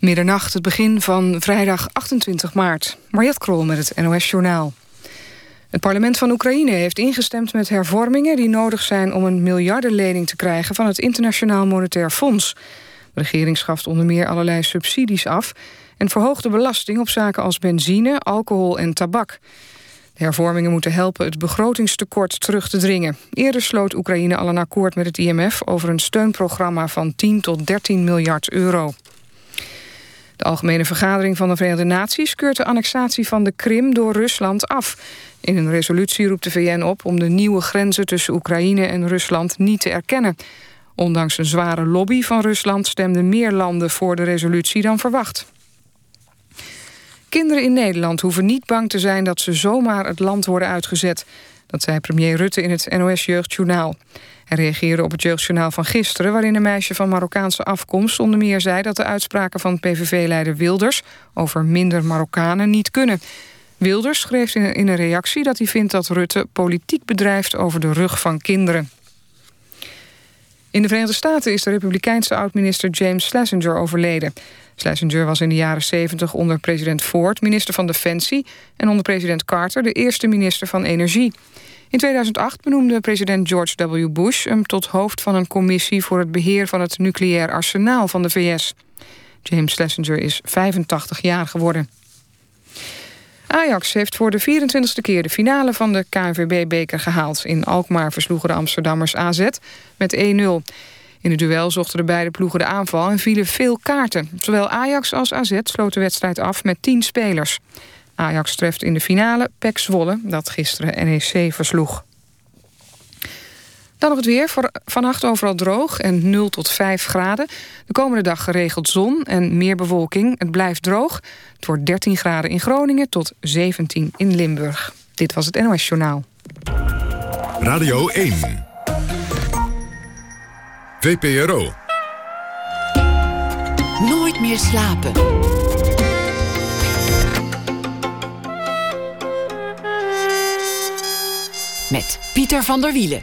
Middernacht, het begin van vrijdag 28 maart. Mariette Krol met het NOS Journaal. Het parlement van Oekraïne heeft ingestemd met hervormingen... die nodig zijn om een miljardenlening te krijgen... van het Internationaal Monetair Fonds. De regering schaft onder meer allerlei subsidies af... en verhoogt de belasting op zaken als benzine, alcohol en tabak. De hervormingen moeten helpen het begrotingstekort terug te dringen. Eerder sloot Oekraïne al een akkoord met het IMF... over een steunprogramma van 10 tot 13 miljard euro. De Algemene Vergadering van de Verenigde Naties keurt de annexatie van de Krim door Rusland af. In een resolutie roept de VN op om de nieuwe grenzen tussen Oekraïne en Rusland niet te erkennen. Ondanks een zware lobby van Rusland stemden meer landen voor de resolutie dan verwacht. Kinderen in Nederland hoeven niet bang te zijn dat ze zomaar het land worden uitgezet. Dat zei premier Rutte in het NOS Jeugdjournaal. Hij reageerde op het jeugdjournaal van gisteren... waarin een meisje van Marokkaanse afkomst onder meer zei... dat de uitspraken van PVV-leider Wilders over minder Marokkanen niet kunnen. Wilders schreef in een reactie dat hij vindt dat Rutte politiek bedrijft... over de rug van kinderen. In de Verenigde Staten is de republikeinse oud-minister James Schlesinger overleden. Schlesinger was in de jaren 70 onder president Ford minister van Defensie... en onder president Carter de eerste minister van Energie. In 2008 benoemde president George W. Bush hem tot hoofd van een commissie... voor het beheer van het nucleair arsenaal van de VS. James Schlesinger is 85 jaar geworden. Ajax heeft voor de 24e keer de finale van de KNVB-beker gehaald. In Alkmaar versloegen de Amsterdammers AZ met 1-0. In het duel zochten de beide ploegen de aanval en vielen veel kaarten. Zowel Ajax als AZ sloten de wedstrijd af met 10 spelers. Ajax treft in de finale Pek Zwolle, dat gisteren NEC versloeg. Dan nog het weer. Vannacht overal droog en 0 tot 5 graden. De komende dag geregeld zon en meer bewolking. Het blijft droog. Het wordt 13 graden in Groningen tot 17 in Limburg. Dit was het NOS Journaal. Radio 1. VPRO. Nooit meer slapen. Met Pieter van der Wielen.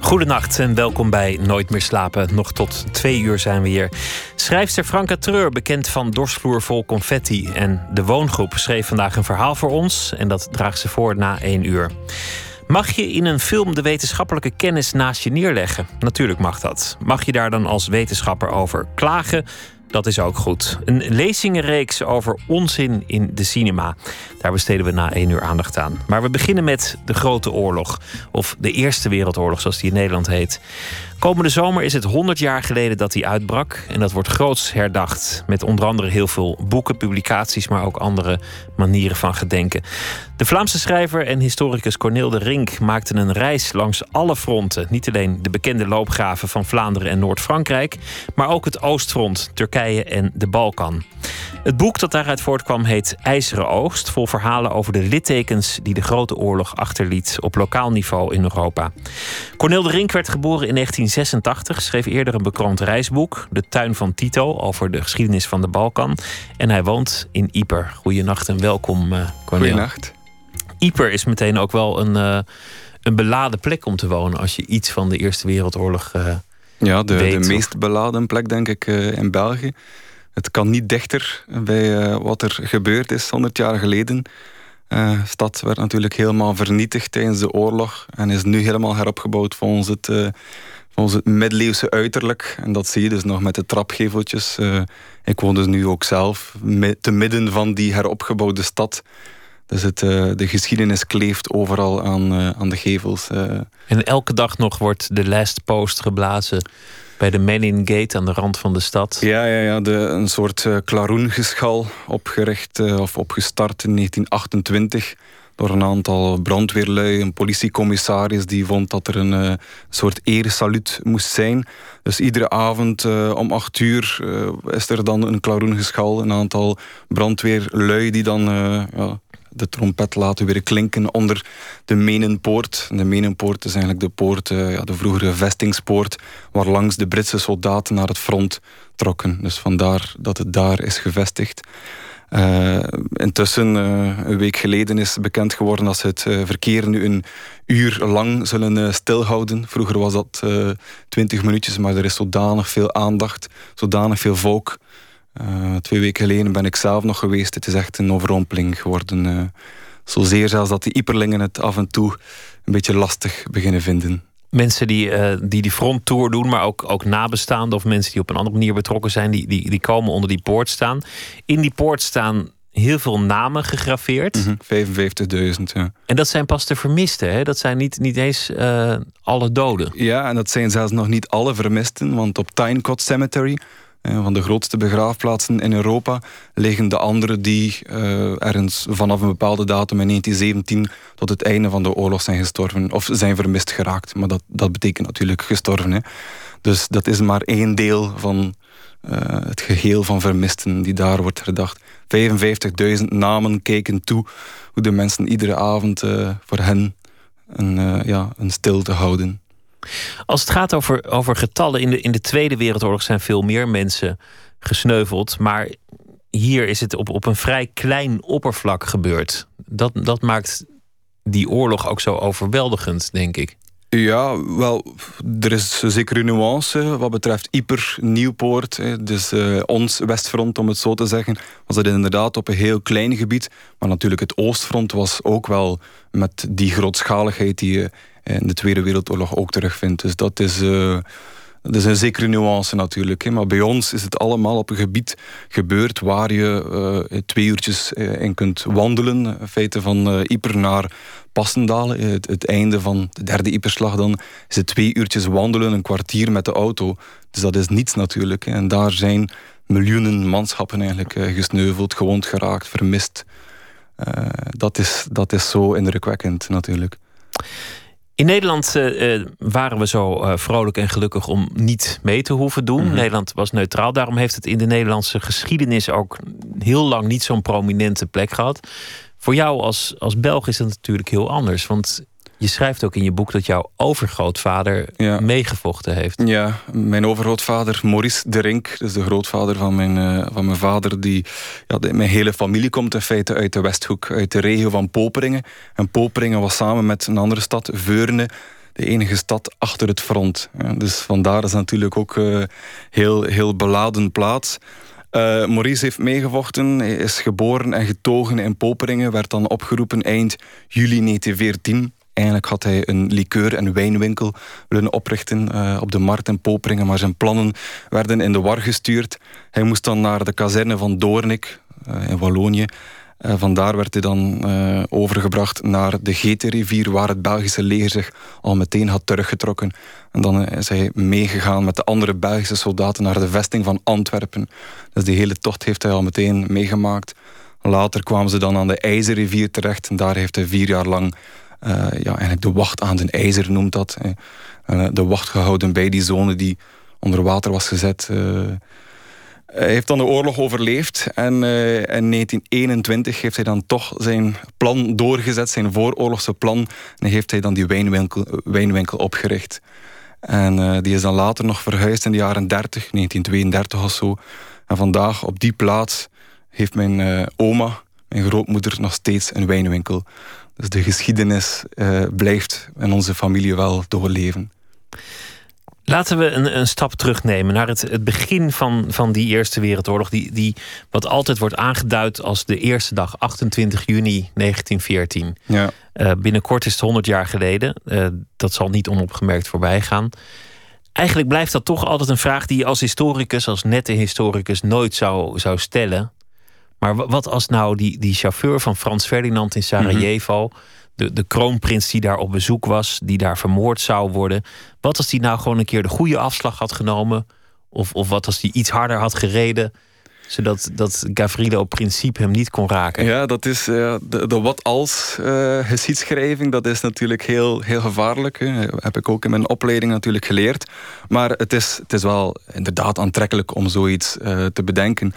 Goedenacht en welkom bij Nooit meer slapen. Nog tot twee uur zijn we hier. Schrijfster Franka Treur, bekend van Dorsvloer vol confetti en de woongroep, schreef vandaag een verhaal voor ons en dat draagt ze voor na één uur. Mag je in een film de wetenschappelijke kennis naast je neerleggen? Natuurlijk mag dat. Mag je daar dan als wetenschapper over klagen? Dat is ook goed. Een lezingenreeks over onzin in de cinema. Daar besteden we na één uur aandacht aan. Maar we beginnen met de Grote Oorlog. Of de Eerste Wereldoorlog, zoals die in Nederland heet. Komende zomer is het 100 jaar geleden dat die uitbrak. En dat wordt groots herdacht. Met onder andere heel veel boeken, publicaties, maar ook andere manieren van gedenken. De Vlaamse schrijver en historicus Corneel de Rink maakte een reis langs alle fronten. Niet alleen de bekende loopgraven van Vlaanderen en Noord-Frankrijk, maar ook het Oostfront, Turkije en de Balkan. Het boek dat daaruit voortkwam heet IJzeren Oogst, vol verhalen over de littekens die de Grote Oorlog achterliet op lokaal niveau in Europa. Corneel de Rink werd geboren in 1986, schreef eerder een bekroond reisboek, De Tuin van Tito, over de geschiedenis van de Balkan. En hij woont in Ieper. Goedenacht en welkom, uh, Corneel. Goedenacht. Ieper is meteen ook wel een, uh, een beladen plek om te wonen als je iets van de Eerste Wereldoorlog. Uh, ja, de, weet, de meest beladen plek, denk ik, in België. Het kan niet dichter bij wat er gebeurd is 100 jaar geleden. De stad werd natuurlijk helemaal vernietigd tijdens de oorlog en is nu helemaal heropgebouwd volgens het, het middeleeuwse uiterlijk. En dat zie je dus nog met de trapgeveltjes. ik woon dus nu ook zelf te midden van die heropgebouwde stad. Dus het, de geschiedenis kleeft overal aan, aan de gevels. En elke dag nog wordt de last post geblazen bij de Menin Gate aan de rand van de stad. Ja, ja, ja de, een soort klaroengeschal opgericht of opgestart in 1928 door een aantal brandweerlui, een politiecommissaris die vond dat er een uh, soort eresaluut moest zijn. Dus iedere avond om acht uur is er dan een klaroengeschal, een aantal brandweerlui die dan ja, de trompet laten weer klinken onder de Menenpoort. De Menenpoort is eigenlijk de poort, ja, de vroegere vestingspoort, waar langs de Britse soldaten naar het front trokken. Dus vandaar dat het daar is gevestigd. Uh, intussen, uh, een week geleden is bekend geworden dat ze het uh, verkeer nu een uur lang zullen stilhouden. Vroeger was dat 20 minuutjes, maar er is zodanig veel aandacht, zodanig veel volk. twee weken geleden ben ik zelf nog geweest. Het is echt een overrompeling geworden. zozeer zelfs dat de Iperlingen het af en toe een beetje lastig beginnen vinden mensen die, uh, die die fronttour doen, maar ook, ook nabestaanden of mensen die op een andere manier betrokken zijn, die, die, die komen onder die poort staan. In die poort staan heel veel namen gegraveerd. Mm -hmm, 55.000, ja. En dat zijn pas de vermisten, hè? Dat zijn niet, niet eens uh, alle doden. Ja, en dat zijn zelfs nog niet alle vermisten, want op Tynecott Cemetery van de grootste begraafplaatsen in Europa liggen de andere die uh, ergens vanaf een bepaalde datum in 1917 tot het einde van de oorlog zijn gestorven of zijn vermist geraakt. Maar dat, dat betekent natuurlijk gestorven. Hè. Dus dat is maar één deel van uh, het geheel van vermisten die daar wordt herdacht. 55.000 namen kijken toe hoe de mensen iedere avond uh, voor hen een, ja, een stilte houden. Als het gaat over, over getallen, in de, in de Tweede Wereldoorlog zijn veel meer mensen gesneuveld. Maar hier is het op, op een vrij klein oppervlak gebeurd. Dat, dat maakt die oorlog ook zo overweldigend, denk ik. Ja, wel, er is zeker een nuance wat betreft Yper, Nieuwpoort. Dus uh, ons westfront, om het zo te zeggen, was het inderdaad op een heel klein gebied. Maar natuurlijk het oostfront was ook wel met die grootschaligheid die je in de Tweede Wereldoorlog ook terugvindt. Dus dat is... Uh, dat is een zekere nuance natuurlijk. Hè. Maar bij ons is het allemaal op een gebied gebeurd waar je uh, twee uurtjes in kunt wandelen. In feite van uh, Yper naar Passendalen, het, het, einde van de derde Yperslag, dan is het twee uurtjes wandelen, een kwartier met de auto. Dus dat is niets natuurlijk. En daar zijn miljoenen manschappen eigenlijk gesneuveld, gewond geraakt, vermist. dat, is, dat is zo indrukwekkend natuurlijk. In Nederland uh, waren we zo uh, vrolijk en gelukkig om niet mee te hoeven doen. Mhm. Nederland was neutraal. Daarom heeft het in de Nederlandse geschiedenis ook heel lang niet zo'n prominente plek gehad. Voor jou als, als Belg is dat natuurlijk heel anders. Want je schrijft ook in je boek dat jouw overgrootvader meegevochten heeft. Ja, mijn overgrootvader Maurice de Rink, dus de grootvader van mijn, uh, van mijn vader, die, ja, mijn hele familie komt in feite uit de Westhoek, uit de regio van Poperingen. En Poperingen was samen met een andere stad, Veurne, de enige stad achter het front. Ja, dus vandaar is natuurlijk ook uh, heel, heel beladen plaats. Uh, Maurice heeft meegevochten, is geboren en getogen in Poperingen, werd dan opgeroepen eind juli 1914. Eigenlijk had hij een liqueur- en wijnwinkel willen oprichten uh, op de markt in Poperingen, maar zijn plannen werden in de war gestuurd. Hij moest dan naar de kazerne van Doornik uh, in Wallonië. Uh, vandaar werd hij dan overgebracht naar de Geterrivier, waar het Belgische leger zich al meteen had teruggetrokken. En dan is hij meegegaan met de andere Belgische soldaten naar de vesting van Antwerpen. Dus die hele tocht heeft hij al meteen meegemaakt. Later kwamen ze dan aan de IJzerrivier terecht en daar heeft hij vier jaar lang ja, eigenlijk de wacht aan den ijzer noemt dat. Uh, de wacht gehouden bij die zone die onder water was gezet. Uh, hij heeft dan de oorlog overleefd en in 1921 heeft hij dan toch zijn plan doorgezet, zijn vooroorlogse plan. En heeft hij dan die wijnwinkel, wijnwinkel opgericht. En die is dan later nog verhuisd in de jaren 30, 1932 of zo. En vandaag op die plaats heeft mijn oma, mijn grootmoeder, nog steeds een wijnwinkel. Dus de geschiedenis uh, blijft in onze familie wel doorleven. Laten we een, een stap terugnemen naar het, het begin van, van die Eerste Wereldoorlog. Die, die wat altijd wordt aangeduid als de eerste dag, 28 juni 1914. Ja. Uh, binnenkort is het 100 jaar geleden. Uh, dat zal niet onopgemerkt voorbij gaan. Eigenlijk blijft dat toch altijd een vraag die je als historicus, als nette historicus, nooit zou, zou stellen. Maar wat als nou die, die chauffeur van Frans Ferdinand in Sarajevo, mhm. de, de kroonprins die daar op bezoek was, die daar vermoord zou worden, wat als die nou gewoon een keer de goede afslag had genomen? Of, of wat als die iets harder had gereden? zodat dat Gavrilo principe hem niet kon raken. Ja, dat is uh, de, de wat als uh, geschiedschrijving, dat is natuurlijk heel, heel gevaarlijk. Hè. Heb ik ook in mijn opleiding natuurlijk geleerd. Maar het is, het is wel inderdaad aantrekkelijk om zoiets uh, te bedenken.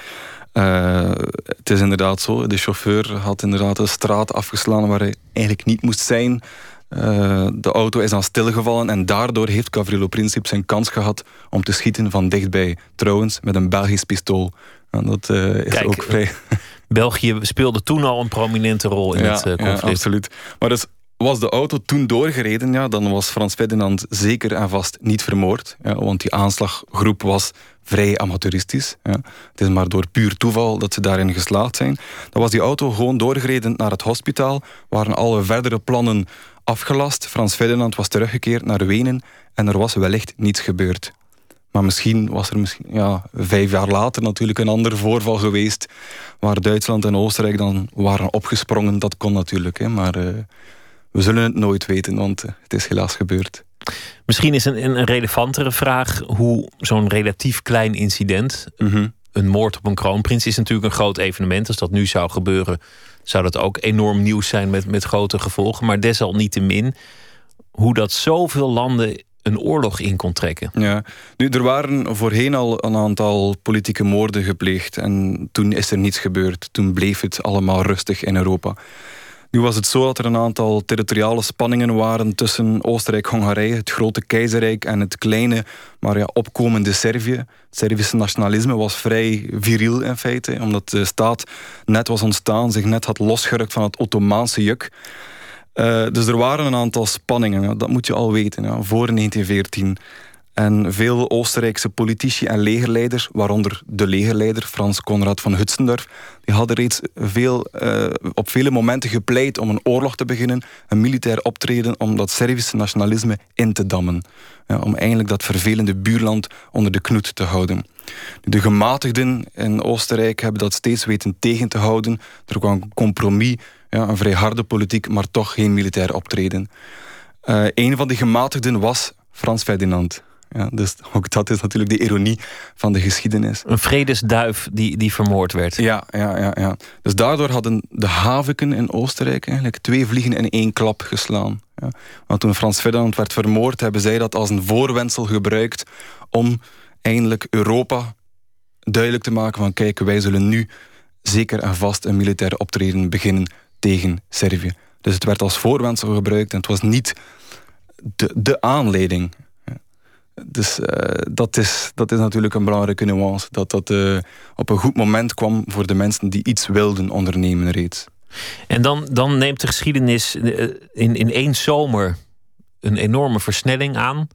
Uh, het is inderdaad zo, de chauffeur had inderdaad een straat afgeslaan waar hij eigenlijk niet moest zijn. Uh, de auto is dan stilgevallen en daardoor heeft Gavrilo Princip zijn kans gehad om te schieten van dichtbij. Trouwens, met een Belgisch pistool. En dat uh, is ook vrij... België speelde toen al een prominente rol in het uh, conflict. Ja, absoluut. Maar dus was de auto toen doorgereden, ja, dan was Frans Ferdinand zeker en vast niet vermoord. Want die aanslaggroep was vrij amateuristisch. Het is maar door puur toeval dat ze daarin geslaagd zijn. Dan was die auto gewoon doorgereden naar het hospitaal, waren alle verdere plannen afgelast. Frans Ferdinand was teruggekeerd naar Wenen en er was wellicht niets gebeurd. Maar misschien was er misschien, ja, vijf jaar later natuurlijk een ander voorval geweest waar Duitsland en Oostenrijk dan waren opgesprongen. Dat kon natuurlijk, hè, maar uh, we zullen het nooit weten, want uh, het is helaas gebeurd. Misschien is een, een relevantere vraag hoe zo'n relatief klein incident, Mhm. een moord op een kroonprins, is natuurlijk een groot evenement. Als dat nu zou gebeuren, zou dat ook enorm nieuws zijn met, met grote gevolgen. Maar desalniettemin, hoe dat zoveel landen een oorlog in kon trekken. Ja, nu er waren voorheen al een aantal politieke moorden gepleegd en toen is er niets gebeurd. Toen bleef het allemaal rustig in Europa. Nu was het zo dat er een aantal territoriale spanningen waren tussen Oostenrijk-Hongarije, het grote keizerrijk en het kleine, maar ja, opkomende Servië. Het Servische nationalisme was vrij viriel in feite, omdat de staat net was ontstaan, zich net had losgerukt van het Ottomaanse juk. Uh, dus er waren een aantal spanningen, dat moet je al weten, ja, voor 1914. En veel Oostenrijkse politici en legerleiders, waaronder de legerleider Frans Konrad van Hutzendorf, die hadden reeds veel, uh, op vele momenten gepleit om een oorlog te beginnen, een militair optreden om dat Servische nationalisme in te dammen. Ja, om eigenlijk dat vervelende buurland onder de knoet te houden. De gematigden in Oostenrijk hebben dat steeds weten tegen te houden. Er kwam een compromis, ja, een vrij harde politiek, maar toch geen militair optreden. Uh, een van die gematigden was Frans Ferdinand. Ja, dus ook dat is natuurlijk de ironie van de geschiedenis. Een vredesduif die, die vermoord werd. Ja, ja, ja, ja. Dus daardoor hadden de haviken in Oostenrijk eigenlijk twee vliegen in één klap geslaan. Ja. Want toen Frans Ferdinand werd vermoord, hebben zij dat als een voorwendsel gebruikt om eindelijk Europa duidelijk te maken van kijk, wij zullen nu zeker en vast een militair optreden beginnen tegen Servië. Dus het werd als voorwendsel gebruikt en het was niet de, de aanleiding. Dus uh, dat, is, dat is natuurlijk een belangrijke nuance. Dat dat uh, op een goed moment kwam voor de mensen die iets wilden ondernemen reeds. En dan, dan neemt de geschiedenis in, in één zomer een enorme versnelling aan.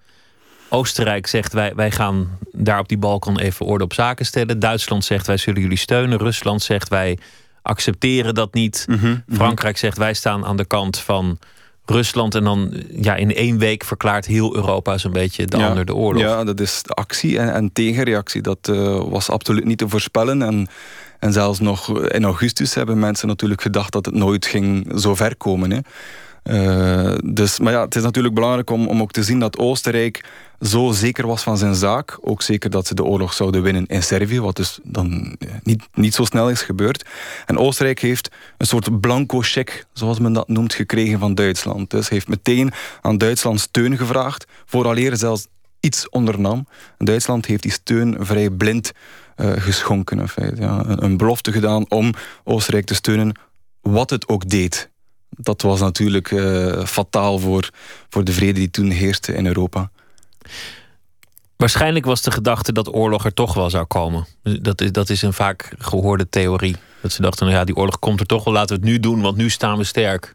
Oostenrijk zegt wij, wij gaan daar op die Balkan even orde op zaken stellen. Duitsland zegt wij zullen jullie steunen. Rusland zegt wij accepteren dat niet. Mm -hmm, Frankrijk zegt wij staan aan de kant van Rusland. En dan ja, in één week verklaart heel Europa zo'n beetje de ja, ander de oorlog. Ja, dat is actie en, en tegenreactie. Dat uh, was absoluut niet te voorspellen. En, en zelfs nog in augustus hebben mensen natuurlijk gedacht dat het nooit ging zo ver komen. Hè. Uh, dus, maar ja, het is natuurlijk belangrijk om, om ook te zien dat Oostenrijk zo zeker was van zijn zaak. Ook zeker dat ze de oorlog zouden winnen in Servië, wat dus dan niet, niet zo snel is gebeurd. En Oostenrijk heeft een soort blanco cheque, zoals men dat noemt, gekregen van Duitsland. Dus heeft meteen aan Duitsland steun gevraagd, vooraleer zelfs iets ondernam. Duitsland heeft die steun vrij blind uh, geschonken. In feite, ja. een belofte gedaan om Oostenrijk te steunen, wat het ook deed dat was natuurlijk uh, fataal voor, voor de vrede die toen heerste in Europa. Waarschijnlijk was de gedachte dat oorlog er toch wel zou komen. Dat is, dat is een vaak gehoorde theorie. Dat ze dachten, nou ja, die oorlog komt er toch wel, laten we het nu doen, want nu staan we sterk.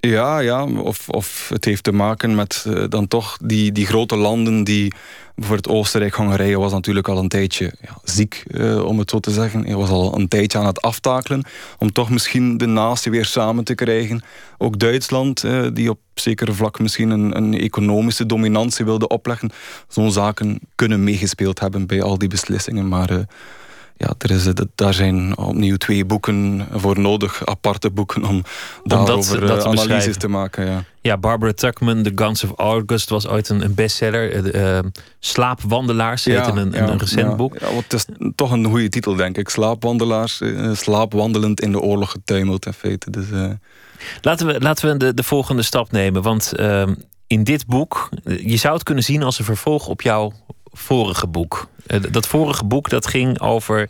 Ja, ja. Of, of het heeft te maken met uh, dan toch die, die grote landen die... Bijvoorbeeld Oostenrijk, Hongarije was natuurlijk al een tijdje ja, ziek, uh, om het zo te zeggen. Hij was al een tijdje aan het aftakelen. Om toch misschien de natie weer samen te krijgen. Ook Duitsland, uh, die op zekere vlak misschien een, een economische dominantie wilde opleggen. Zo'n zaken kunnen meegespeeld hebben bij al die beslissingen. Maar ja, er is, daar zijn opnieuw twee boeken voor nodig, aparte boeken, om, om daarover dat, dat te analyses te maken. Ja. ja, Barbara Tuckman, The Guns of August, was ooit een, een bestseller. Uh, Slaapwandelaars ja, een, ja, een recent ja, boek. Ja, het is toch een goede titel, denk ik. Slaapwandelaars, uh, slaapwandelend in de oorlog getuimeld in feite. Dus, uh... Laten we, laten we de, de volgende stap nemen, want ehm, in dit boek, je zou het kunnen zien als een vervolg op jouw vorige boek. Dat vorige boek dat ging over.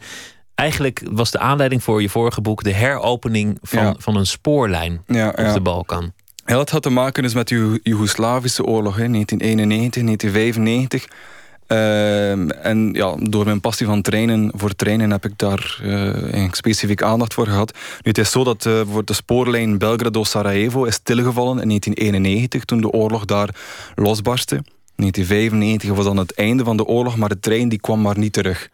Eigenlijk was de aanleiding voor je vorige boek de heropening van, Ja. van een spoorlijn Ja, op ja. de Balkan. Ja, dat had te maken dus met de Joegoslavische oorlog, hè, 1991, 1995. Ehm, en ja, door mijn passie van trainen, voor trainen heb ik daar uh, specifiek aandacht voor gehad. Nu, het is zo dat uh, voor de spoorlijn Belgrado-Sarajevo is stilgevallen in 1991 toen de oorlog daar losbarstte. 1995 was dan het einde van de oorlog, maar de trein die kwam maar niet terug.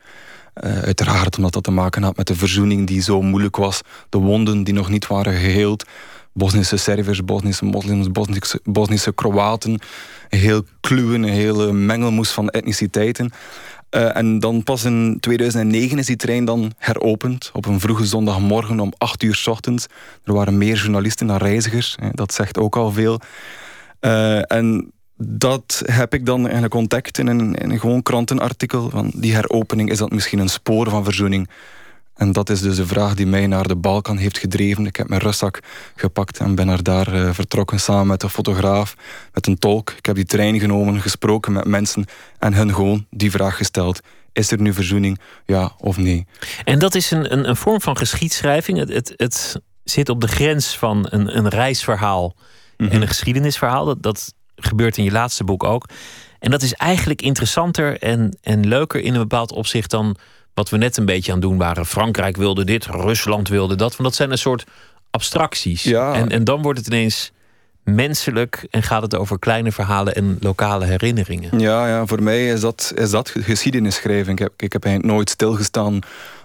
Uh, uiteraard omdat dat te maken had met de verzoening die zo moeilijk was, de wonden die nog niet waren geheeld. Bosnische Serviërs, Bosnische moslims, Bosnische, Kroaten. Een heel kluwen, een hele mengelmoes van etniciteiten. Uh, en dan pas in 2009 is die trein dan heropend. Op een vroege zondagmorgen om 8 uur s ochtends. Er waren meer journalisten dan reizigers. Dat zegt ook al veel. Uh, en dat heb ik dan eigenlijk ontdekt in een, in een gewoon krantenartikel. Van die heropening, is dat misschien een spoor van verzoening? En dat is dus de vraag die mij naar de Balkan heeft gedreven. Ik heb mijn rustzak gepakt en ben naar daar uh, vertrokken samen met een fotograaf, met een tolk. Ik heb die trein genomen, gesproken met mensen en hun gewoon die vraag gesteld. Is er nu verzoening, ja of nee? En dat is een, een, een vorm van geschiedschrijving. Het, het, het, zit op de grens van een, een reisverhaal en een geschiedenisverhaal. Dat, dat gebeurt in je laatste boek ook. En dat is eigenlijk interessanter en, en leuker in een bepaald opzicht dan wat we net een beetje aan het doen waren. Frankrijk wilde dit, Rusland wilde dat. Want dat zijn een soort abstracties. Ja. En, en dan wordt het ineens menselijk en gaat het over kleine verhalen en lokale herinneringen. Ja, ja voor mij is dat, is dat geschiedenisschrijving. Ik heb, ik heb nooit stilgestaan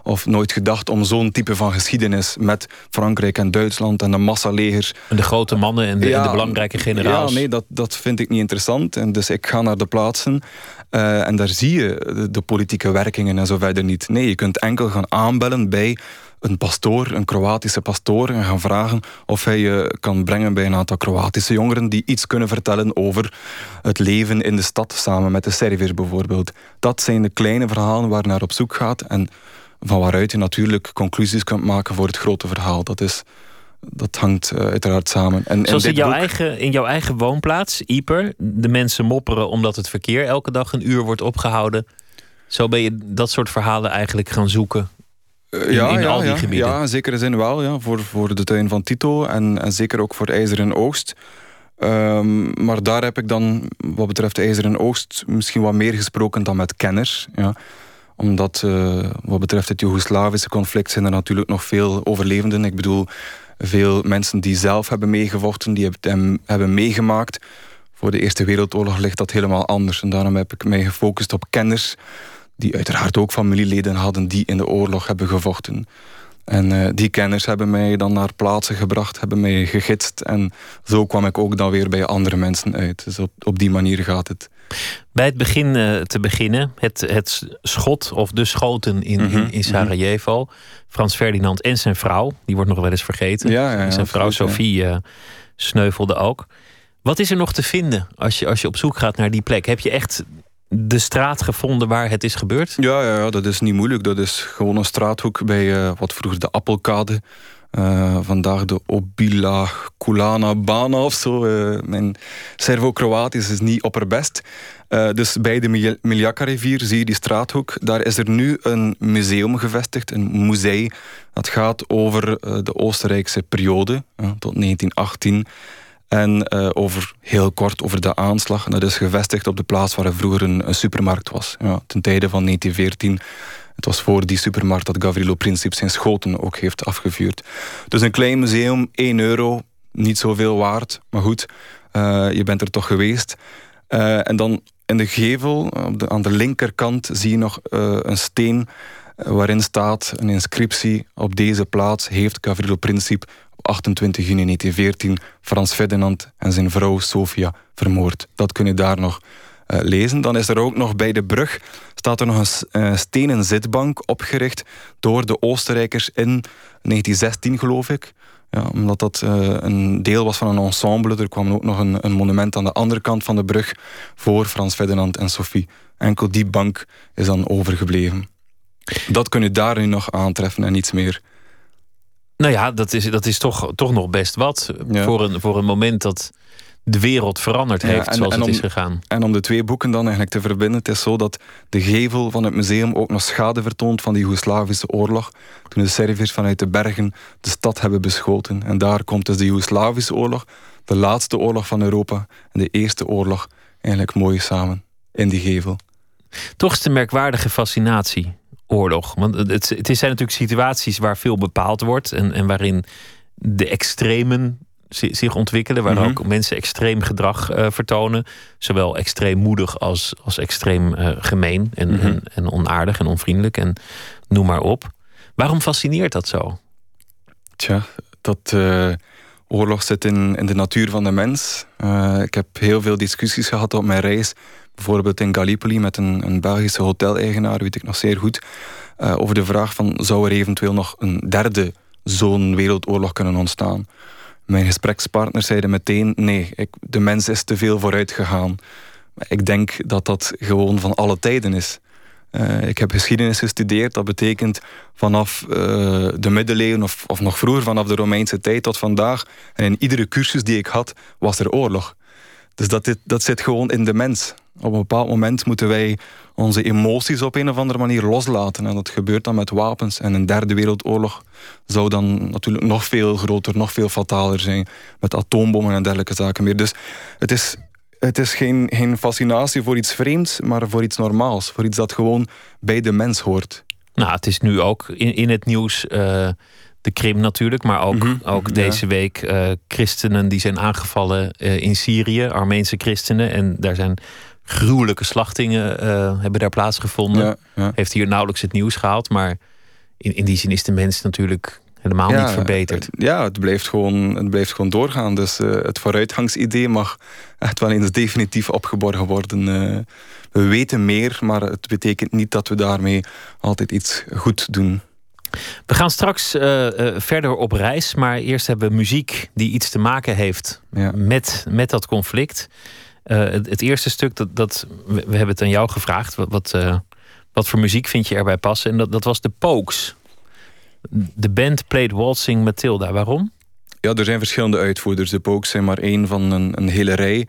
of nooit gedacht om zo'n type van geschiedenis met Frankrijk en Duitsland en de massalegers. En de grote mannen en de, en de belangrijke generaals. Ja, nee, dat, dat vind ik niet interessant. En dus ik ga naar de plaatsen uh, en daar zie je de, de, politieke werkingen en zo verder niet. Nee, je kunt enkel gaan aanbellen bij een pastoor, een Kroatische pastoor, en gaan vragen of hij je kan brengen bij een aantal Kroatische jongeren die iets kunnen vertellen over het leven in de stad samen met de Serviërs bijvoorbeeld. Dat zijn de kleine verhalen waar naar op zoek gaat en van waaruit je natuurlijk conclusies kunt maken voor het grote verhaal. Dat, is, dat hangt uh, uiteraard samen. En, Zoals in, jouw, eigen, in jouw eigen woonplaats, Ieper, de mensen mopperen omdat het verkeer elke dag een uur wordt opgehouden. Zo ben je dat soort verhalen eigenlijk gaan zoeken in, ja, in al die ja, gebieden. Ja, in zekere zin wel. Ja. Voor, voor de tuin van Tito en, en zeker ook voor IJzeren Oogst. Um, maar daar heb ik dan, wat betreft IJzeren Oogst, misschien wat meer gesproken dan met kenners. Ja omdat uh, wat betreft het Joegoslavische conflict zijn er natuurlijk nog veel overlevenden. Ik bedoel, veel mensen die zelf hebben meegevochten, die hebben, hebben meegemaakt. Voor de Eerste Wereldoorlog ligt dat helemaal anders. En daarom heb ik mij gefocust op kenners die uiteraard ook familieleden hadden die in de oorlog hebben gevochten. En uh, die kenners hebben mij dan naar plaatsen gebracht, hebben mij gegidst. En zo kwam ik ook dan weer bij andere mensen uit. Dus op die manier gaat het. Bij het begin uh, te beginnen, het, het schot of de schoten in, in, mhm, in, Sarajevo. Frans Ferdinand en zijn vrouw, die wordt nog wel eens vergeten. Ja, ja, zijn vrouw Sophie uh, sneuvelde ook. Wat is er nog te vinden als je, als je op zoek gaat naar die plek? Heb je echt de straat gevonden waar het is gebeurd? Ja, ja, ja dat is niet moeilijk. Dat is gewoon een straathoek bij uh, wat vroeger de Appelkade. Uh, vandaag de Obila Kulana Bana of zo. Uh, mijn Servo-Kroatisch is niet opperbest. Uh, dus bij de Miljaka-rivier zie je die straathoek. Daar is er nu een museum gevestigd, een museum. Dat gaat over de Oostenrijkse periode, tot 1918. En over, heel kort over de aanslag. Dat is gevestigd op de plaats waar er vroeger een, een supermarkt was. Ja, ten tijde van 1914. Het was voor die supermarkt dat Gavrilo Princip zijn schoten ook heeft afgevuurd. Dus een klein museum, 1 euro, niet zoveel waard. Maar goed, uh, je bent er toch geweest. Uh, en dan in de gevel, op de, aan de linkerkant, zie je nog een steen waarin staat een inscriptie. Op deze plaats heeft Gavrilo Princip 28 juni 1914 Frans Ferdinand en zijn vrouw Sofia vermoord. Dat kun je daar nog lezen. Dan is er ook nog bij de brug staat er nog een uh, stenen zitbank opgericht door de Oostenrijkers in 1916 geloof ik. Ja, omdat dat uh, een deel was van een ensemble. Er kwam ook nog een, een, monument aan de andere kant van de brug voor Frans Ferdinand en Sophie. Enkel die bank is dan overgebleven. Dat kun je daar nu nog aantreffen en niets meer. Nou ja, dat is, dat is toch, toch nog best wat. Voor, een, voor een moment dat de wereld veranderd heeft en, zoals het is gegaan. En om de twee boeken dan eigenlijk te verbinden, het is zo dat de gevel van het museum ook nog schade vertoont van die Joegoslavische oorlog. Toen de Serviërs vanuit de bergen de stad hebben beschoten. En daar komt dus de Joegoslavische oorlog, de laatste oorlog van Europa en de eerste oorlog eigenlijk mooi samen in die gevel. Toch is een merkwaardige fascinatie, oorlog. Want het, het zijn natuurlijk situaties waar veel bepaald wordt en, en waarin de extremen zich ontwikkelen, waar mhm. ook mensen extreem gedrag uh, vertonen. Zowel extreem moedig als, als extreem uh, gemeen en, mhm. en, en, onaardig en onvriendelijk en noem maar op. Waarom fascineert dat zo? Tja, dat uh, oorlog zit in, in de natuur van de mens. ik heb heel veel discussies gehad op mijn reis. Bijvoorbeeld in Gallipoli met een, een Belgische hoteleigenaar, weet ik nog zeer goed. over de vraag van zou er eventueel nog een derde zo'n wereldoorlog kunnen ontstaan. Mijn gesprekspartners zeiden meteen: nee, ik, de mens is te veel vooruit gegaan. Ik denk dat dat gewoon van alle tijden is. Uh, ik heb geschiedenis gestudeerd. Dat betekent vanaf uh, de middeleeuwen of, of nog vroeger, vanaf de Romeinse tijd tot vandaag. En in iedere cursus die ik had, was er oorlog. Dus dat, dit, dat zit gewoon in de mens. Op een bepaald moment moeten wij onze emoties op een of andere manier loslaten. En dat gebeurt dan met wapens. En een derde wereldoorlog zou dan natuurlijk nog veel groter, nog veel fataler zijn. Met atoombommen en dergelijke zaken meer. Dus het is, het is geen, geen fascinatie voor iets vreemds, maar voor iets normaals. Voor iets dat gewoon bij de mens hoort. Nou, het is nu ook in, in het nieuws. Uh, de Krim natuurlijk, maar ook, mhm. ook deze week uh, christenen die zijn aangevallen uh, in Syrië, Armeense christenen. En daar zijn gruwelijke slachtingen uh, hebben daar plaatsgevonden. Heeft hier nauwelijks het nieuws gehaald. Maar in, in die zin is de mens natuurlijk helemaal niet verbeterd. Ja, het blijft gewoon, het blijft gewoon doorgaan. Dus uh, het vooruitgangsidee mag echt wel eens definitief opgeborgen worden. Uh, we weten meer, maar het betekent niet dat we daarmee altijd iets goed doen. We gaan straks uh, verder op reis, maar eerst hebben we muziek die iets te maken heeft met, met dat conflict. Uh, het, het, eerste stuk, dat, dat, we, hebben het aan jou gevraagd. Wat, wat, uh, wat, voor muziek vind je erbij passen? En dat, dat was de Pokes. De band played Waltzing Matilda. Waarom? Ja, er zijn verschillende uitvoerders. De Pokes zijn maar één van een, hele rij.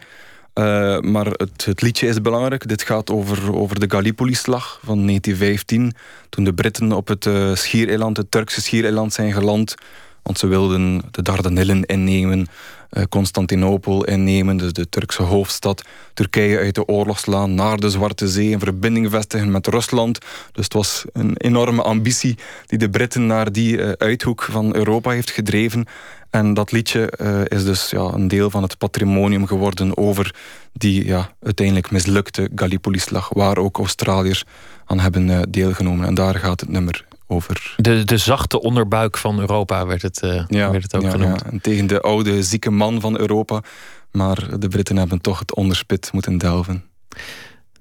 Uh, maar het, het, liedje is belangrijk. Dit gaat over, over de Gallipoli-slag van 1915. Toen de Britten op het schiereiland, het Turkse schiereiland, zijn geland. Want ze wilden de Dardanellen innemen. Eh, Constantinopel innemen, dus de Turkse hoofdstad. Turkije uit de oorlog slaan, naar de Zwarte Zee, een verbinding vestigen met Rusland. Dus het was een enorme ambitie die de Britten naar die eh, uithoek van Europa heeft gedreven. En dat liedje uh, is dus ja, een deel van het patrimonium geworden over die ja, uiteindelijk mislukte Gallipoli-slag, waar ook Australiërs aan hebben uh, deelgenomen. En daar gaat het nummer over. De, de zachte onderbuik van Europa werd het, uh, ja, werd het ook ja, genoemd. Ja. En tegen de oude, zieke man van Europa. Maar de Britten hebben toch het onderspit moeten delven.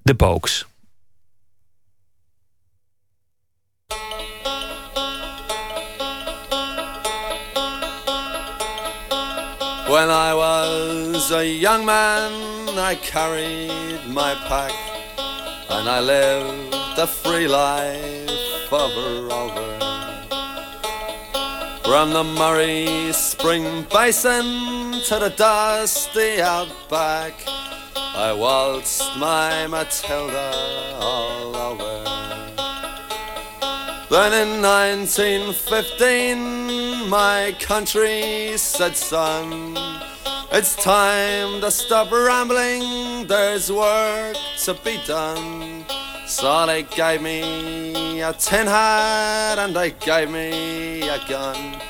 De Pokes. When I was a young man, I carried my pack and I lived a free life over, over. From the Murray Spring Basin to the dusty outback, I waltzed my Matilda all over. Then in 1915, my country said, son, it's time to stop rambling, there's work to be done. So they gave me a tin hat and they gave me a gun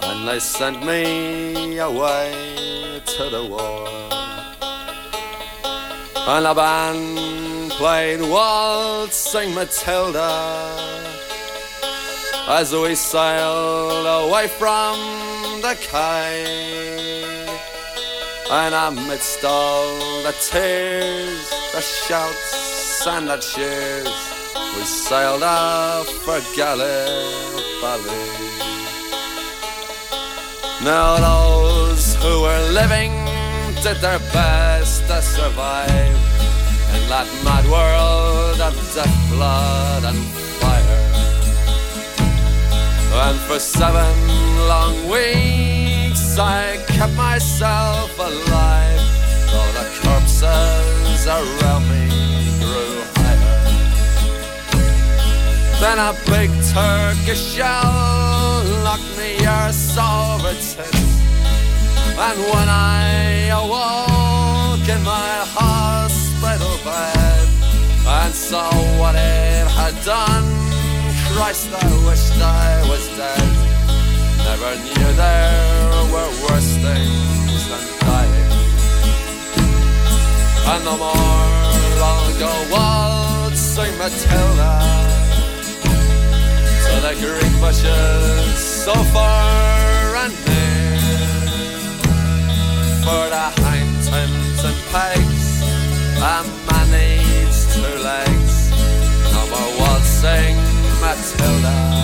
and they sent me away to the war. And the band played Waltzing Matilda as we sailed away from the quay. And amidst all the tears, the shouts, cheers, we sailed off for Gallipoli. Now those who were living did their best to survive in that mad world of death, blood and fire. And for seven long weeks I kept myself alive, though the corpses around me Then a big Turkish shell knocked me ears over tits. And when I awoke in my hospital bed and saw what it had done. Christ, I wished I was dead. Never knew there were worse things than dying. And the more I'll go waltzing Matilda to the green bushes so far and near. For the hindtons and pegs, a man needs two legs. No more waltzing Matilda.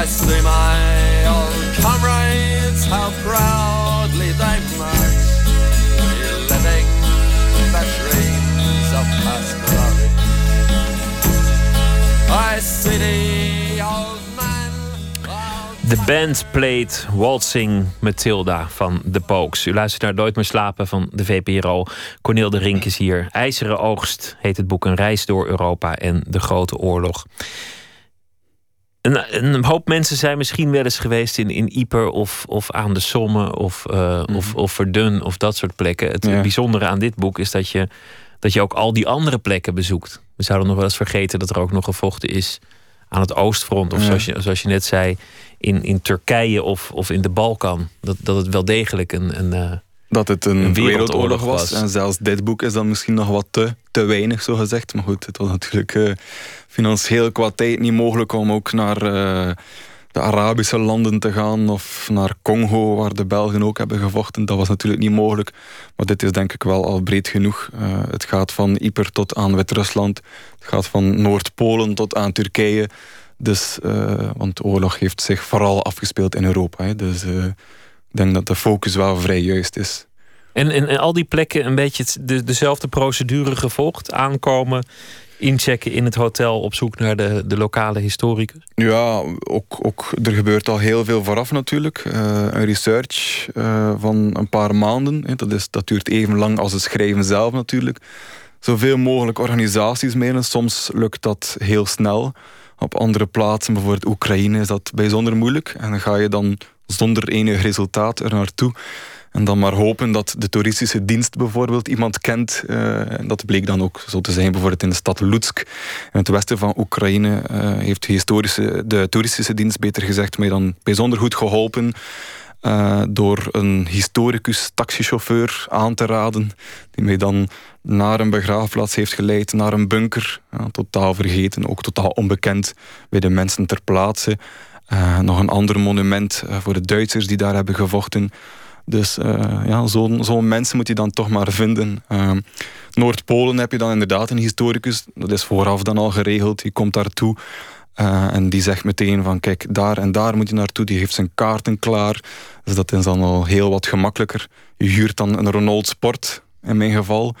I see my old comrades, how proudly they march, reliving the dreams of past glory. I see the old man. The band played Waltzing Matilda van The Pokes. U luistert naar Nooit meer slapen van de VPRO. Cornel de Rink is hier. IJzeren oogst heet het boek Een reis door Europa en de Grote Oorlog. Een, een, hoop mensen zijn misschien wel eens geweest in, in Ieper of, of aan de Somme of, uh, mm. of, of Verdun of dat soort plekken. Het ja. bijzondere aan dit boek is dat je, dat je ook al die andere plekken bezoekt. We zouden nog wel eens vergeten dat er ook nog gevochten is aan het Oostfront. Of ja. zoals, je, zoals je net zei, in, in Turkije of, of in de Balkan. Dat, dat het wel degelijk een, een, uh, dat het een, een wereldoorlog, wereldoorlog was. was. En zelfs dit boek is dan misschien nog wat te, te weinig, zo gezegd. Maar goed, het was natuurlijk uh, financieel qua tijd niet mogelijk om ook naar uh, de Arabische landen te gaan. Of naar Congo, waar de Belgen ook hebben gevochten. Dat was natuurlijk niet mogelijk. Maar dit is denk ik wel al breed genoeg. Uh, het gaat van Yper tot aan Wit-Rusland. Het gaat van Noord-Polen tot aan Turkije. Dus, want de oorlog heeft zich vooral afgespeeld in Europa. Hè. Dus ik denk dat de focus wel vrij juist is. En, en, en al die plekken een beetje de, dezelfde procedure gevolgd? Aankomen, inchecken in het hotel op zoek naar de, de lokale historicus? Ja, ook, ook, er gebeurt al heel veel vooraf natuurlijk. Uh, een research uh, van een paar maanden. Hè. Dat, is, dat duurt even lang als het schrijven zelf natuurlijk. Zoveel mogelijk organisaties mailen. Soms lukt dat heel snel. Op andere plaatsen, bijvoorbeeld Oekraïne, is dat bijzonder moeilijk. En dan ga je dan zonder enig resultaat er naartoe. En dan maar hopen dat de toeristische dienst bijvoorbeeld iemand kent. Uh, en dat bleek dan ook zo te zijn. Bijvoorbeeld in de stad Lutsk, in het westen van Oekraïne, uh, heeft de, historische, de toeristische dienst, beter gezegd, mij dan bijzonder goed geholpen. Uh, door een historicus taxichauffeur aan te raden. Die mij dan naar een begraafplaats heeft geleid, naar een bunker. totaal vergeten, ook totaal onbekend bij de mensen ter plaatse. Uh, nog een ander monument uh, voor de Duitsers die daar hebben gevochten. Dus uh, ja, zo'n zo mensen moet je dan toch maar vinden. Noord-Polen heb je dan inderdaad een historicus. Dat is vooraf dan al geregeld. Die komt daartoe. en die zegt meteen van kijk, daar en daar moet je naartoe. Die heeft zijn kaarten klaar. Dus dat is dan al heel wat gemakkelijker. Je huurt dan een Renault Sport, in mijn geval.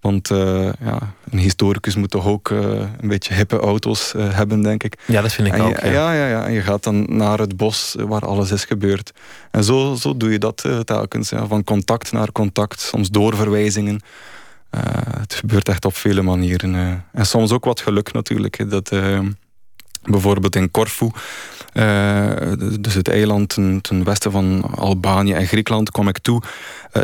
Want uh, ja, een historicus moet toch ook uh, een beetje hippe auto's uh, hebben, denk ik. Ja, dat vind ik en ook. Je, ja. ja. Ja, En je gaat dan naar het bos waar alles is gebeurd. En zo, zo doe je dat telkens. Ja. Van contact naar contact, soms doorverwijzingen. het gebeurt echt op vele manieren. En soms ook wat geluk natuurlijk. Dat, bijvoorbeeld in Corfu, dus het eiland ten, ten, westen van Albanië en Griekenland, kom ik toe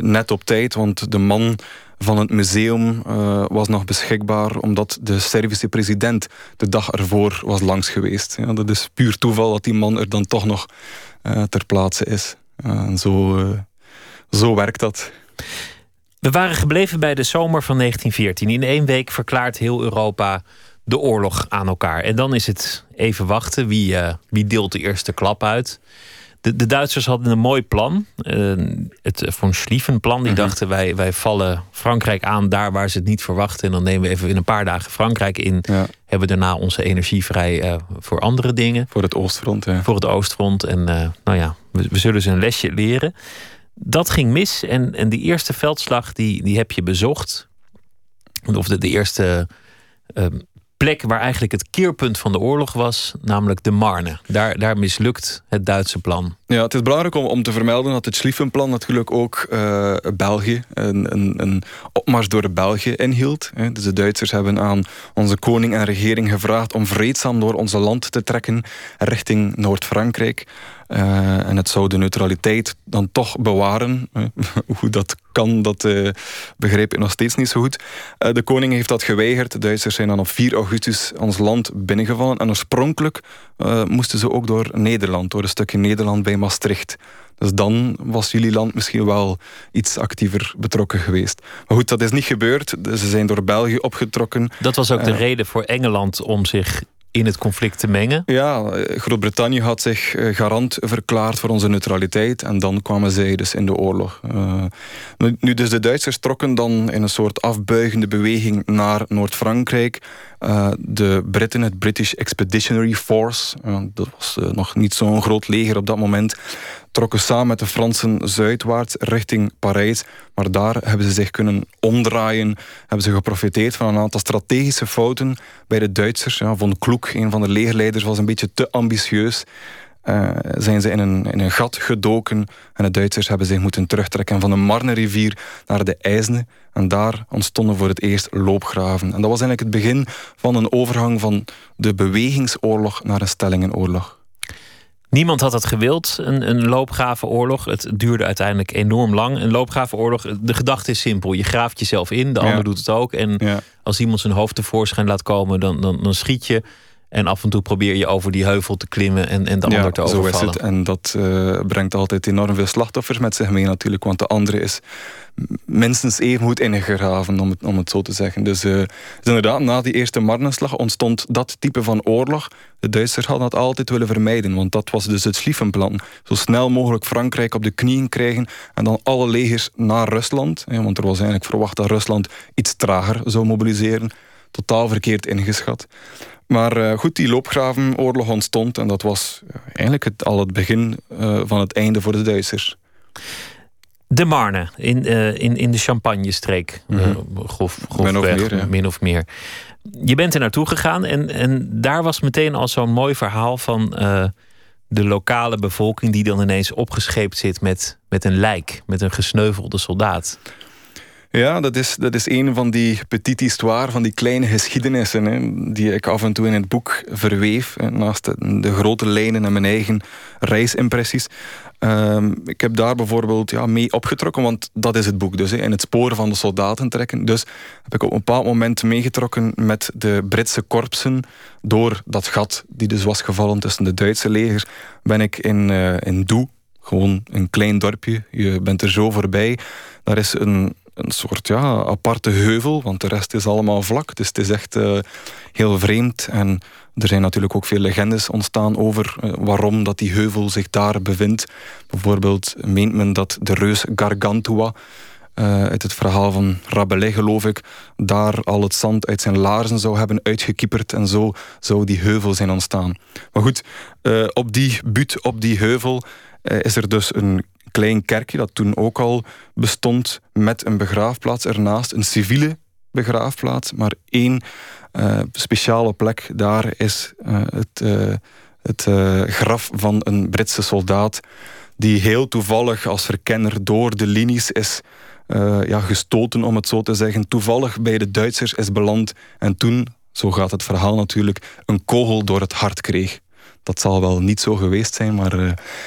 net op tijd. Want de man van het museum uh, was nog beschikbaar omdat de Servische president de dag ervoor was langs geweest. Ja, dat is puur toeval dat die man er dan toch nog uh, ter plaatse is. En zo, zo werkt dat. We waren gebleven bij de zomer van 1914. In één week verklaart heel Europa de oorlog aan elkaar. En dan is het even wachten. Wie, wie deelt de eerste klap uit? De, de Duitsers hadden een mooi plan. Uh, het von Schlieffen-plan. Die Mhm. dachten wij, wij vallen Frankrijk aan daar waar ze het niet verwachten. En dan nemen we even in een paar dagen Frankrijk in. Ja, Hebben daarna onze energie vrij eh, voor andere dingen. voor het oostfront. Ja. Voor het oostfront. En eh, nou ja, we, we zullen ze een lesje leren. Dat ging mis. En, en die eerste veldslag die, die heb je bezocht. Of de, de eerste ehm, plek waar eigenlijk het keerpunt van de oorlog was. Namelijk de Marne. Daar, daar mislukt het Duitse plan. Ja, het is belangrijk om, om te vermelden dat het Schlieffen-plan natuurlijk ook eh, België, een, een, een opmars door België inhield. Dus de Duitsers hebben aan onze koning en regering gevraagd om vreedzaam door onze land te trekken richting Noord-Frankrijk. Eh, en het zou de neutraliteit dan toch bewaren. Hoe dat kan, dat eh, begreep ik nog steeds niet zo goed. Eh, de koning heeft dat geweigerd. De Duitsers zijn dan op 4 augustus ons land binnengevallen. En oorspronkelijk moesten ze ook door Nederland, door een stukje Nederland bij Maastricht. Dus dan was jullie land misschien wel iets actiever betrokken geweest. Maar goed, dat is niet gebeurd. Ze zijn door België opgetrokken. Dat was ook de reden voor Engeland om zich in het conflict te mengen. Ja, eh, Groot-Brittannië had zich eh, garant verklaard voor onze neutraliteit. En dan kwamen zij dus in de oorlog. Eh, nu- dus de Duitsers trokken dan in een soort afbuigende beweging naar Noord-Frankrijk. De Britten, het British Expeditionary Force, dat was nog niet zo'n groot leger op dat moment, trokken samen met de Fransen zuidwaarts richting Parijs. Maar daar hebben ze zich kunnen omdraaien, hebben ze geprofiteerd van een aantal strategische fouten bij de Duitsers. Ja, von Kloek, een van de legerleiders, was een beetje te ambitieus. Eh, zijn ze in een, in een gat gedoken en de Duitsers hebben zich moeten terugtrekken van de Marne-rivier naar de IJsne. En daar ontstonden voor het eerst loopgraven. En dat was eigenlijk het begin van een overgang van de bewegingsoorlog naar een stellingenoorlog. Niemand had dat gewild, een, een loopgravenoorlog. Het duurde uiteindelijk enorm lang. Een loopgravenoorlog, de gedachte is simpel. Je graaft jezelf in, de Ja. ander doet het ook. En Ja. als iemand zijn hoofd tevoorschijn laat komen, dan, dan, dan schiet je. En af en toe probeer je over die heuvel te klimmen en, en de ander te zo is overvallen. het. En dat eh, brengt altijd enorm veel slachtoffers met zich mee natuurlijk. Want de andere is minstens even goed ingegraven, om het, om het zo te zeggen. Dus, eh, dus inderdaad, na die eerste Marnenslag ontstond dat type van oorlog. De Duitsers hadden dat altijd willen vermijden. Want dat was dus het Schlieffen-plan. Zo snel mogelijk Frankrijk op de knieën krijgen. En dan alle legers naar Rusland. want er was eigenlijk verwacht dat Rusland iets trager zou mobiliseren. Totaal verkeerd ingeschat. Maar eh, goed, die loopgravenoorlog ontstond. En dat was eh, eigenlijk het, al het begin eh, van het einde voor de Duitsers. De Marne, in, in, in de Champagne-streek. Mhm. grof, Min of meer, ja. min of meer. Je bent er naartoe gegaan en, en daar was meteen al zo'n mooi verhaal van de lokale bevolking die dan ineens opgescheept zit met, met een lijk, met een gesneuvelde soldaat. Ja, dat is, dat is een van die petit histoire, van die kleine geschiedenissen, hè, die ik af en toe in het boek verweef, hè, naast de, de grote lijnen en mijn eigen reisimpressies. Ehm, ik heb daar bijvoorbeeld ja, mee opgetrokken, want dat is het boek dus, hè, in het sporen van de soldaten trekken. Dus heb ik op een bepaald moment meegetrokken met de Britse korpsen door dat gat die dus was gevallen tussen de Duitse legers, ben ik in, eh in Doe, gewoon een klein dorpje, je bent er zo voorbij, daar is een een soort ja, aparte heuvel, want de rest is allemaal vlak. Dus het is echt eh, heel vreemd. En er zijn natuurlijk ook veel legendes ontstaan over eh, waarom dat die heuvel zich daar bevindt. Bijvoorbeeld meent men dat de reus Gargantua, eh, uit het verhaal van Rabelais geloof ik, daar al het zand uit zijn laarzen zou hebben uitgekieperd en zo zou die heuvel zijn ontstaan. Maar goed, op die buurt, op die heuvel, is er dus een klein kerkje dat toen ook al bestond met een begraafplaats. Ernaast, een civiele begraafplaats, maar één eh, speciale plek. Daar is eh, het, eh, het graf van een Britse soldaat die heel toevallig als verkenner door de linies is ja, gestoten, om het zo te zeggen, toevallig bij de Duitsers is beland en toen, zo gaat het verhaal natuurlijk, een kogel door het hart kreeg. Dat zal wel niet zo geweest zijn, maar eh,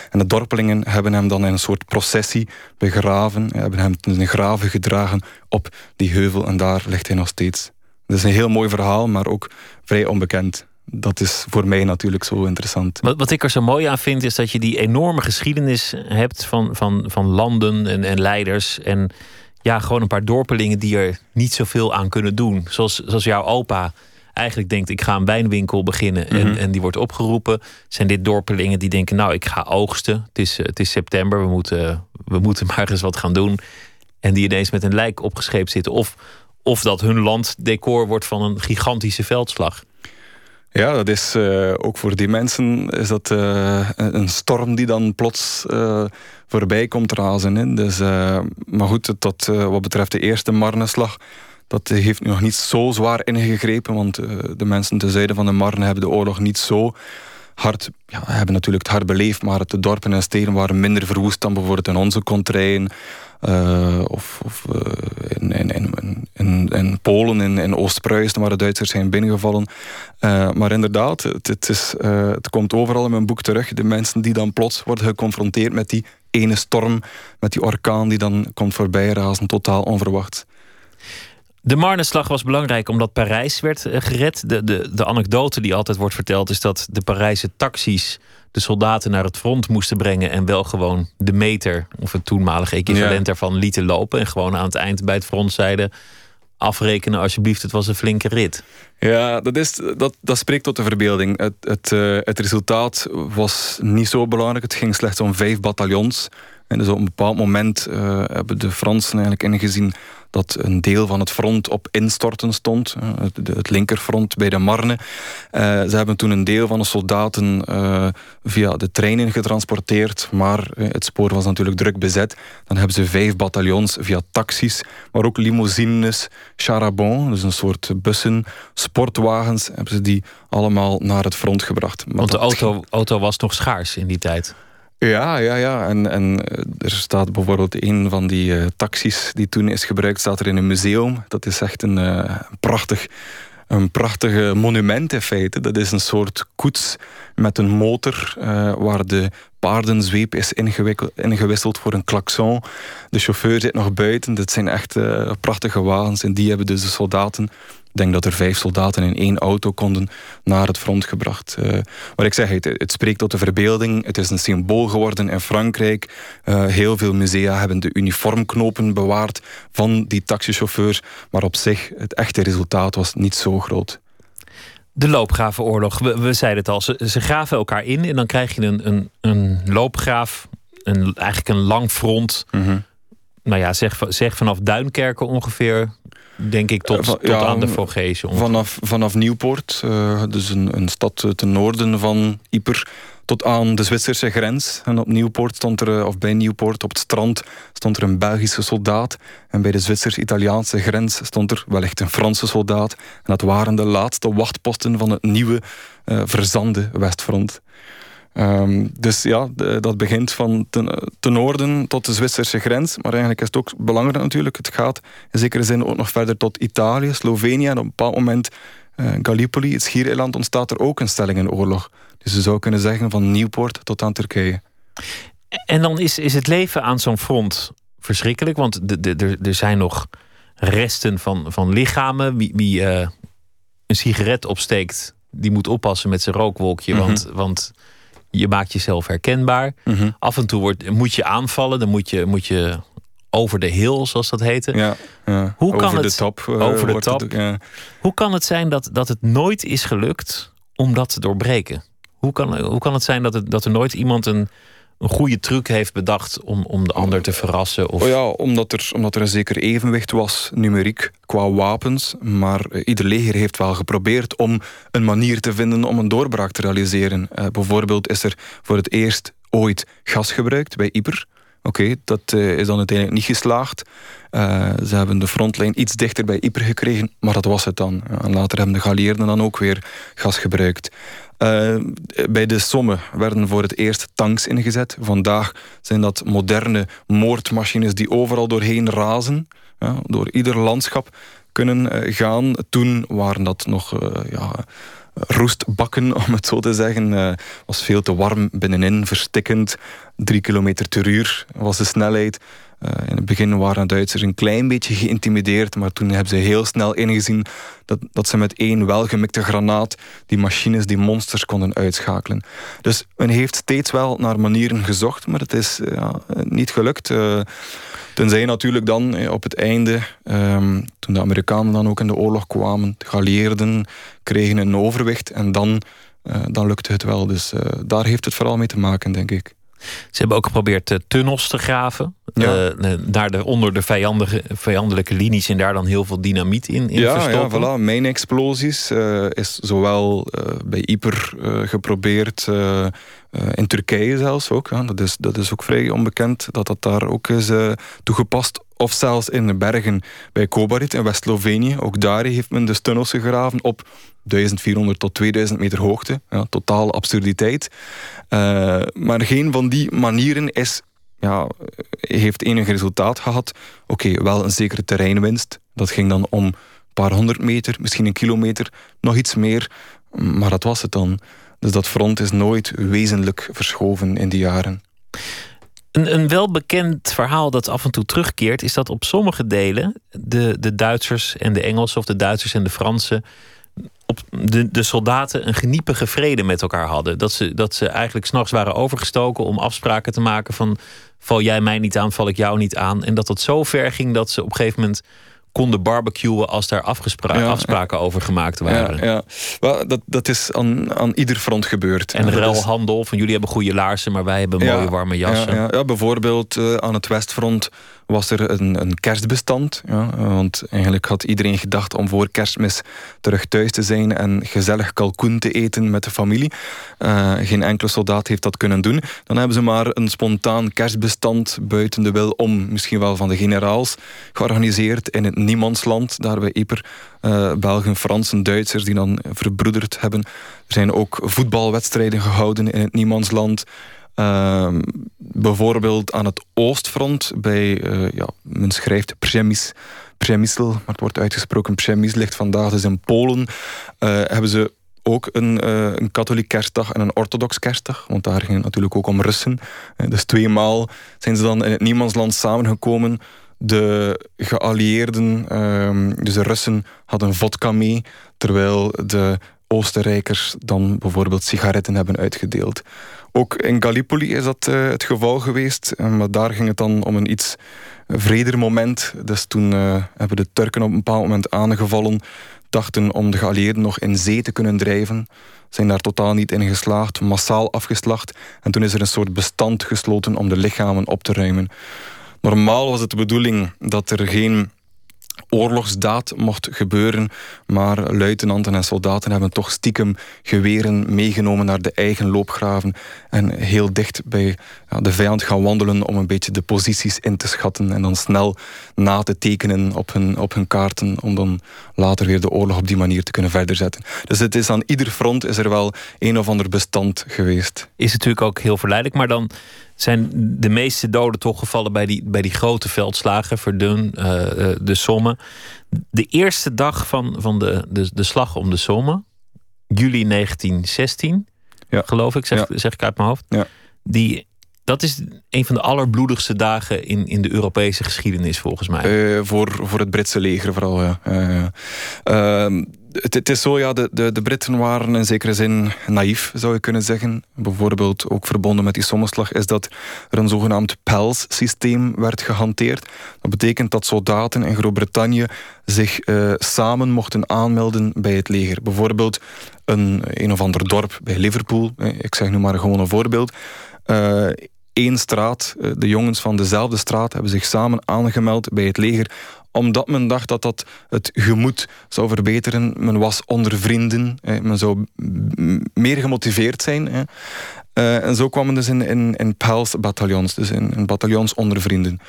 en de dorpelingen hebben hem dan in een soort processie begraven, hebben hem ten graven gedragen op die heuvel en daar ligt hij nog steeds. Dat is een heel mooi verhaal, maar ook vrij onbekend. Dat is voor mij natuurlijk zo interessant. Wat, wat ik er zo mooi aan vind, is dat je die enorme geschiedenis hebt van, van, van landen en, en leiders. En ja, gewoon een paar dorpelingen die er niet zoveel aan kunnen doen. Zoals, zoals jouw opa eigenlijk denkt: ik ga een wijnwinkel beginnen. en, Mhm. en die wordt opgeroepen. Zijn dit dorpelingen die denken: nou, ik ga oogsten. Het is, het is september, we moeten, we moeten maar eens wat gaan doen. En die ineens met een lijk opgescheept zitten. Of, of dat hun land decor wordt van een gigantische veldslag. Ja, dat is eh, ook voor die mensen is dat eh, een storm die dan plots eh, voorbij komt razen. Hè. Dus, maar goed, tot, wat betreft de eerste Marneslag, dat heeft nu nog niet zo zwaar ingegrepen, want eh, de mensen ten zuiden van de Marne hebben de oorlog niet zo hard, ja, hebben natuurlijk het hard beleefd, maar de dorpen en steden waren minder verwoest dan bijvoorbeeld in onze contraien. eh, of eh, in, in, in, in, Polen, in, in Oost-Pruisen, waar de Duitsers zijn binnengevallen. Maar inderdaad, het, het komt overal in mijn boek terug. De mensen die dan plots worden geconfronteerd met die ene storm, met die orkaan die dan komt voorbij razen, totaal onverwacht. De Marneslag was belangrijk omdat Parijs werd eh, gered. De, de, de anekdote die altijd wordt verteld is dat de Parijse taxis de soldaten naar het front moesten brengen en wel gewoon de meter of het toenmalige equivalent Ja. daarvan lieten lopen. En gewoon aan het eind bij het front zeiden: afrekenen alsjeblieft, het was een flinke rit. Ja, dat, is, dat, dat spreekt tot de verbeelding. Het, het, eh, het resultaat was niet zo belangrijk. Het ging slechts om vijf bataljons. En dus op een bepaald moment eh, hebben de Fransen eigenlijk ingezien dat een deel van het front op instorten stond. eh, het, het linkerfront bij de Marne. Eh, ze hebben toen een deel van de soldaten via de treinen getransporteerd. Maar het spoor was natuurlijk druk bezet. Dan hebben ze vijf bataljons via taxis, maar ook limousines, charabon, dus een soort bussen, sportwagens, hebben ze die allemaal naar het front gebracht. Maar Want de auto, auto was nog schaars in die tijd. Ja, ja, ja. En, en eh, er staat bijvoorbeeld een van die eh, taxis die toen is gebruikt, staat er in een museum. Dat is echt een eh, prachtig, een prachtig monument in feite. Dat is een soort koets met een motor waar de paardenzweep is ingewisseld voor een klakson. De chauffeur zit nog buiten. Dit zijn echt prachtige wagens. En die hebben dus de soldaten denk dat er vijf soldaten in één auto konden naar het front gebracht. Eh maar ik zeg, het, het spreekt tot de verbeelding. Het is een symbool geworden in Frankrijk. Eh, heel veel musea hebben de uniformknopen bewaard van die taxichauffeur. Maar op zich, het echte resultaat was niet zo groot. De loopgravenoorlog. We, we zeiden het al, ze, ze graven elkaar in en dan krijg je een, een, een loopgraaf, een, eigenlijk een lang front. Nou ja, zeg, zeg vanaf Duinkerken ongeveer, denk ik, tot, Eh, tot ja, aan de ongeveer. Vanaf, vanaf Nieuwpoort, eh, dus een, een stad eh, ten noorden van Yper, tot aan de Zwitserse grens. En op Nieuwpoort stond er, of bij Nieuwpoort op het strand, stond er een Belgische soldaat. En bij de Zwitsers-Italiaanse grens stond er wellicht een Franse soldaat. En dat waren de laatste wachtposten van het nieuwe, verzande Westfront. Ehm, dus ja, de- dat begint van ten, ten noorden tot de Zwitserse grens. Maar eigenlijk is het ook belangrijk natuurlijk. Het gaat in zekere zin ook nog verder tot Italië, Slovenië. En op een bepaald moment eh, Gallipoli, het Schiereiland, ontstaat er ook een stellingenoorlog. Dus je zou kunnen zeggen van Nieuwpoort tot aan Turkije. En dan is, is het leven aan zo'n front verschrikkelijk, want er- er zijn nog resten van, van lichamen. Wie, wie eh, een sigaret opsteekt, die moet oppassen met zijn rookwolkje, Mhm. want, want je maakt jezelf herkenbaar. Af en toe wordt, moet je aanvallen, dan moet je, moet je over de hill, zoals dat heette. Ja, ja. Hoe kan over het- de top. eh, over de het top. ja. Hoe kan het zijn dat, dat het nooit is gelukt om dat te doorbreken? Hoe kan, hoe kan het zijn dat, het, dat er nooit iemand een, een goede truc heeft bedacht om, om de ander te verrassen? Of... Oh ja, omdat er, omdat er een zeker evenwicht was, numeriek, qua wapens. Maar eh, ieder leger heeft wel geprobeerd om een manier te vinden om een doorbraak te realiseren. Eh, bijvoorbeeld is er voor het eerst ooit gas gebruikt bij Yper. Oké, dat eh, is dan uiteindelijk niet geslaagd. Eh, ze hebben de frontlijn iets dichter bij Yper gekregen, maar dat was het dan. Later hebben de geallieerden dan ook weer gas gebruikt. Eh, bij de Somme werden voor het eerst tanks ingezet. Vandaag zijn dat moderne moordmachines die overal doorheen razen. Door ieder landschap kunnen gaan. Toen waren dat nog ja, roestbakken, om het zo te zeggen. Eh was veel te warm binnenin, verstikkend. Drie kilometer per uur was de snelheid. in het begin waren Duitsers een klein beetje geïntimideerd, maar toen hebben ze heel snel ingezien dat, dat ze met één welgemikte granaat die machines, die monsters konden uitschakelen. Dus men heeft steeds wel naar manieren gezocht, maar het is ja, niet gelukt. Uh, tenzij natuurlijk dan op het einde, um, toen de Amerikanen dan ook in de oorlog kwamen, de geallieerden kregen een overwicht en dan, uh, dan lukte het wel. Dus uh, daar heeft het vooral mee te maken, denk ik. Ze hebben ook geprobeerd uh, tunnels te graven. Ja. Uh, naar de, onder de vijandelijke linies en daar dan heel veel dynamiet in, in ja, verstoppen. Ja, voilà. Mijnexplosies uh, is zowel bij Yper geprobeerd, in Turkije zelfs ook. Dat, is, dat is ook vrij onbekend dat dat daar ook is toegepast. Of zelfs in de bergen bij Kobarit in West-Slovenië. Ook daar heeft men dus tunnels gegraven op 1400 tot 2000 meter hoogte. Ja, totale absurditeit. Uh, maar geen van die manieren is, ja, heeft enig resultaat gehad. Oké, wel een zekere terreinwinst. Dat ging dan om een paar honderd meter, misschien een kilometer, nog iets meer. Maar dat was het dan. Dus dat front is nooit wezenlijk verschoven in die jaren. Een, een welbekend verhaal dat af en toe terugkeert, is dat op sommige delen de, de Duitsers en de Engelsen, of de Duitsers en de Fransen, op de, de soldaten een geniepige vrede met elkaar hadden. Dat ze, dat ze eigenlijk s'nachts waren overgestoken om afspraken te maken van val jij mij niet aan, val ik jou niet aan. En dat het zo ver ging dat ze op een gegeven moment konden barbecuen als daar afspraken over gemaakt waren. Ja, ja. Dat, dat is aan, aan ieder front gebeurd. En ruilhandel, van jullie hebben goede laarzen, maar wij hebben mooie warme jassen. Ja, ja, bijvoorbeeld uh, aan het westfront was er een, een kerstbestand. Ja, want eigenlijk had iedereen gedacht om voor kerstmis terug thuis te zijn en gezellig kalkoen te eten met de familie. Uh, geen enkele soldaat heeft dat kunnen doen. Dan hebben ze maar een spontaan kerstbestand buiten de wil om, misschien wel van de generaals, georganiseerd in het niemandsland, daar bij Yper. Uh, Belgen, Fransen, Duitsers die dan verbroederd hebben. Er zijn ook voetbalwedstrijden gehouden in het niemandsland. Uh, bijvoorbeeld aan het oostfront bij, uh, ja, men schrijft Przemys, Przemysl, maar het wordt uitgesproken Przemys, ligt vandaag dus in Polen. Uh, hebben ze ook een, uh, een katholiek kerstdag en een orthodox kerstdag. Want daar ging het natuurlijk ook om Russen. dus tweemaal zijn ze dan in het niemandsland samengekomen. De geallieerden, uh, dus de Russen, hadden vodka mee. Terwijl de Oostenrijkers dan bijvoorbeeld sigaretten hebben uitgedeeld. Ook in Gallipoli is dat uh, het geval geweest. Uh, maar daar ging het dan om een iets vreder moment. Dus toen uh, hebben de Turken op een bepaald moment aangevallen. Dachten om de geallieerden nog in zee te kunnen drijven. Zijn daar totaal niet in geslaagd. Massaal afgeslacht. En toen is er een soort bestand gesloten om de lichamen op te ruimen. Normaal was het de bedoeling dat er geen oorlogsdaad mocht gebeuren. Maar luitenanten en soldaten hebben toch stiekem geweren meegenomen naar de eigen loopgraven. En heel dicht bij de vijand gaan wandelen om een beetje de posities in te schatten. En dan snel na te tekenen op hun, op hun kaarten. Om dan later weer de oorlog op die manier te kunnen verder zetten. Dus het is aan ieder front is er wel een of ander bestand geweest. Is natuurlijk ook heel verleidelijk, maar dan zijn de meeste doden toch gevallen bij die, bij die grote veldslagen, Verdun, uh, de Somme. De eerste dag van, van de, de, de slag om de Somme, juli 1916, ja. geloof ik, zeg, zeg ik uit mijn hoofd. Ja. Die, dat is een van de allerbloedigste dagen in, in de Europese geschiedenis, volgens mij. Uh, voor, voor het Britse leger vooral, ja. Uh, het, het, is zo, ja, de, de, de Britten waren in zekere zin naïef, zou je kunnen zeggen. Bijvoorbeeld ook verbonden met die sommenslag is dat er een zogenaamd PELS-systeem werd gehanteerd. Dat betekent dat soldaten in Groot-Brittannië zich uh, samen mochten aanmelden bij het leger. Bijvoorbeeld een, een of ander dorp bij Liverpool, ik zeg nu maar gewoon een voorbeeld. Uh, één straat, de jongens van dezelfde straat hebben zich samen aangemeld bij het leger omdat men dacht dat dat het gemoed zou verbeteren. Men was onder vrienden. Men zou meer gemotiveerd zijn. Uh, en zo kwamen dus in, in, in PALS-bataljons, dus in, bataljons onder vrienden.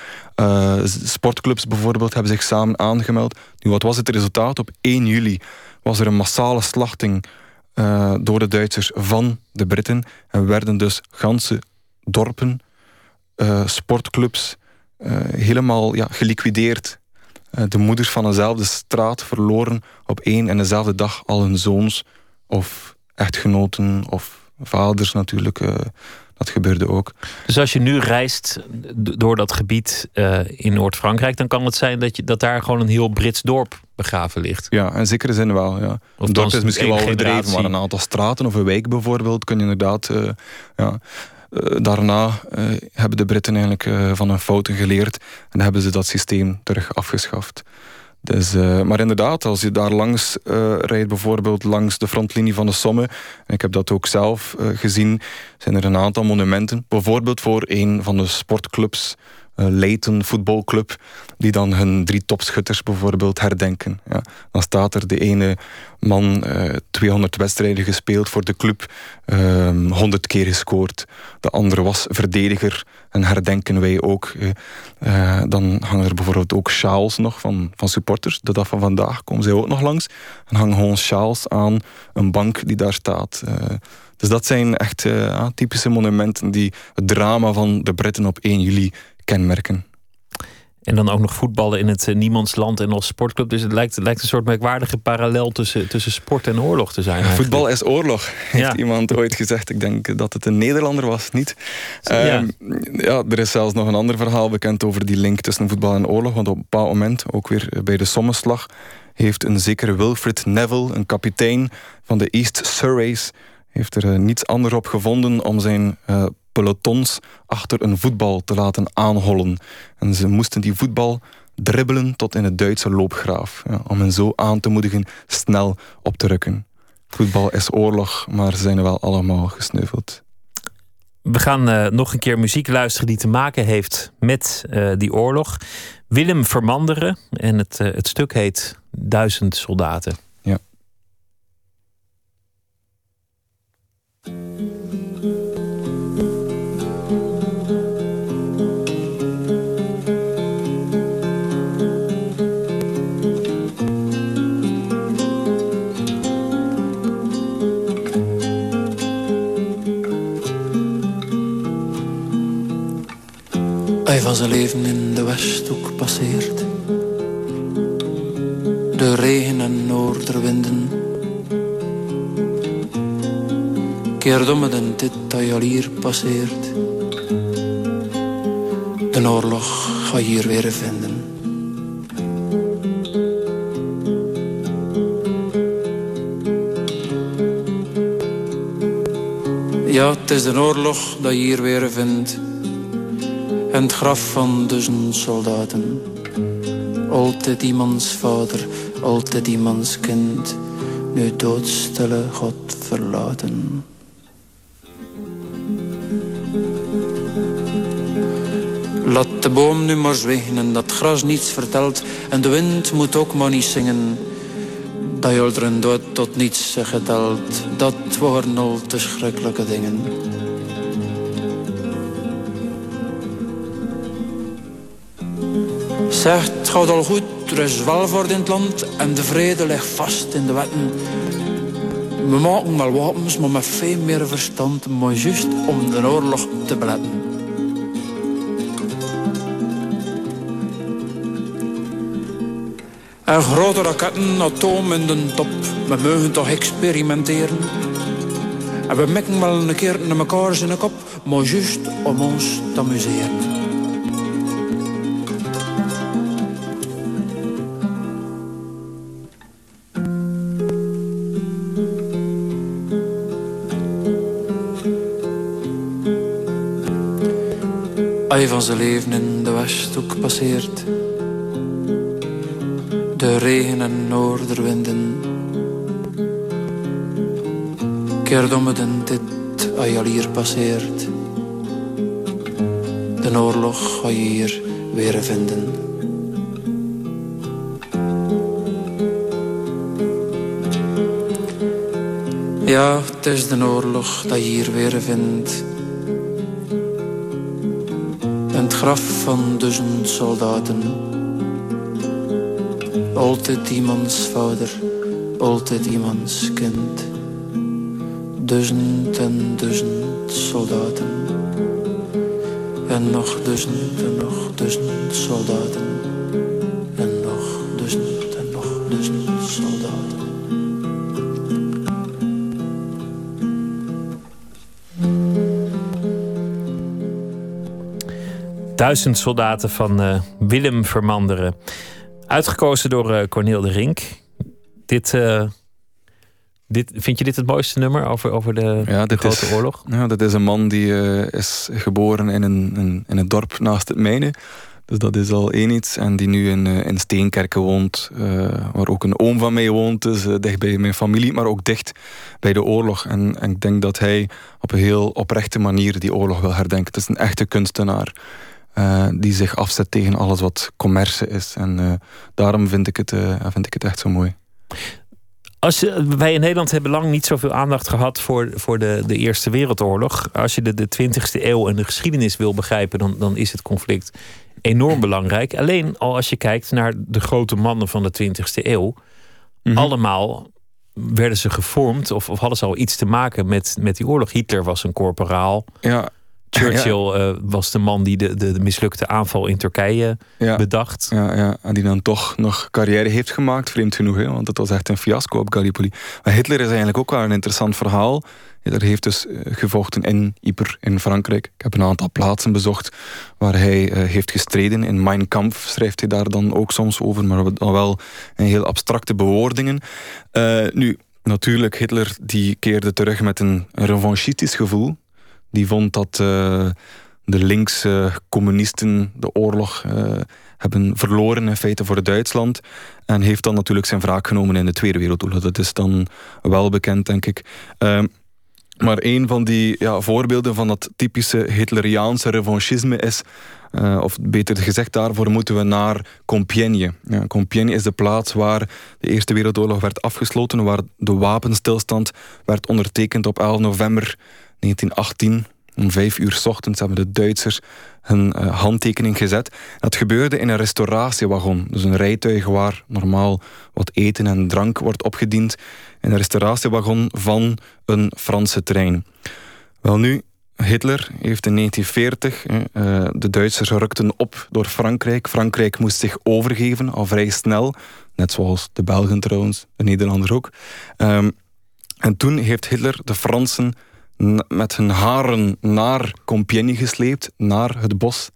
Uh, sportclubs bijvoorbeeld hebben zich samen aangemeld. Nu, wat was het resultaat? Op 1 juli was er een massale slachting door de Duitsers van de Britten. En werden dus ganse dorpen, sportclubs, helemaal ja, geliquideerd. Eh, de moeders van dezelfde straat verloren op één en dezelfde dag al hun zoons of echtgenoten of vaders natuurlijk. dat gebeurde ook. Dus als je nu reist door dat gebied in Noord-Frankrijk, dan kan het zijn dat, je, dat daar gewoon een heel Brits dorp begraven ligt. Ja, in zekere zin wel. Ja. Of een dorp is misschien wel overdreven, maar een aantal straten of een wijk bijvoorbeeld kun je inderdaad. ja, daarna hebben de Britten eigenlijk van hun fouten geleerd en hebben ze dat systeem terug afgeschaft. Dus, maar inderdaad, als je daar langs rijdt, bijvoorbeeld langs de frontlinie van de Somme, en ik heb dat ook zelf gezien, zijn er een aantal monumenten. Bijvoorbeeld voor een van de sportclubs Leighton voetbalclub, die dan hun drie topschutters bijvoorbeeld herdenken. Ja. Dan staat er de ene man uh, eh, 200 wedstrijden gespeeld voor de club, uh, ehm, 100 keer gescoord. De andere was verdediger en herdenken wij ook. Uh, dan hangen er bijvoorbeeld ook sjaals nog van, van supporters. De dag van vandaag komen zij ook nog langs. En hangen gewoon sjaals aan een bank die daar staat. dus dat zijn echt typische monumenten die het drama van de Britten op 1 juli kenmerken. En dan ook nog voetballen in het uh, niemandsland en als sportclub. Dus het lijkt, lijkt een soort merkwaardige parallel tussen, tussen sport en oorlog te zijn. Voetbal is oorlog, heeft iemand ooit gezegd. Ik denk dat het een Nederlander was, niet? Ja. Ehm, ja, er is zelfs nog een ander verhaal bekend over die link tussen voetbal en oorlog. Want op een bepaald moment, ook weer bij de sommenslag, heeft een zekere Wilfred Neville, een kapitein van de East Surreys, heeft er uh, niets anders op gevonden om zijn uh, pelotons achter een voetbal te laten aanhollen. En ze moesten die voetbal dribbelen tot in het Duitse loopgraaf. Ja, om hen zo aan te moedigen snel op te rukken. Voetbal is oorlog, maar ze zijn wel allemaal gesneuveld. We gaan uh, nog een keer muziek luisteren die te maken heeft met uh, die oorlog. Willem Vermanderen en het, uh, het stuk heet Duizend Soldaten. Van zijn leven in de Westhoek passeert. De regen en noorderwinden. Keer om het dit dat je al hier passeert. De oorlog ga je hier weer vinden. Ja, het is de oorlog dat je hier weer vindt en het graf van duizend soldaten. Altijd iemands vader, altijd iemands kind, nu doodstille God verlaten. Laat de boom nu maar zwijgen en dat gras niets vertelt en de wind moet ook maar niet zingen. Dat er dood tot niets geteld, dat waren al te schrikkelijke dingen. Zegt, het gaat al goed, er is welvaart in het land en de vrede ligt vast in de wetten. We maken wel wapens, maar met veel meer verstand, maar juist om de oorlog te beletten. En grote raketten, atoom in de top, we mogen toch experimenteren. En we mikken wel een keer naar in de kop, maar juist om ons te amuseren. Hij van zijn leven in de Westhoek passeert. De regen en noorderwinden. Keer om het en dit hier passeert. De oorlog ga je hier weer vinden. Ja, het is de oorlog dat hier weer vindt graf van duizend soldaten. Altijd iemands vader, altijd iemands kind. Duizend en duizend soldaten. En nog duizend en nog duizend soldaten. Duizend soldaten van uh, Willem Vermanderen. Uitgekozen door uh, Corneel de Rink. Dit, uh, dit, vind je dit het mooiste nummer over, over de, ja, de Grote is, Oorlog? Ja, dat is een man die is geboren in een, een, in een dorp naast het mijne. Dus dat is al één iets. En die nu in, in Steenkerken woont, waar ook een oom van mij woont. Dus dicht bij mijn familie, maar ook dicht bij de oorlog. En, en ik denk dat hij op een heel oprechte manier die oorlog wil herdenken. Het is een echte kunstenaar. Uh, die zich afzet tegen alles wat commerce is. En uh, daarom vind ik, het, uh, vind ik het echt zo mooi. Als je, wij in Nederland hebben lang niet zoveel aandacht gehad voor, voor de, de Eerste Wereldoorlog. Als je de, de 20e eeuw en de geschiedenis wil begrijpen, dan, dan is het conflict enorm belangrijk. Alleen al als je kijkt naar de grote mannen van de 20e eeuw, mm -hmm. allemaal werden ze gevormd of, of hadden ze al iets te maken met, met die oorlog. Hitler was een corporaal. Ja, Churchill ja. uh, was de man die de, de, de mislukte aanval in Turkije ja. bedacht. Ja, ja, en die dan toch nog carrière heeft gemaakt, vreemd genoeg. Hè? Want het was echt een fiasco op Gallipoli. Maar Hitler is eigenlijk ook wel een interessant verhaal. Hitler heeft dus uh, gevochten in Ypres in Frankrijk. Ik heb een aantal plaatsen bezocht waar hij uh, heeft gestreden. In Mein Kampf schrijft hij daar dan ook soms over, maar dan wel in heel abstracte bewoordingen. nu, natuurlijk, Hitler die keerde terug met een, een revanchistisch gevoel. Die vond dat uh, de linkse communisten de oorlog uh, hebben verloren in feite voor Duitsland. En heeft dan natuurlijk zijn wraak genomen in de Tweede Wereldoorlog. Dat is dan wel bekend, denk ik. Uh, maar een van die ja, voorbeelden van dat typische Hitleriaanse revanchisme is... Uh, of beter gezegd, daarvoor moeten we naar Compiègne. Ja, Compiègne is de plaats waar de Eerste Wereldoorlog werd afgesloten... waar de wapenstilstand werd ondertekend op 11 november 1918, om vijf uur s ochtends, hebben de Duitsers hun uh, handtekening gezet. Dat gebeurde in een restauratiewagon. Dus een rijtuig waar normaal wat eten en drank wordt opgediend. In een restauratiewagon van een Franse trein. Wel nu, Hitler heeft in 1940, uh, de Duitsers rukten op door Frankrijk. Frankrijk moest zich overgeven, al vrij snel. Net zoals de Belgen trouwens, de Nederlanders ook. Um, en toen heeft Hitler de Fransen met hun haren naar Compiègne gesleept, naar het bos.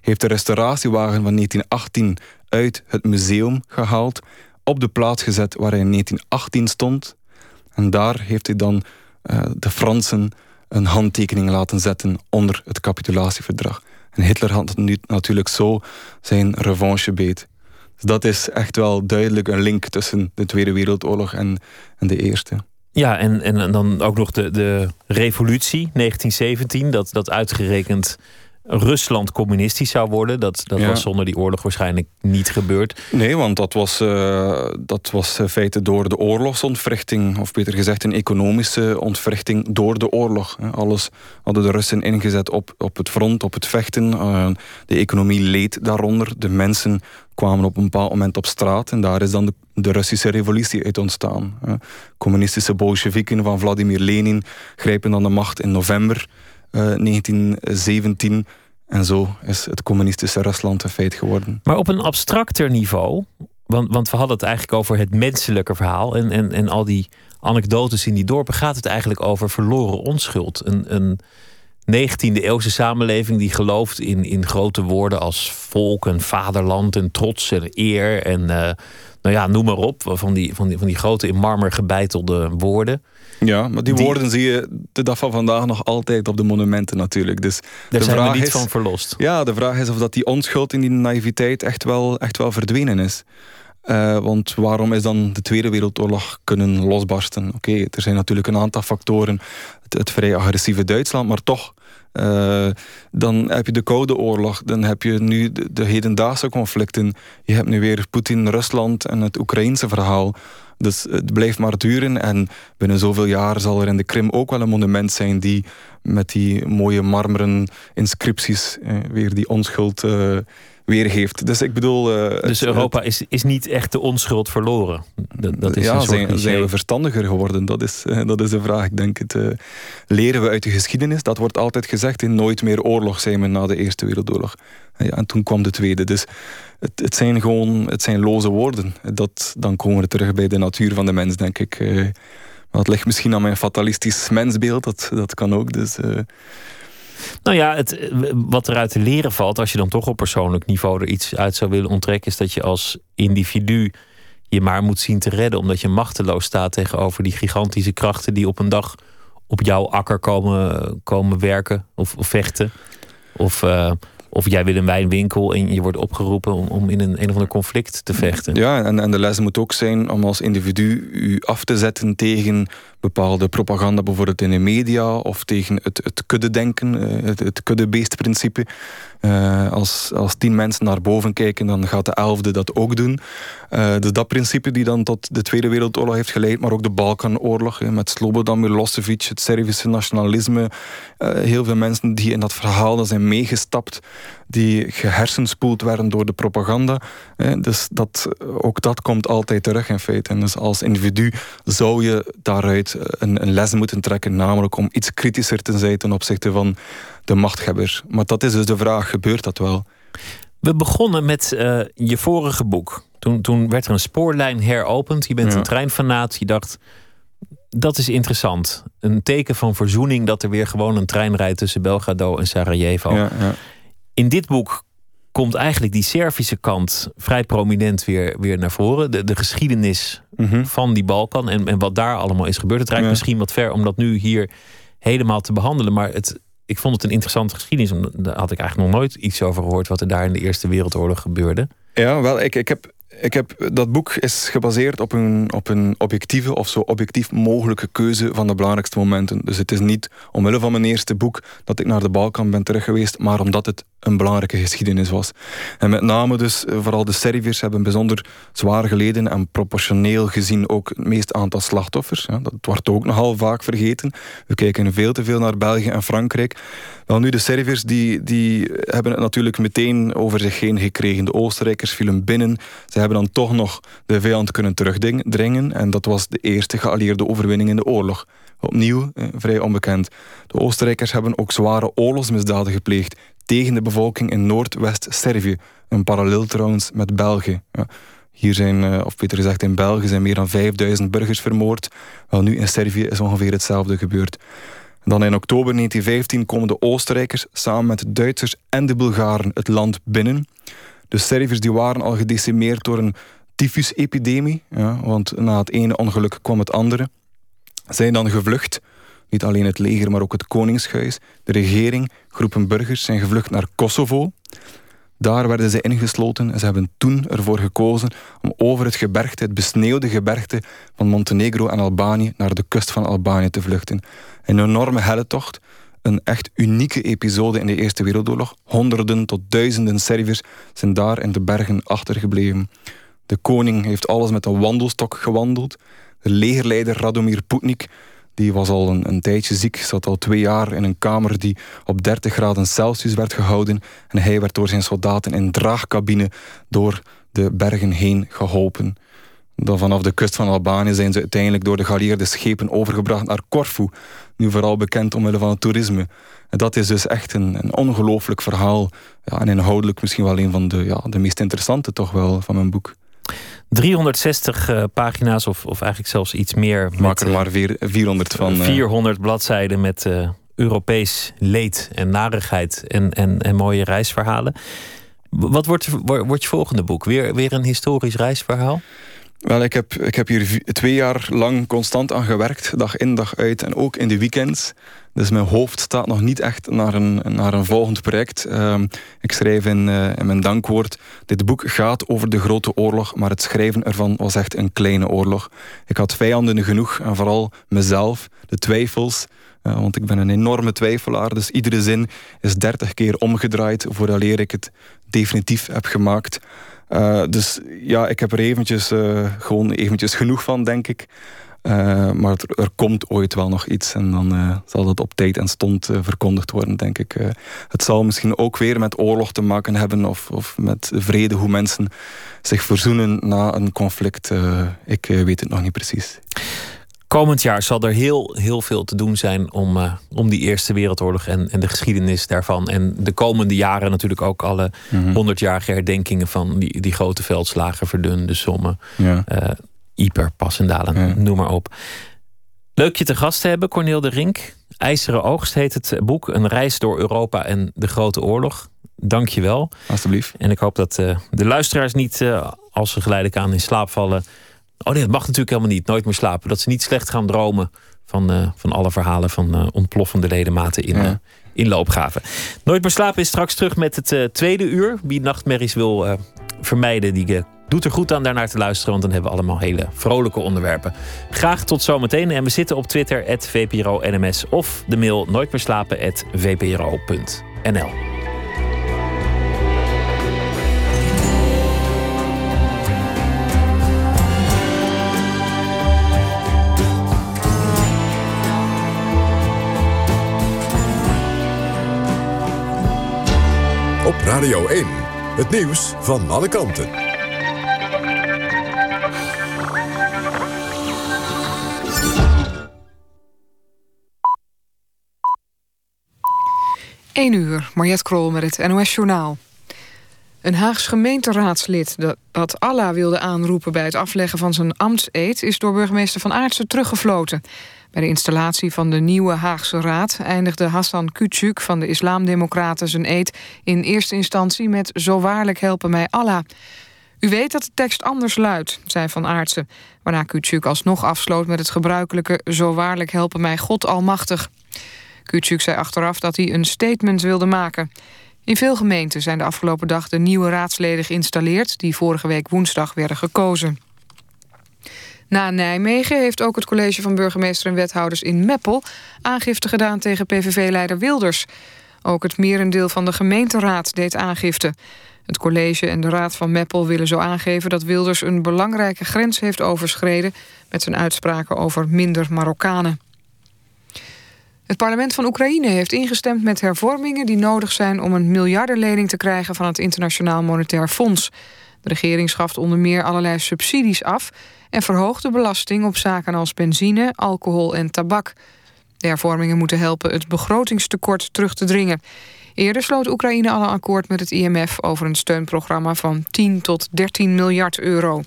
Heeft de restauratiewagen van 1918 uit het museum gehaald, op de plaats gezet waar hij in 1918 stond. En daar heeft hij dan uh, de Fransen een handtekening laten zetten onder het capitulatieverdrag. En Hitler had nu natuurlijk zo zijn revanche beet. Dus dat is echt wel duidelijk een link tussen de Tweede Wereldoorlog en, en de Eerste. Ja, en, en dan ook nog de, de revolutie 1917, dat, dat uitgerekend Rusland communistisch zou worden. Dat, dat Ja. was zonder die oorlog waarschijnlijk niet gebeurd. Nee, want dat was, eh, dat was in feite door de oorlogsontwrichting, of beter gezegd een economische ontwrichting door de oorlog. Alles hadden de Russen ingezet op, op het front, op het vechten. Eh, de economie leed daaronder. De mensen kwamen op een bepaald moment op straat en daar is dan de, de Russische revolutie uit ontstaan. Communistische bolsjewieken van Vladimir Lenin grijpen dan de macht in november eh, 1917 en zo is het communistische Rusland een feit geworden. Maar op een abstracter niveau, want, want we hadden het eigenlijk over het menselijke verhaal en, en, en al die anekdotes in die dorpen, gaat het eigenlijk over verloren onschuld. Een, een 19e eeuwse samenleving die gelooft in, in grote woorden als volk en vaderland en trots en eer en eh, nou ja, noem maar op, van die, van die, van die grote in marmer gebeitelde woorden. Ja, maar die, Die- woorden zie je de dag van vandaag nog altijd op de monumenten natuurlijk. Dus Daar de zijn we vraag niet is, van verlost. Ja, de vraag is of dat die onschuld in die naïviteit echt wel, echt wel verdwenen is. Eh, want waarom is dan de Tweede Wereldoorlog kunnen losbarsten? Oké, er zijn natuurlijk een aantal factoren. Het, vrij agressieve Duitsland, maar toch. eh, dan heb je de Koude Oorlog, dan heb je nu de, de hedendaagse conflicten. Je hebt nu weer Poetin, Rusland en het Oekraïnse verhaal. Dus het blijft maar duren. En binnen zoveel jaar zal er in de Krim ook wel een monument zijn die met die mooie marmeren inscripties eh, weer die onschuld eh, weergeeft. Dus ik bedoel. eh, Dus het- Europa is, is niet echt de onschuld verloren. Dat, dat is ja, een soort zijn, we verstandiger geworden? Dat is, eh, dat is de vraag. Ik denk het. eh, leren we uit de geschiedenis? Dat wordt altijd gezegd. In nooit meer oorlog zijn we na de Eerste Wereldoorlog. Ja, en toen kwam de Tweede. Dus het, het zijn gewoon het zijn loze woorden. Dat, dan komen we terug bij de natuur van de mens, denk ik. Eh, maar het ligt misschien aan mijn fatalistisch mensbeeld. Dat, dat kan ook. Dus, eh, Nou ja, het, wat eruit te leren valt, als je dan toch op persoonlijk niveau er iets uit zou willen onttrekken, is dat je als individu je maar moet zien te redden, omdat je machteloos staat tegenover die gigantische krachten die op een dag op jouw akker komen, komen werken of, vechten. Of, uh, of jij wil een wijnwinkel en je wordt opgeroepen om, om in een, een of ander conflict te vechten. Ja, en, en de les moet ook zijn om als individu u af te zetten tegen bepaalde propaganda, bijvoorbeeld in de media, of tegen het, het kuddedenken, eh, het, het kuddebeestprincipe. Uh, als, als tien mensen naar boven kijken, dan gaat de elfde dat ook doen. Uh, dus dat principe die dan tot de Tweede Wereldoorlog heeft geleid, maar ook de Balkanoorlog met Slobodan Milosevic, het Servische nationalisme. Heel veel mensen die in dat verhaal zijn meegestapt, die gehersenspoeld werden door de propaganda. dus dat, ook dat komt altijd terug in feite. En dus als individu zou je daaruit een, een les moeten trekken, namelijk om iets kritischer te zijn ten opzichte van de machthebber. Maar dat is dus de vraag, gebeurt dat wel? We begonnen met uh, je vorige boek. Toen, toen werd er een spoorlijn heropend. Je bent ja. een treinfanaat. Je dacht, dat is interessant. Een teken van verzoening dat er weer gewoon een trein rijdt tussen Belgrado en Sarajevo. Ja, ja. In dit boek komt eigenlijk die Servische kant vrij prominent weer, weer naar voren. De, de geschiedenis mm -hmm. van die Balkan en, en wat daar allemaal is gebeurd. Het rijdt misschien wat ver om dat nu hier helemaal te behandelen. Maar het, ik vond het een interessante geschiedenis. Daar had ik eigenlijk nog nooit iets over gehoord wat er daar in de Eerste Wereldoorlog gebeurde. Ja, wel, ik, ik heb ik heb, dat boek is gebaseerd op een, op een objectieve of zo objectief mogelijke keuze van de belangrijkste momenten. Dus het is niet omwille van mijn eerste boek dat ik naar de Balkan ben terug geweest, maar omdat het een belangrijke geschiedenis was. En met name dus, eh, vooral de Serviërs hebben bijzonder zwaar geleden en proportioneel gezien ook het meeste aantal slachtoffers. Dat wordt ook nogal vaak vergeten. We kijken veel te veel naar België en Frankrijk. Wel nu, de Serviërs die, die hebben het natuurlijk meteen over zich heen gekregen. De Oostenrijkers vielen binnen. Ze hebben dan toch nog de vijand kunnen terugdringen. En dat was de eerste geallieerde overwinning in de oorlog. Opnieuw eh, vrij onbekend. De Oostenrijkers hebben ook zware oorlogsmisdaden gepleegd tegen de bevolking in Noordwest-Servië. Een parallel trouwens met België. Ja. Hier zijn, eh, of beter gezegd in België, zijn meer dan 5000 burgers vermoord. Wel nu in Servië is ongeveer hetzelfde gebeurd. Dan in oktober 1915 komen de Oostenrijkers samen met de Duitsers en de Bulgaren het land binnen. De Serviërs die waren al gedecimeerd door een tyfusepidemie, ja, want na het ene ongeluk kwam het andere. Zijn dan gevlucht. Niet alleen het leger, maar ook het koningshuis, de regering, groepen burgers zijn gevlucht naar Kosovo. Daar werden ze ingesloten en ze hebben toen ervoor gekozen om over het gebergte, het besneeuwde gebergte van Montenegro en Albanië naar de kust van Albanië te vluchten. Een enorme helletocht, een echt unieke episode in de Eerste Wereldoorlog. Honderden tot duizenden Serviërs zijn daar in de bergen achtergebleven. De koning heeft alles met een wandelstok gewandeld. De legerleider Radomir Putnik die was al een, een, tijdje ziek, zat al twee jaar in een kamer die op 30 graden Celsius werd gehouden. En hij werd door zijn soldaten in draagcabine door de bergen heen geholpen. Dan vanaf de kust van Albanië zijn ze uiteindelijk door de geallieerde schepen overgebracht naar Corfu. Nu vooral bekend omwille van het toerisme. En dat is dus echt een, een ongelooflijk verhaal. Ja, en inhoudelijk misschien wel een van de, ja, de meest interessante toch wel van mijn boek. 360 uh, pagina's, of, of eigenlijk zelfs iets meer. Maak er maar vier, 400 van. 400 uh, bladzijden met Europees leed en narigheid en, en, en mooie reisverhalen. Wat wordt, wordt je volgende boek? Weer, weer een historisch reisverhaal? Wel, ik heb, ik heb hier twee jaar lang constant aan gewerkt, dag in, dag uit en ook in de weekends. Dus mijn hoofd staat nog niet echt naar een, naar een volgend project. Um, ik schrijf in, uh, in mijn dankwoord: Dit boek gaat over de grote oorlog, maar het schrijven ervan was echt een kleine oorlog. Ik had vijanden genoeg en vooral mezelf, de twijfels. Uh, want ik ben een enorme twijfelaar, dus iedere zin is dertig keer omgedraaid vooraleer ik het definitief heb gemaakt. Uh, dus ja, ik heb er eventjes, uh, gewoon eventjes genoeg van, denk ik. Uh, maar er, er, komt ooit wel nog iets en dan zal dat op tijd en stond verkondigd worden, denk ik. het zal misschien ook weer met oorlog te maken hebben of, of met vrede, hoe mensen zich verzoenen na een conflict. ik weet het nog niet precies. Komend jaar zal er heel, heel veel te doen zijn om, uh, om die Eerste Wereldoorlog en, en de geschiedenis daarvan. En de komende jaren natuurlijk ook alle honderdjarige herdenkingen van die, die grote veldslagen, verdunde sommen, ja. uh, Iper, Passendalen, ja. noem maar op. Leuk je te gast te hebben, Corneel de Rink. IJzeren Oogst heet het boek. Een reis door Europa en de Grote Oorlog. Dank je wel. Alsjeblieft. En ik hoop dat uh, de luisteraars niet, uh, als ze geleidelijk aan in slaap vallen... Oh nee, dat mag natuurlijk helemaal niet. Nooit meer slapen. Dat ze niet slecht gaan dromen van, uh, van alle verhalen van ontploffende ledematen in, ja. in loopgaven. Nooit meer slapen is straks terug met het tweede uur. Wie nachtmerries wil vermijden, die doet er goed aan daarnaar te luisteren. Want dan hebben we allemaal hele vrolijke onderwerpen. Graag tot zometeen. En we zitten op Twitter, VPRO-NMS. Of de mail nooitmeerslapen.vpro.nl. Radio 1, het nieuws van alle kanten. 1 uur, Mariette Krol met het NOS Journaal. Een Haags gemeenteraadslid dat Allah wilde aanroepen... bij het afleggen van zijn ambtseed... is door burgemeester Van Aartsen teruggefloten. Bij de installatie van de nieuwe Haagse Raad... eindigde Hassan Küçük van de Islamdemocraten zijn eed... in eerste instantie met... zo waarlijk helpen mij Allah... U weet dat de tekst anders luidt, zei Van Aartsen... waarna Küçük alsnog afsloot met het gebruikelijke... zo waarlijk helpen mij God almachtig. Kutsuk zei achteraf dat hij een statement wilde maken. In veel gemeenten zijn de afgelopen dag de nieuwe raadsleden geïnstalleerd... die vorige week woensdag werden gekozen. Na Nijmegen heeft ook het college van burgemeester en wethouders in Meppel... aangifte gedaan tegen PVV-leider Wilders. Ook het merendeel van de gemeenteraad deed aangifte. Het college en de raad van Meppel willen zo aangeven... dat Wilders een belangrijke grens heeft overschreden... met zijn uitspraken over minder Marokkanen. Het parlement van Oekraïne heeft ingestemd met hervormingen die nodig zijn om een miljardenlening te krijgen van het Internationaal Monetair Fonds. De regering schaft onder meer allerlei subsidies af en verhoogt de belasting op zaken als benzine, alcohol en tabak. De hervormingen moeten helpen het begrotingstekort terug te dringen. Eerder sloot Oekraïne al een akkoord met het IMF over een steunprogramma van 10 tot 13 miljard euro.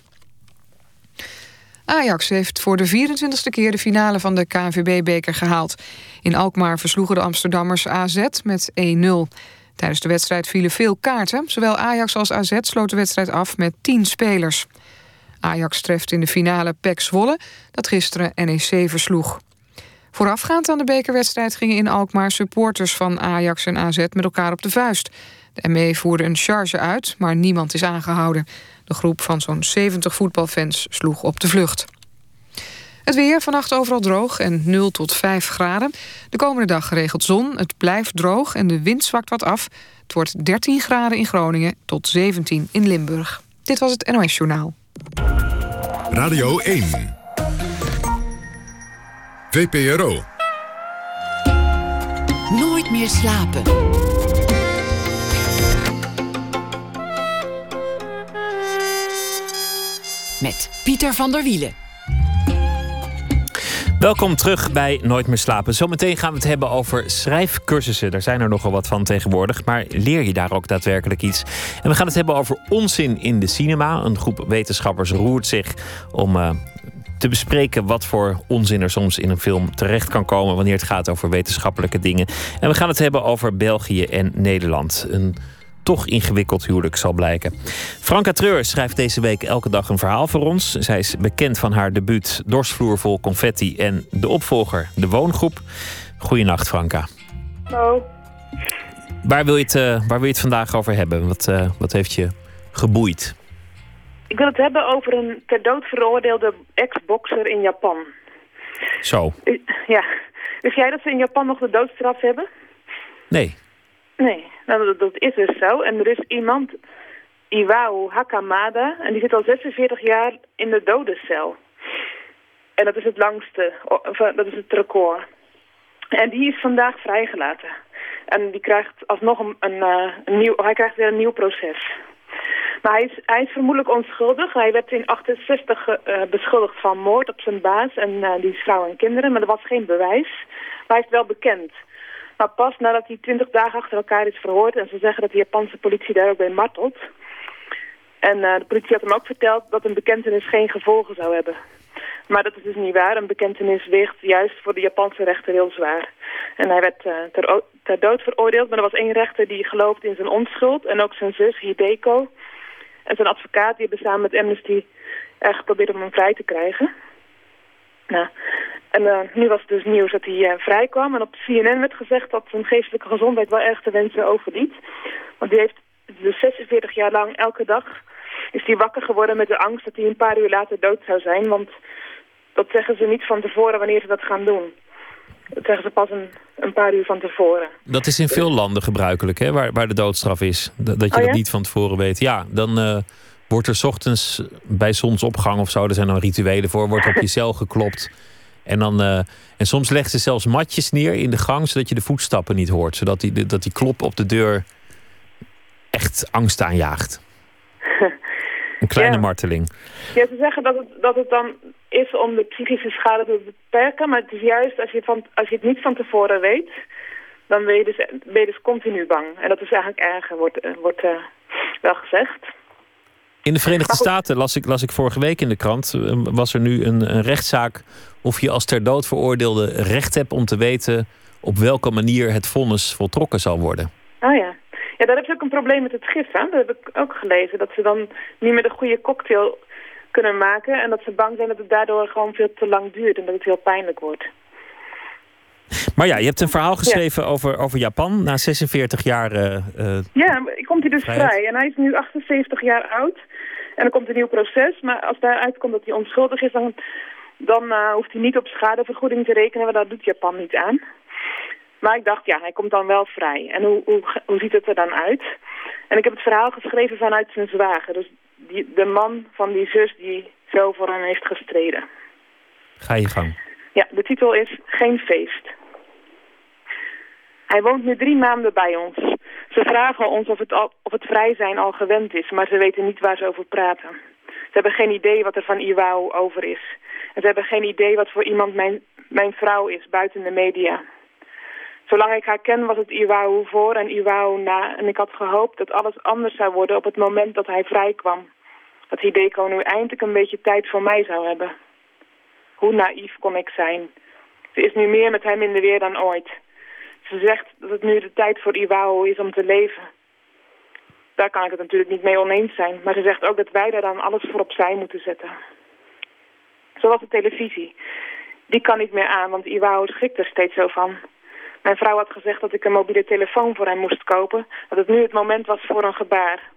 Ajax heeft voor de 24e keer de finale van de KNVB-beker gehaald. In Alkmaar versloegen de Amsterdammers AZ met 1-0. Tijdens de wedstrijd vielen veel kaarten. Zowel Ajax als AZ sloot de wedstrijd af met 10 spelers. Ajax treft in de finale PEC Zwolle, dat gisteren NEC versloeg. Voorafgaand aan de bekerwedstrijd gingen in Alkmaar supporters van Ajax en AZ met elkaar op de vuist. De ME voerde een charge uit, maar niemand is aangehouden. De groep van zo'n 70 voetbalfans sloeg op de vlucht. Het weer vannacht overal droog en 0 tot 5 graden. De komende dag geregeld zon, het blijft droog en de wind zwakt wat af. Het wordt 13 graden in Groningen tot 17 in Limburg. Dit was het NOS Journaal. Radio 1. VPRO. Nooit meer slapen. Met Pieter van der Wielen. Welkom terug bij Nooit meer slapen. Zometeen gaan we het hebben over schrijfcursussen. Daar zijn er nogal wat van tegenwoordig. Maar leer je daar ook daadwerkelijk iets? En we gaan het hebben over onzin in de cinema. Een groep wetenschappers roert zich om uh, te bespreken wat voor onzin er soms in een film terecht kan komen wanneer het gaat over wetenschappelijke dingen. En we gaan het hebben over België en Nederland. Een toch ingewikkeld huwelijk zal blijken. Franka Treur schrijft deze week elke dag een verhaal voor ons. Zij is bekend van haar debuut Dorsvloer vol confetti en de opvolger De Woongroep. Goedenacht Franka. Hallo. Waar wil je het, uh, waar wil je het vandaag over hebben? Wat, uh, wat heeft je geboeid? Ik wil het hebben over een ter dood veroordeelde ex-boxer in Japan. Zo. Ja. Wist jij dat ze in Japan nog de doodstraf hebben? Nee. Nee, nou, dat, is dus zo. En er is iemand, Iwao Hakamada, en die zit al 46 jaar in de dodencel. En dat is het langste, dat is het record. En die is vandaag vrijgelaten. En die krijgt alsnog een, eh, een nieuw, hij krijgt weer een nieuw proces. Maar hij is, hij is vermoedelijk onschuldig. Hij werd in 68 uh, eh, beschuldigd van moord op zijn baas en uh, die vrouw en kinderen. Maar er was geen bewijs. Maar hij is wel bekend. Maar pas nadat hij twintig dagen achter elkaar is verhoord... en ze zeggen dat de Japanse politie daar ook bij martelt... en uh, de politie had hem ook verteld dat een bekentenis geen gevolgen zou hebben. Maar dat is dus niet waar. Een bekentenis weegt juist voor de Japanse rechter heel zwaar. En hij werd uh, ter, dood veroordeeld, maar er was één rechter die geloofde in zijn onschuld. En ook zijn zus, Hideko. En zijn advocaat, die hebben samen met Amnesty erg geprobeerd om hem vrij te krijgen. Nou, en uh, nu was het dus nieuws dat hij uh, vrij kwam. En op CNN werd gezegd dat zijn geestelijke gezondheid wel erg te wensen overliet. Want die heeft dus 46 jaar lang elke dag is hij wakker geworden met de angst dat hij een paar uur later dood zou zijn. Want dat zeggen ze niet van tevoren wanneer ze dat gaan doen. Dat zeggen ze pas een, een paar uur van tevoren. Dat is in veel landen gebruikelijk, hè, waar, waar de doodstraf is. Dat, dat je Oh, dat niet van tevoren weet. Ja, dan uh, wordt er 's ochtends bij zonsopgang of zo, er zijn dan rituelen voor, wordt op je cel geklopt. En, dan, uh, en soms legt ze zelfs matjes neer in de gang, zodat je de voetstappen niet hoort. Zodat die, dat die klop op de deur echt angst aanjaagt. Een kleine Ja. marteling. Ja, ze zeggen dat het, dat het dan is om de psychische schade te beperken. Maar het is juist als je, van, als je het niet van tevoren weet, dan ben je dus, ben je dus continu bang. En dat is eigenlijk erger, wordt, eh, wordt uh, wel gezegd. In de Verenigde Staten las ik, las ik vorige week in de krant, eh, was er nu een, een rechtszaak of je als ter dood veroordeelde recht hebt om te weten op welke manier het vonnis voltrokken zal worden. Oh ja. Ja, daar heb je ook een probleem met het gif, hè? Dat heb ik ook gelezen. Dat ze dan niet meer de goede cocktail kunnen maken. En dat ze bang zijn dat het daardoor gewoon veel te lang duurt. En dat het heel pijnlijk wordt. Maar ja, je hebt een verhaal geschreven ja. over, over Japan na 46 jaar. Uh, ja, komt hij dus vrijheid. vrij. En hij is nu 78 jaar oud. En er komt een nieuw proces. Maar als daaruit komt dat hij onschuldig is, dan, dan uh, hoeft hij niet op schadevergoeding te rekenen. Want dat doet Japan niet aan. Maar ik dacht, ja, hij komt dan wel vrij. En hoe, hoe, hoe ziet het er dan uit? En ik heb het verhaal geschreven vanuit zijn zwager. Dus die, de man van die zus die zo voor hem heeft gestreden. Ga je gang. Ja, de titel is Geen feest. Hij woont nu drie maanden bij ons. Ze vragen ons of het, al, of het vrij zijn al gewend is, maar ze weten niet waar ze over praten. Ze hebben geen idee wat er van Iwao over is. En ze hebben geen idee wat voor iemand mijn, mijn vrouw is, buiten de media. Zolang ik haar ken was het Iwao voor en Iwao na. En ik had gehoopt dat alles anders zou worden op het moment dat hij vrij kwam. Dat Hideko nu eindelijk een beetje tijd voor mij zou hebben. Hoe naïef kon ik zijn. Ze is nu meer met hem in de weer dan ooit. Ze zegt dat het nu de tijd voor Iwao is om te leven. Daar kan ik het natuurlijk niet mee oneens zijn. Maar ze zegt ook dat wij daar dan alles voor opzij moeten zetten. Zoals de televisie. Die kan niet meer aan, want Iwao schrikt er steeds zo van. Mijn vrouw had gezegd dat ik een mobiele telefoon voor hem moest kopen. Dat het nu het moment was voor een gebaar.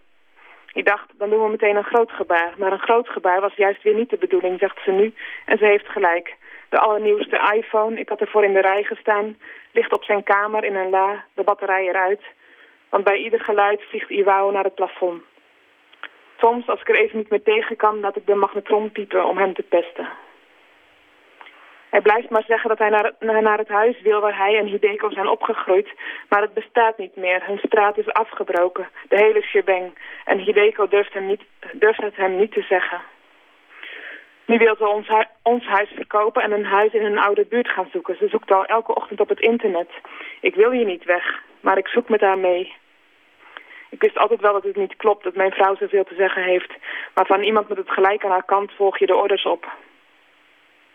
Ik dacht, dan doen we meteen een groot gebaar. Maar een groot gebaar was juist weer niet de bedoeling, zegt ze nu. En ze heeft gelijk. De allernieuwste iPhone, ik had ervoor in de rij gestaan, ligt op zijn kamer in een la, de batterij eruit. Want bij ieder geluid vliegt Iwao naar het plafond. Soms, als ik er even niet meer tegen kan, laat ik de magnetron piepen om hem te pesten. Hij blijft maar zeggen dat hij naar, naar het huis wil waar hij en Hideko zijn opgegroeid. Maar het bestaat niet meer. Hun straat is afgebroken. De hele shebang. En Hideko durft, hem niet, durft het hem niet te zeggen. Nu wil ze ons, hu ons huis verkopen en een huis in een oude buurt gaan zoeken. Ze zoekt al elke ochtend op het internet. Ik wil hier niet weg, maar ik zoek met haar mee. Ik wist altijd wel dat het niet klopt, dat mijn vrouw zoveel te zeggen heeft. Maar van iemand met het gelijk aan haar kant volg je de orders op.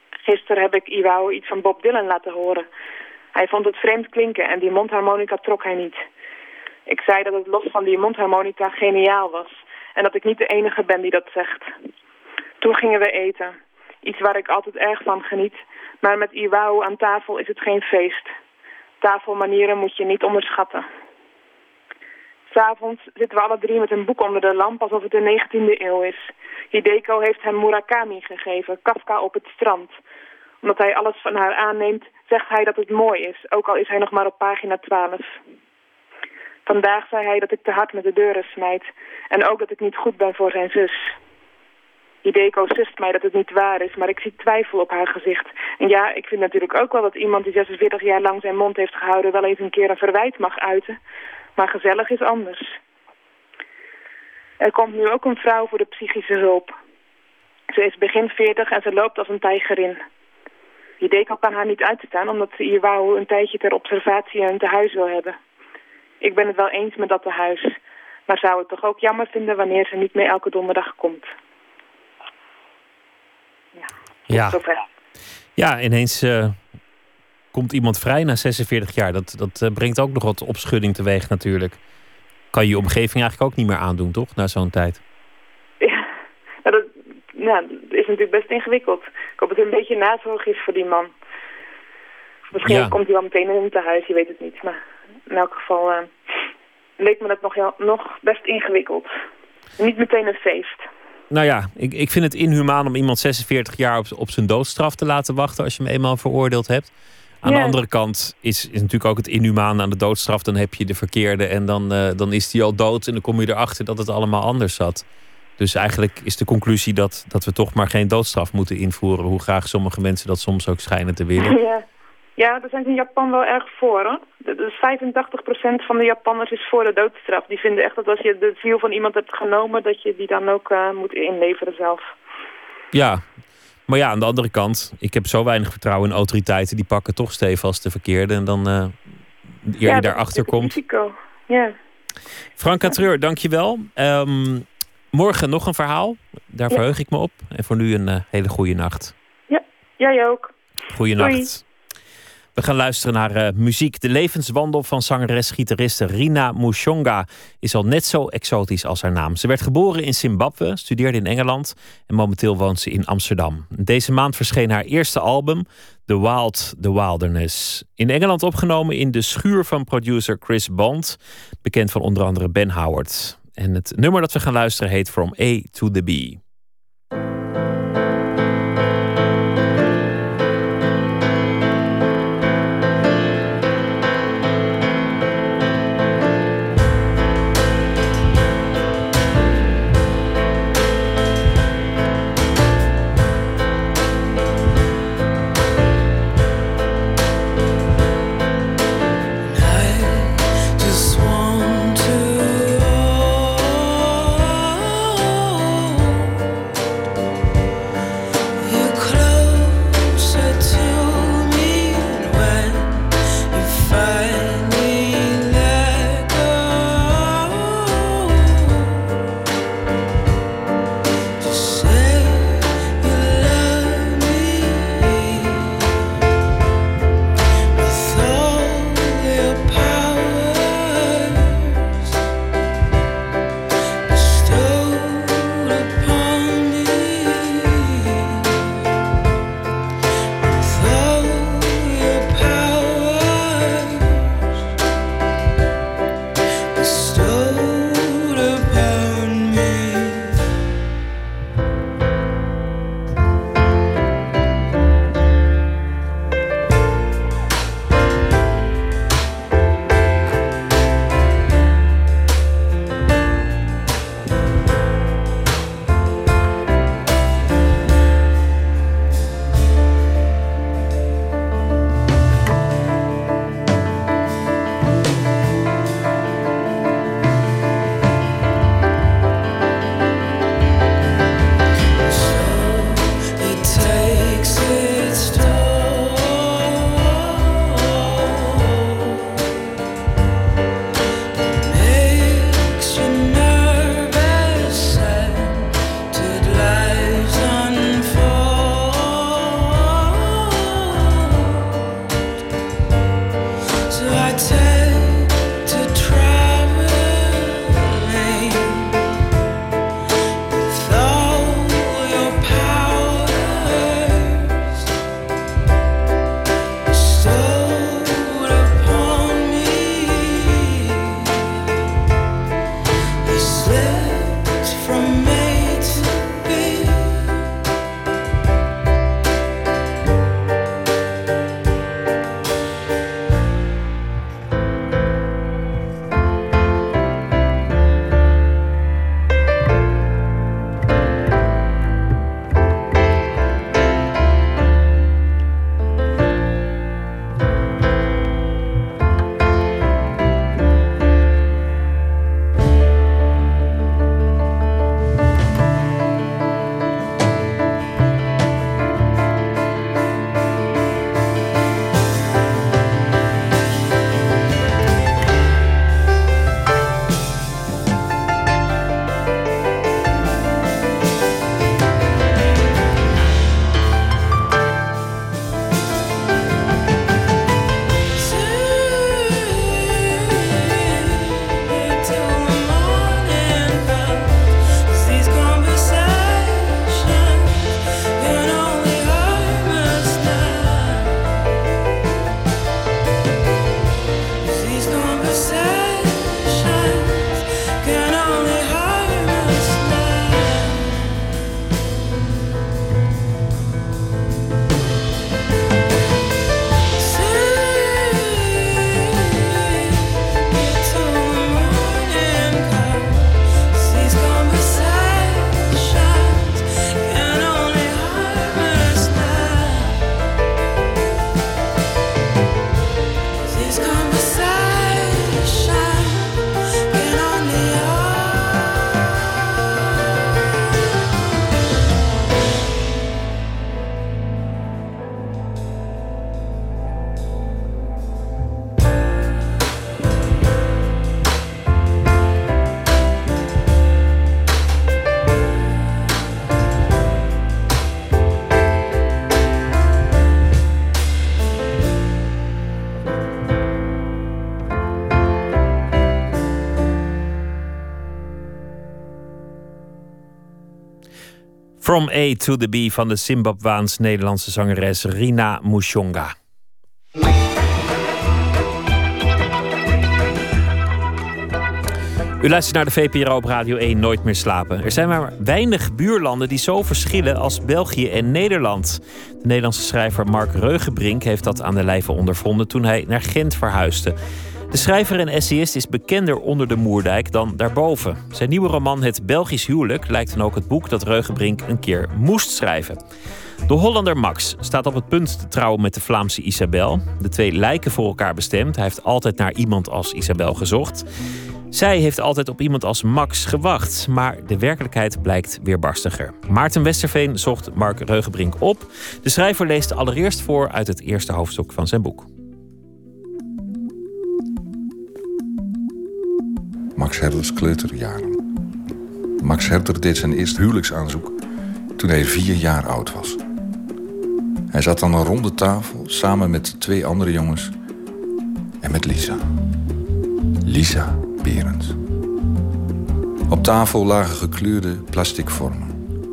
Gisteren heb ik Iwao iets van Bob Dylan laten horen. Hij vond het vreemd klinken en die mondharmonica trok hij niet. Ik zei dat het los van die mondharmonica geniaal was. En dat ik niet de enige ben die dat zegt. Toen gingen we eten. Iets waar ik altijd erg van geniet. Maar met Iwao aan tafel is het geen feest. Tafelmanieren moet je niet onderschatten. S'avonds zitten we alle drie met een boek onder de lamp alsof het de 19e eeuw is. Hideko heeft hem Murakami gegeven, Kafka op het strand. Omdat hij alles van haar aanneemt, zegt hij dat het mooi is, ook al is hij nog maar op pagina 12. Vandaag zei hij dat ik te hard met de deuren smijt en ook dat ik niet goed ben voor zijn zus. Hideko sust mij dat het niet waar is, maar ik zie twijfel op haar gezicht. En ja, ik vind natuurlijk ook wel dat iemand die 46 jaar lang zijn mond heeft gehouden wel eens een keer een verwijt mag uiten. Maar gezellig is anders. Er komt nu ook een vrouw voor de psychische hulp. Ze is begin 40 en ze loopt als een tijgerin. Hideko kan haar niet uitstaan omdat ze Iwao een tijdje ter observatie en te huis wil hebben. Ik ben het wel eens met dat tehuis, maar zou het toch ook jammer vinden wanneer ze niet meer elke donderdag komt. Ja, Ja. Zover. Ja, ineens eh, komt iemand vrij na 46 jaar. Dat, dat eh, brengt ook nog wat opschudding teweeg natuurlijk. Kan je je omgeving eigenlijk ook niet meer aandoen, toch? Na zo'n tijd. Ja, nou, dat, is natuurlijk best ingewikkeld. Ik hoop dat het een beetje nazorg is voor die man. Misschien Ja. komt hij wel meteen in het tehuis, je weet het niet. Maar in elk geval eh, leek me dat nog, heel- nog best ingewikkeld. Niet meteen een feest. Nou ja, ik, ik vind het inhumaan om iemand 46 jaar op, op zijn doodstraf te laten wachten als je hem eenmaal veroordeeld hebt. Aan de andere kant is, is natuurlijk ook het inhumaan aan de doodstraf. Dan heb je de verkeerde en dan, eh, dan is die al dood en dan kom je erachter dat het allemaal anders zat. Dus eigenlijk is de conclusie dat, dat we toch maar geen doodstraf moeten invoeren. Hoe graag sommige mensen dat soms ook schijnen te willen. Ja. Ja, daar zijn ze in Japan wel erg voor hoor. De- Dus 85% van de Japanners is voor de doodstraf. Die vinden echt dat als je de ziel van iemand hebt genomen, dat je die dan ook eh, moet inleveren zelf. Ja, maar ja, aan de andere kant, ik heb zo weinig vertrouwen in autoriteiten. Die pakken toch stevast de verkeerde. En dan, eh eer ja, je daarachter komt. risico. Ja. Franka Treur, dankjewel. Ehm morgen nog een verhaal. Daar Ja. verheug ik me op. En voor nu een eh, hele goede nacht. Jij ook. Goeie Doei. nacht. We gaan luisteren naar eh, muziek. De levenswandel van zangeres-gitariste Rina Mushonga is al net zo exotisch als haar naam. Ze werd geboren in Zimbabwe, studeerde in Engeland en momenteel woont ze in Amsterdam. Deze maand verscheen haar eerste album, The Wild, The Wilderness. In Engeland opgenomen in de schuur van producer Chris Bond, bekend van onder andere Ben Howard. En het nummer dat we gaan luisteren heet From A to the B. From A to the B van de Zimbabwaans Nederlandse zangeres Rina Mushonga. U luistert naar de VPRO op Radio 1 Nooit meer slapen. Er zijn maar weinig buurlanden die zo verschillen als België en Nederland. De Nederlandse schrijver Mark Reugenbrink heeft dat aan de lijve ondervonden toen hij naar Gent verhuisde. De schrijver en essayist is bekender onder de Moerdijk dan daarboven. Zijn nieuwe roman Het Belgisch Huwelijk lijkt dan ook het boek dat Reugenbrink een keer moest schrijven. De Hollander Max staat op het punt te trouwen met de Vlaamse Isabel. De twee lijken voor elkaar bestemd. Hij heeft altijd naar iemand als Isabel gezocht. Zij heeft altijd op iemand als Max gewacht, maar de werkelijkheid blijkt weerbarstiger. Maarten Westerveen zocht Mark Reugenbrink op. De schrijver leest allereerst voor uit het eerste hoofdstuk van zijn boek. Max Herders kleuterjaren. Max Herder deed zijn eerste huwelijksaanzoek toen hij vier jaar oud was. Hij zat aan een ronde tafel samen met twee andere jongens en met Lisa. Lisa Berends. Op tafel lagen gekleurde plastic vormen.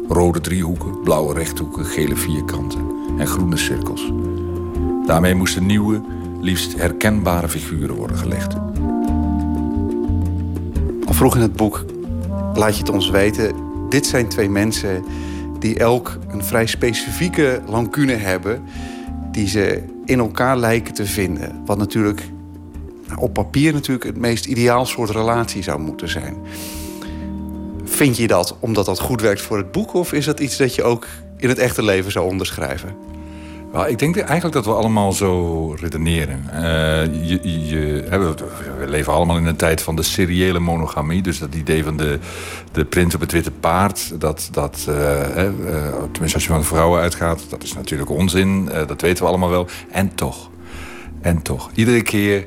Rode driehoeken, blauwe rechthoeken, gele vierkanten en groene cirkels. Daarmee moesten nieuwe, liefst herkenbare figuren worden gelegd. Al vroeg in het boek laat je het ons weten... dit zijn twee mensen die elk een vrij specifieke lancune hebben... die ze in elkaar lijken te vinden. Wat natuurlijk op papier natuurlijk het meest ideaal soort relatie zou moeten zijn. Vind je dat omdat dat goed werkt voor het boek... of is dat iets dat je ook in het echte leven zou onderschrijven? Well, ik denk eigenlijk dat we allemaal zo redeneren. Uh, je, je, we leven allemaal in een tijd van de seriële monogamie. Dus dat idee van de, de prins op het witte paard. Dat, dat, uh, uh, tenminste als je van vrouwen uitgaat, dat is natuurlijk onzin. dat weten we allemaal wel. En toch. En toch. Iedere keer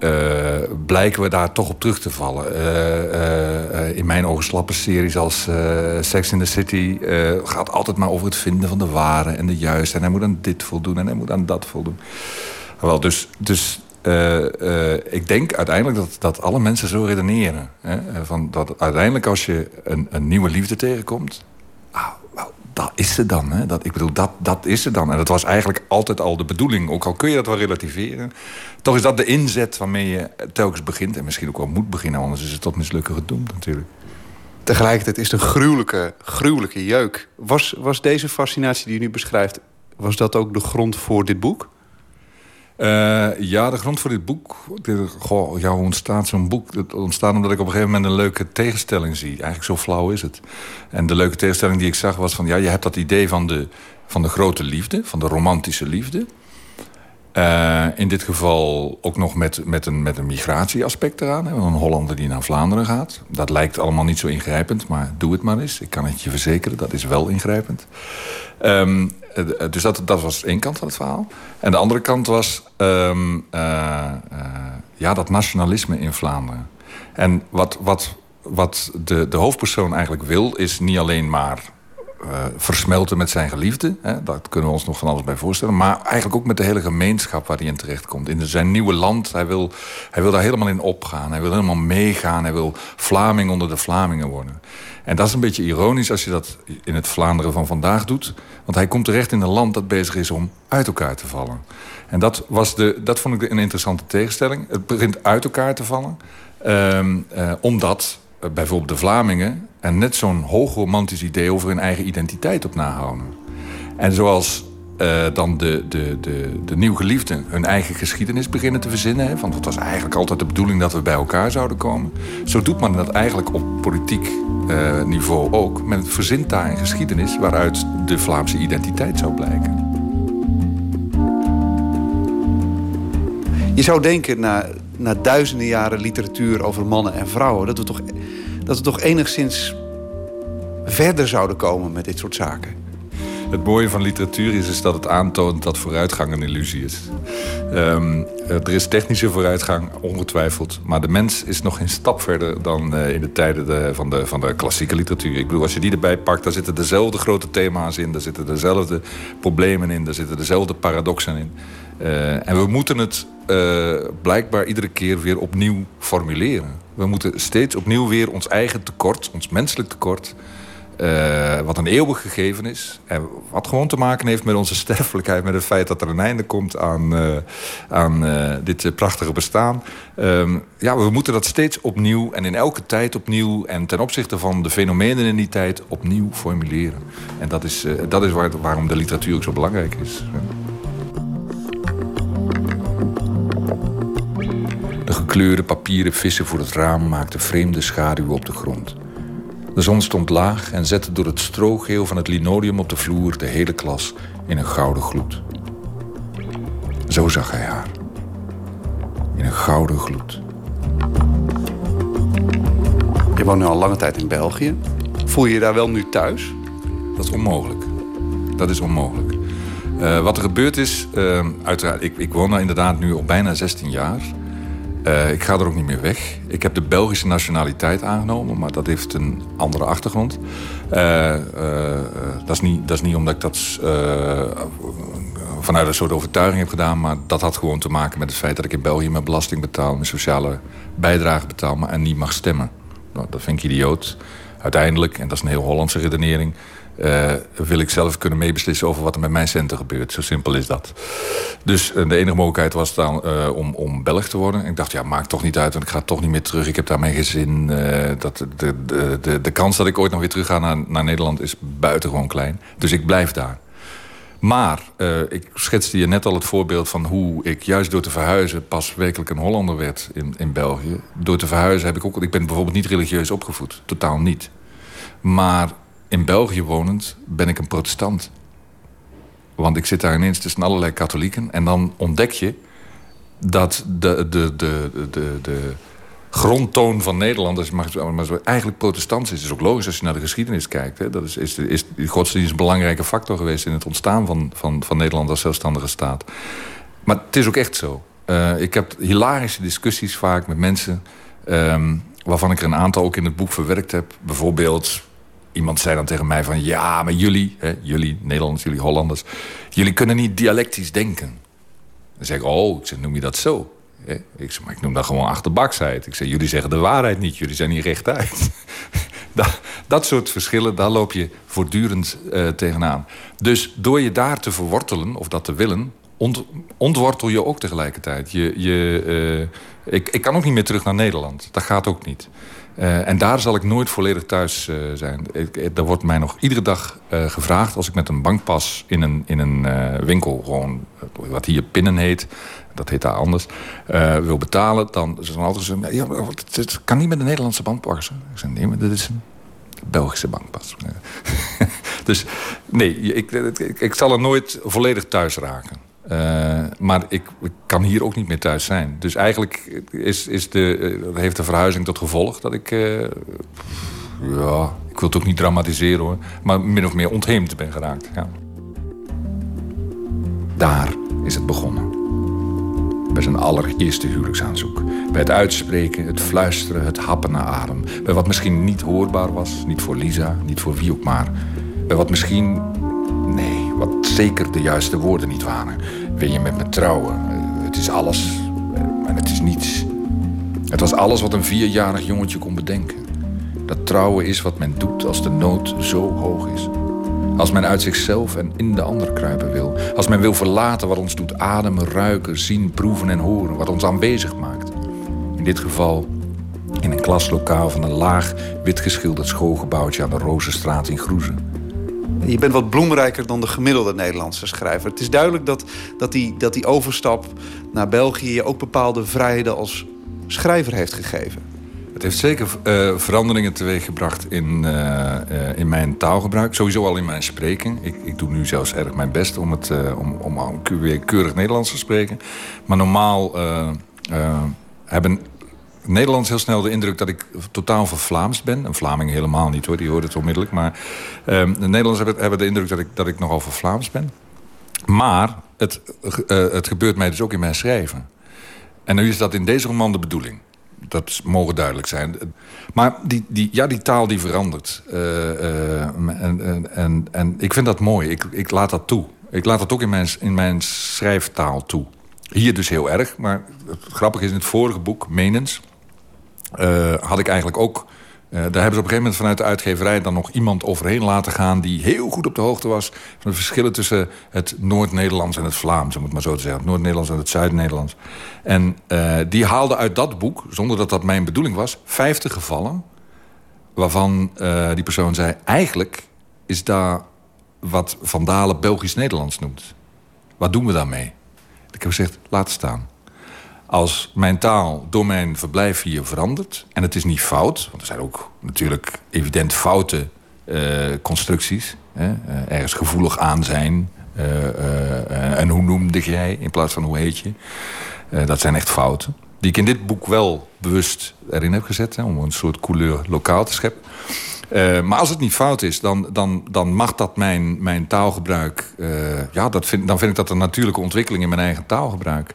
uh, blijken we daar toch op terug te vallen. Uh, uh, in mijn ogen slappe series als Sex in the City gaat altijd maar over het vinden van de ware en de juiste. En hij moet aan dit voldoen en hij moet aan dat voldoen. Wel, dus, dus ik denk uiteindelijk dat, dat alle mensen zo redeneren. Hè? Van dat uiteindelijk als je een, een nieuwe liefde tegenkomt... Ah, dat is ze dan. Hè? Dat, ik bedoel, dat, dat is ze dan. En dat was eigenlijk altijd al de bedoeling. Ook al kun je dat wel relativeren. Toch is dat de inzet waarmee je telkens begint. En misschien ook wel moet beginnen, anders is het tot mislukken gedoemd natuurlijk. Tegelijkertijd is het een gruwelijke, gruwelijke jeuk. Was, was deze fascinatie die je nu beschrijft... was dat ook de grond voor dit boek? Uh, ja, de grond voor dit boek... goh, ja, hoe ontstaat zo'n boek? Het ontstaat omdat ik op een gegeven moment een leuke tegenstelling zie. Eigenlijk zo flauw is het. En de leuke tegenstelling die ik zag was van... ja, je hebt dat idee van de, van de grote liefde, van de romantische liefde... Uh, in dit geval ook nog met, met, een, met een migratieaspect eraan. Een Hollander die naar Vlaanderen gaat. Dat lijkt allemaal niet zo ingrijpend, maar doe het maar eens. Ik kan het je verzekeren, dat is wel ingrijpend. Um, dus dat, dat was één kant van het verhaal. En de andere kant was uh, uh, ja, dat nationalisme in Vlaanderen. En wat, wat, wat de, de hoofdpersoon eigenlijk wil, is niet alleen maar uh, versmelten met zijn geliefde. Hè, kunnen we ons nog van alles bij voorstellen. Maar eigenlijk ook met de hele gemeenschap waar hij in terechtkomt. In zijn nieuwe land. Hij wil, hij wil daar helemaal in opgaan. Hij wil helemaal meegaan. Hij wil Vlaming onder de Vlamingen worden. En dat is een beetje ironisch als je dat in het Vlaanderen van vandaag doet. Want hij komt terecht in een land dat bezig is om uit elkaar te vallen. En dat, was de, dat vond ik een interessante tegenstelling. Het begint uit elkaar te vallen. Um, uh, omdat bijvoorbeeld de Vlamingen en net zo'n hoog romantisch idee over hun eigen identiteit op nahouden. En zoals uh, dan de, de, de, de nieuwgeliefden hun eigen geschiedenis beginnen te verzinnen. Hè, want het was eigenlijk altijd de bedoeling dat we bij elkaar zouden komen. Zo doet men dat eigenlijk op politiek uh, niveau ook. Men verzint daar een geschiedenis waaruit de Vlaamse identiteit zou blijken. Je zou denken, na, na duizenden jaren literatuur over mannen en vrouwen... dat we toch dat we toch enigszins verder zouden komen met dit soort zaken. Het mooie van literatuur is, is dat het aantoont dat vooruitgang een illusie is. Um, er is technische vooruitgang, ongetwijfeld. Maar de mens is nog een stap verder dan uh, in de tijden de, van, de, van de klassieke literatuur. Ik bedoel, als je die erbij pakt, daar zitten dezelfde grote thema's in. Daar zitten dezelfde problemen in. Daar zitten dezelfde paradoxen in. Uh, en we moeten het uh, blijkbaar iedere keer weer opnieuw formuleren. We moeten steeds opnieuw weer ons eigen tekort, ons menselijk tekort... Uh, wat een eeuwig gegeven is. En wat gewoon te maken heeft met onze sterfelijkheid. Met het feit dat er een einde komt aan, aan dit prachtige bestaan. Um, ja, we moeten dat steeds opnieuw en in elke tijd opnieuw. En ten opzichte van de fenomenen in die tijd opnieuw formuleren. En dat is, dat is waar, waarom de literatuur ook zo belangrijk is. Gekleurde papieren vissen voor het raam maakten vreemde schaduwen op de grond. De zon stond laag en zette door het stroogeel van het linoleum op de vloer de hele klas in een gouden gloed. Zo zag hij haar. In een gouden gloed. Je woont nu al lange tijd in België. Voel je je daar wel nu thuis? Dat is onmogelijk. Dat is onmogelijk. Uh, wat er gebeurd is, uh, uiteraard, ik, ik woon daar inderdaad nu al bijna 16 jaar. Uh, ik ga er ook niet meer weg. Ik heb de Belgische nationaliteit aangenomen, maar dat heeft een andere achtergrond. Uh, uh, dat, is niet, dat is niet omdat ik dat vanuit een soort overtuiging heb gedaan, maar dat had gewoon te maken met het feit dat ik in België mijn belasting betaal, mijn sociale bijdrage betaal, maar en niet mag stemmen. Nou, dat vind ik idioot. Uiteindelijk, en dat is een heel Hollandse redenering, uh, wil ik zelf kunnen meebeslissen over wat er met mijn centen gebeurt. Zo simpel is dat. Dus uh, de enige mogelijkheid was dan uh, om, om Belg te worden. ik dacht, ja, maakt toch niet uit, want ik ga toch niet meer terug. Ik heb daar mijn gezin. dat, de, de, de, de kans dat ik ooit nog weer terug ga naar, naar Nederland is buitengewoon klein. Dus ik blijf daar. Maar ik schetste je net al het voorbeeld van hoe ik juist door te verhuizen pas werkelijk een Hollander werd in, in België. Door te verhuizen heb ik ook. Ik ben bijvoorbeeld niet religieus opgevoed. Totaal niet. Maar in België wonend ben ik een protestant. Want ik zit daar ineens tussen allerlei katholieken. En dan ontdek je dat de, de, de, de, de grondtoon van Nederlanders maar, maar eigenlijk protestants is. Het is ook logisch als je naar de geschiedenis kijkt. Hè. Dat is, is, is, die godsdienst een belangrijke factor geweest... in het ontstaan van, van, van Nederland als zelfstandige staat. Maar het is ook echt zo. Uh, ik heb hilarische discussies vaak met mensen... Um, waarvan ik er een aantal ook in het boek verwerkt heb. Bijvoorbeeld iemand zei dan tegen mij van... ja, maar jullie, hè, jullie Nederlanders, jullie Hollanders... jullie kunnen niet dialectisch denken. Dan zeg ik, oh, ik zeg, noem je dat zo? Ik zeg, maar ik noem dat gewoon achterbaksheid. Ik zeg, jullie zeggen de waarheid niet, jullie zijn niet rechtuit. dat, dat soort verschillen, daar loop je voortdurend uh, tegenaan. Dus door je daar te verwortelen, of dat te willen... Ont, ontwortel je ook tegelijkertijd. Je, je, uh, ik, ik kan ook niet meer terug naar Nederland. Dat gaat ook niet. Uh, en daar zal ik nooit volledig thuis uh, zijn. Ik, er wordt mij nog iedere dag gevraagd... als ik met een bankpas in een, in een winkel... gewoon wat hier pinnen heet... dat heet daar anders... wil betalen, dan is er altijd zo... Ja, het, kan niet met een Nederlandse bankpas. Ik zeg, nee, maar dit is een Belgische bankpas. dus nee, ik, ik zal er nooit volledig thuis raken. Uh, maar ik, kan hier ook niet meer thuis zijn. Dus eigenlijk is, is de, uh, heeft de verhuizing tot gevolg dat ik... Uh, ja, ik wil het ook niet dramatiseren hoor. Maar min of meer ontheemd ben geraakt. Ja. Daar is het begonnen. Bij zijn allereerste huwelijksaanzoek. Bij het uitspreken, het fluisteren, het happen naar adem. Bij wat misschien niet hoorbaar was. Niet voor Lisa, niet voor wie ook maar. Bij wat misschien Nee, zeker de juiste woorden niet waren. Wil je met me trouwen? Het is alles en het is niets. Het was alles wat een vierjarig jongetje kon bedenken. Dat trouwen is wat men doet als de nood zo hoog is. Als men uit zichzelf en in de ander kruipen wil. Als men wil verlaten wat ons doet ademen, ruiken, zien, proeven en horen. Wat ons aanwezig maakt. In dit geval in een klaslokaal van een laag, wit geschilderd schoolgebouwtje aan de Rozenstraat in Groezen. Je bent wat bloemrijker dan de gemiddelde Nederlandse schrijver. Het is duidelijk dat, dat, die, dat die overstap naar België je ook bepaalde vrijheden als schrijver heeft gegeven. Het heeft zeker uh, veranderingen teweeggebracht in, uh, uh, in mijn taalgebruik. Sowieso al in mijn spreken. Ik, ik doe nu zelfs erg mijn best om, het, om, om weer keurig Nederlands te spreken. Maar normaal hebben Nederlands heel snel de indruk dat ik totaal vervlaamst ben. Een Vlaming helemaal niet hoor, die hoort het onmiddellijk. Maar um, de Nederlanders hebben, de indruk dat ik, dat ik nogal vervlaamst ben. Maar het, uh, het gebeurt mij dus ook in mijn schrijven. En nu is dat in deze roman de bedoeling. Dat mogen duidelijk zijn. Maar die, die, ja, die taal die verandert. Uh, uh, en, en, en, en ik vind dat mooi. Ik, ik laat dat toe. Ik laat dat ook in mijn, in mijn schrijftaal toe. Hier dus heel erg. Maar het is in het vorige boek, Menens... Uh, had ik eigenlijk ook daar hebben ze op een gegeven moment vanuit de uitgeverij dan nog iemand overheen laten gaan die heel goed op de hoogte was van de verschillen tussen het Noord-Nederlands en het Vlaams, om het maar zo te zeggen. Het Noord-Nederlands en het Zuid-Nederlands. En die haalde uit dat boek, zonder dat dat mijn bedoeling was, 50 gevallen waarvan die persoon zei: eigenlijk is daar wat Van Dalen Belgisch-Nederlands noemt. Wat doen we daarmee? Ik heb gezegd, laat staan. Als mijn taal door mijn verblijf hier verandert... en het is niet fout, want er zijn ook natuurlijk evident foute uh, constructies... Hè, uh, ergens gevoelig aan zijn... Uh, en hoe noemde jij in plaats van hoe heet je? dat zijn echt fouten. Die ik in dit boek wel bewust erin heb gezet... Om een soort couleur lokaal te scheppen. Maar als het niet fout is, dan, dan, dan mag dat mijn, mijn taalgebruik... Ja, dat vind, dan vind ik dat een natuurlijke ontwikkeling in mijn eigen taalgebruik.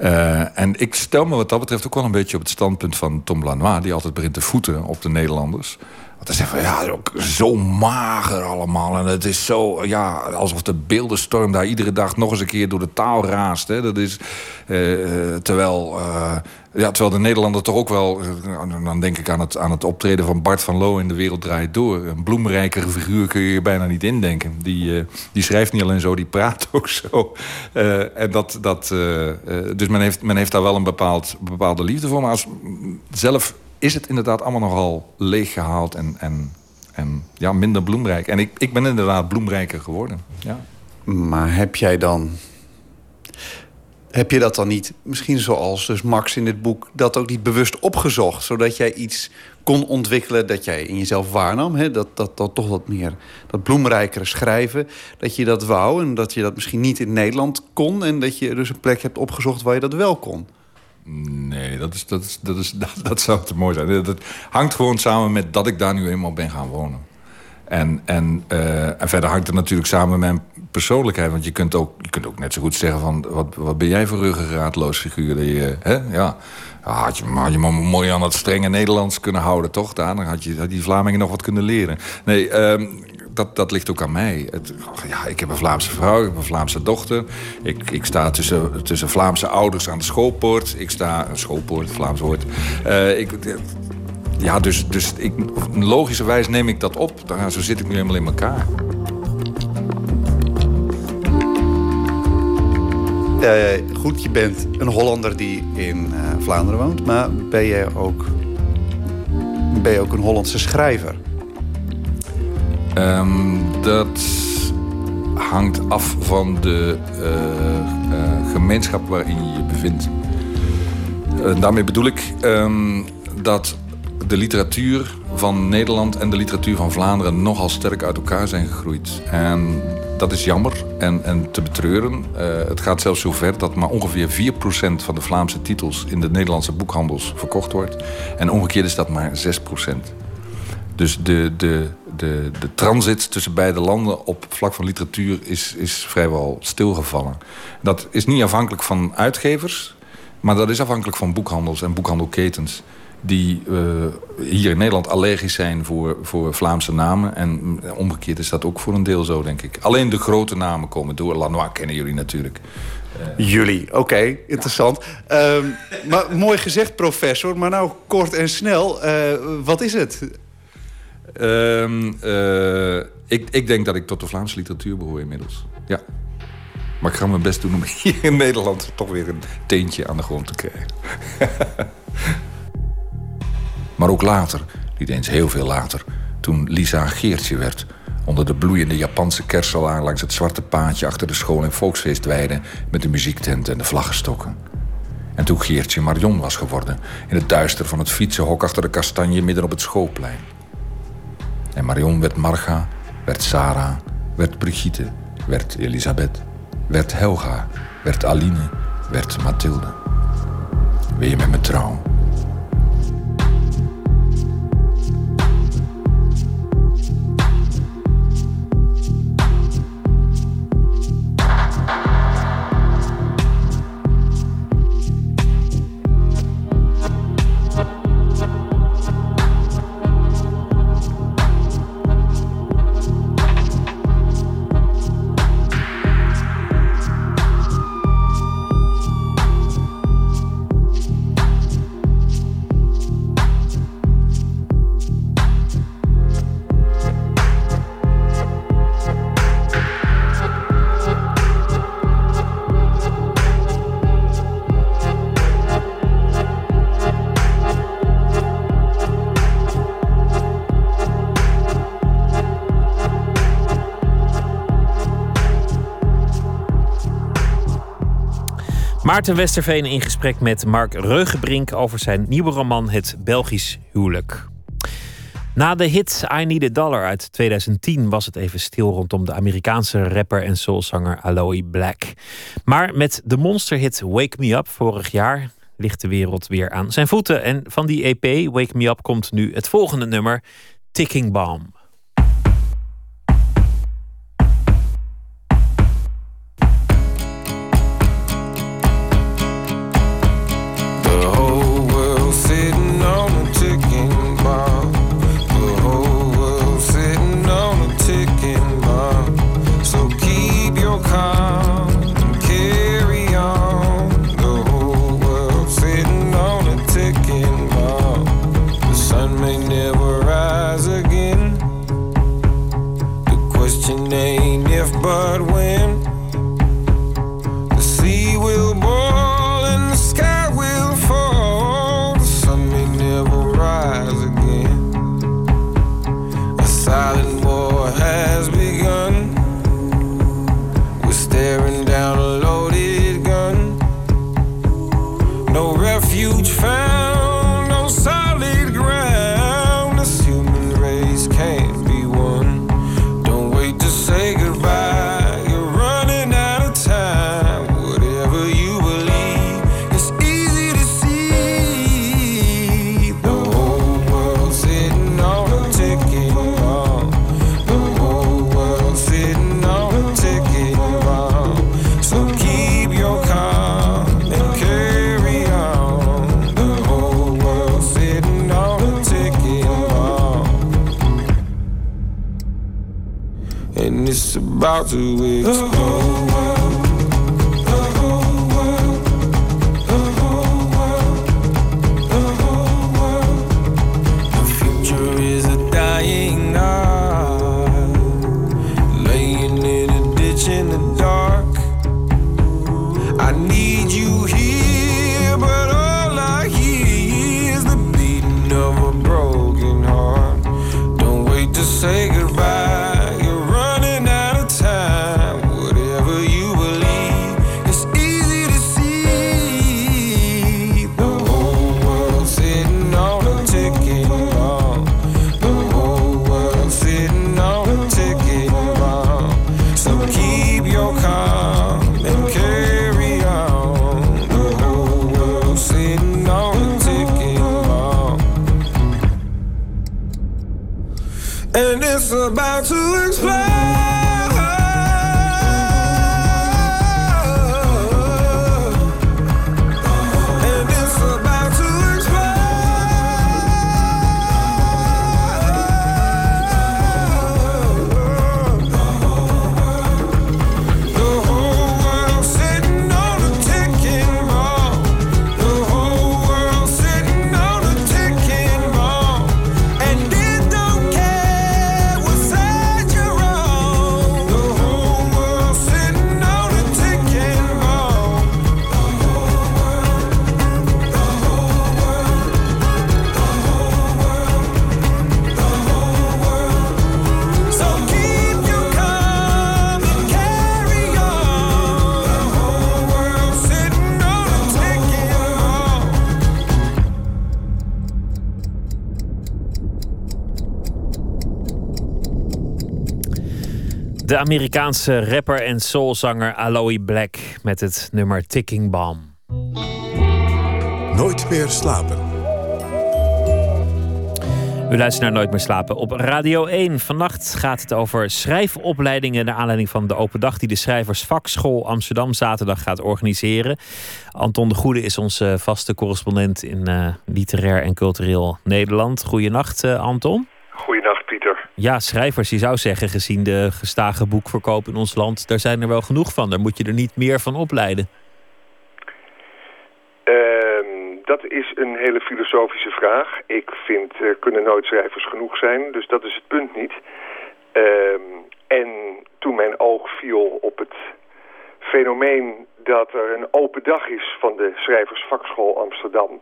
Uh, en ik stel me wat dat betreft ook wel een beetje op het standpunt van Tom Lanois... die altijd begint te voeten op de Nederlanders. Want hij zegt van, ja, ook zo mager allemaal. En het is zo, ja, alsof de beeldenstorm daar iedere dag nog eens een keer door de taal raast. Hè. Dat is, terwijl ja, terwijl de Nederlander toch ook wel... Eh, dan denk ik aan het, aan het optreden van Bart van Loo in De Wereld Draait Door. Een bloemrijkere figuur kun je je bijna niet indenken. Die, die schrijft niet alleen zo, die praat ook zo. En dat, dat, dus men heeft, men heeft daar wel een bepaald, bepaalde liefde voor. Maar als, zelf is het inderdaad allemaal nogal leeggehaald en, en, en ja, minder bloemrijk. En ik, ik ben inderdaad bloemrijker geworden. Ja. Maar heb jij dan heb je dat dan niet, misschien zoals dus Max in dit boek... dat ook niet bewust opgezocht, zodat jij iets kon ontwikkelen... dat jij in jezelf waarnam, hè? Dat, dat, dat toch wat meer, dat bloemrijkere schrijven... dat je dat wou en dat je dat misschien niet in Nederland kon... en dat je dus een plek hebt opgezocht waar je dat wel kon? Nee, dat, is, dat, is, dat, is, dat, dat zou te mooi zijn. Dat hangt gewoon samen met dat ik daar nu eenmaal ben gaan wonen. En, en, uh, en verder hangt het natuurlijk samen met mijn persoonlijkheid. Want je kunt ook, je kunt ook net zo goed zeggen van... wat, wat ben jij voor ruggengraatloos figuur? Dat je, hè? Ja. Had je, had je maar mooi aan het strenge Nederlands kunnen houden, toch? Dan had, je, had die Vlamingen nog wat kunnen leren. Nee, um, dat, dat ligt ook aan mij. Het, ja, ik heb een Vlaamse vrouw, ik heb een Vlaamse dochter. Ik, ik sta tussen, tussen Vlaamse ouders aan de schoolpoort. Ik sta... Schoolpoort, Vlaams woord. Uh, ik, ja, dus, dus ik, logischerwijs neem ik dat op. Zo zit ik nu helemaal in elkaar. Uh, goed, je bent een Hollander die in uh, Vlaanderen woont. Maar ben je ook, ben je ook een Hollandse schrijver? Um, dat hangt af van de uh, gemeenschap waarin je je bevindt. daarmee bedoel ik um, dat de literatuur van Nederland en de literatuur van Vlaanderen nogal sterk uit elkaar zijn gegroeid. En dat is jammer en, en te betreuren. Het gaat zelfs zo ver dat maar ongeveer 4% van de Vlaamse titels in de Nederlandse boekhandels verkocht wordt. En omgekeerd is dat maar 6%. Dus de, de, de, de transit tussen beide landen op vlak van literatuur is, is vrijwel stilgevallen. Dat is niet afhankelijk van uitgevers, maar dat is afhankelijk van boekhandels en boekhandelketens die uh, hier in Nederland allergisch zijn voor, voor Vlaamse namen. En omgekeerd is dat ook voor een deel zo, denk ik. Alleen de grote namen komen door. Lanois kennen jullie natuurlijk. Uh, jullie, oké, interessant. Um, maar mooi gezegd, professor. Maar nou kort en snel, uh, wat is het? Um, ik, ik denk dat ik tot de Vlaamse literatuur behoor inmiddels. Ja. Maar ik ga mijn best doen om hier in Nederland toch weer een teentje aan de grond te krijgen. Maar ook later, niet eens heel veel later, toen Lisa Geertje werd... onder de bloeiende Japanse kerstsalaan langs het zwarte paadje... achter de school- en volksfeestweide met de muziektent en de vlaggenstokken. En toen Geertje Marion was geworden... in het duister van het fietsenhok achter de kastanje midden op het schoolplein. En Marion werd Marga, werd Sarah, werd Brigitte, werd Elisabeth... werd Helga, werd Aline, werd Mathilde. Wil je met me trouwen? Maarten Westerveen in gesprek met Mark Reugenbrink over zijn nieuwe roman Het Belgisch Huwelijk. Na de hit I Need a Dollar uit 2010 was het even stil rondom de Amerikaanse rapper en soulzanger Aloe Black. Maar met de monsterhit Wake Me Up vorig jaar ligt de wereld weer aan zijn voeten. En van die EP Wake Me Up komt nu het volgende nummer, Ticking Bomb. out to it. Amerikaanse rapper en soulzanger Aloe Black met het nummer Ticking Bomb. Nooit meer slapen. U luistert naar Nooit meer slapen op Radio 1. Vannacht gaat het over schrijfopleidingen naar aanleiding van de open dag die de Schrijversvakschool Amsterdam zaterdag gaat organiseren. Anton de Goede is onze vaste correspondent in uh, literair en cultureel Nederland. Goedenacht, uh, Anton. Ja, schrijvers, je zou zeggen, gezien de gestage boekverkoop in ons land, daar zijn er wel genoeg van. Daar moet je er niet meer van opleiden. Ehm, dat is een hele filosofische vraag. Ik vind, er kunnen nooit schrijvers genoeg zijn, dus dat is het punt niet. Ehm, en toen mijn oog viel op het fenomeen dat er een open dag is van de Schrijversvakschool Amsterdam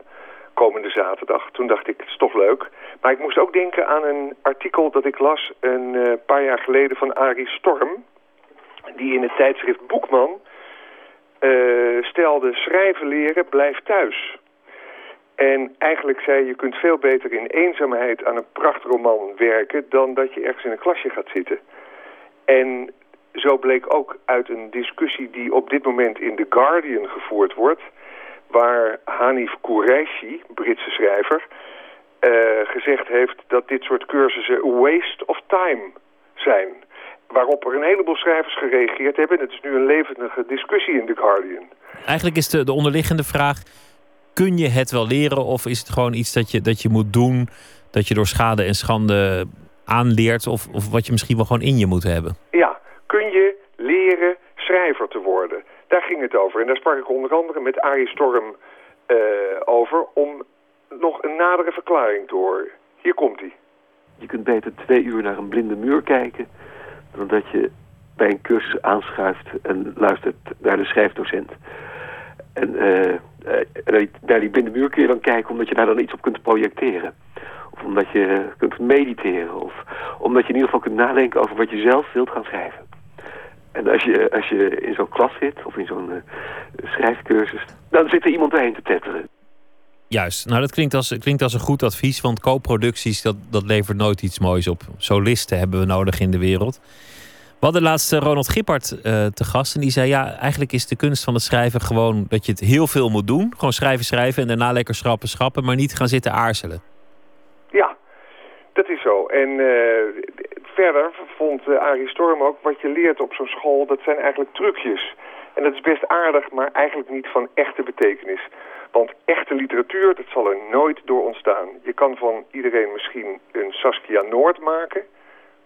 komende zaterdag. Toen dacht ik, het is toch leuk. Maar ik moest ook denken aan een artikel dat ik las een uh, paar jaar geleden van Arie Storm. Die in het tijdschrift Boekman uh, stelde schrijven leren, blijf thuis. En eigenlijk zei je kunt veel beter in eenzaamheid aan een prachtroman werken... dan dat je ergens in een klasje gaat zitten. En zo bleek ook uit een discussie die op dit moment in The Guardian gevoerd wordt... waar Hanif Qureshi, Britse schrijver, gezegd heeft dat dit soort cursussen waste of time zijn. Waarop er een heleboel schrijvers gereageerd hebben. Het is nu een levendige discussie in The Guardian. Eigenlijk is de, de onderliggende vraag... kun je het wel leren of is het gewoon iets dat je, dat je moet doen... dat je door schade en schande aanleert... Of, of wat je misschien wel gewoon in je moet hebben? Ja, kun je leren schrijver te worden? Daar ging het over. En daar sprak ik onder andere met Arie Storm uh, over... om nog een nadere verklaring horen. Hier komt hij. Je kunt beter twee uur naar een blinde muur kijken... dan dat je bij een cursus aanschuift en luistert naar de schrijfdocent. En uh, uh, naar die blinde muur kun je dan kijken omdat je daar dan iets op kunt projecteren. Of omdat je kunt mediteren. Of omdat je in ieder geval kunt nadenken over wat je zelf wilt gaan schrijven. En als je, als je in zo'n klas zit, of in zo'n uh, schrijfcursus, dan zit er iemand heen te tetteren. Juist. Nou, dat klinkt als, klinkt als een goed advies, want co-producties, dat, dat levert nooit iets moois op. Solisten hebben we nodig in de wereld. We hadden laatst Ronald Gippard uh, te gast en die zei... ja, eigenlijk is de kunst van het schrijven gewoon dat je het heel veel moet doen. Gewoon schrijven, schrijven en daarna lekker schrappen, schrappen... maar niet gaan zitten aarzelen. Ja, dat is zo. En uh, verder vond uh, Arie Storm ook... wat je leert op zo'n school, dat zijn eigenlijk trucjes. En dat is best aardig, maar eigenlijk niet van echte betekenis. Want echte literatuur, dat zal er nooit door ontstaan. Je kan van iedereen misschien een Saskia Noord maken...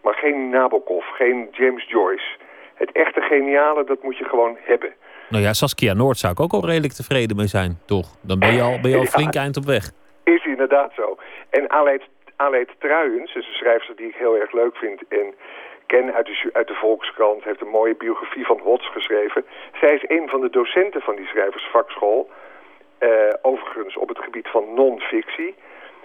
maar geen Nabokov, geen James Joyce. Het echte geniale, dat moet je gewoon hebben. Nou ja, Saskia Noord zou ik ook al redelijk tevreden mee zijn, toch? Dan ben je al, ben je al flink eind op weg. Is inderdaad zo. En Aleid, Aleid Truijens, is een schrijfster die ik heel erg leuk vind... en ken uit de, uit de Volkskrant, heeft een mooie biografie van Hots geschreven. Zij is een van de docenten van die schrijversvakschool... Uh, overigens op het gebied van non-fictie.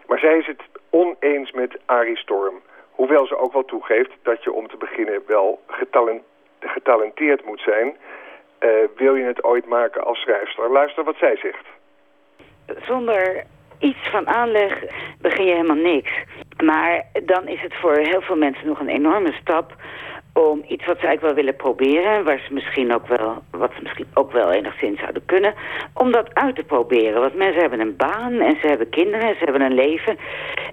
Maar zij is het oneens met Arie Storm. Hoewel ze ook wel toegeeft dat je om te beginnen wel getalent, getalenteerd moet zijn... Uh, wil je het ooit maken als schrijfster. Luister wat zij zegt. Zonder iets van aanleg begin je helemaal niks. Maar dan is het voor heel veel mensen nog een enorme stap om iets wat ze eigenlijk wel willen proberen, waar ze misschien ook wel, wat ze misschien ook wel enigszins zouden kunnen, om dat uit te proberen. Want mensen hebben een baan en ze hebben kinderen en ze hebben een leven.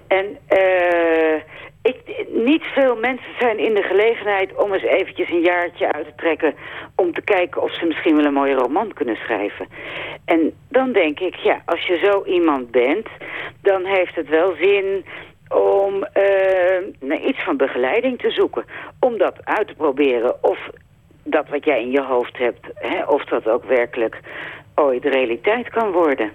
En uh, ik, niet veel mensen zijn in de gelegenheid om eens eventjes een jaartje uit te trekken... om te kijken of ze misschien wel een mooie roman kunnen schrijven. En dan denk ik, ja, als je zo iemand bent... dan heeft het wel zin om uh, iets van begeleiding te zoeken. Om dat uit te proberen of dat wat jij in je hoofd hebt... Hè, of dat ook werkelijk ooit realiteit kan worden.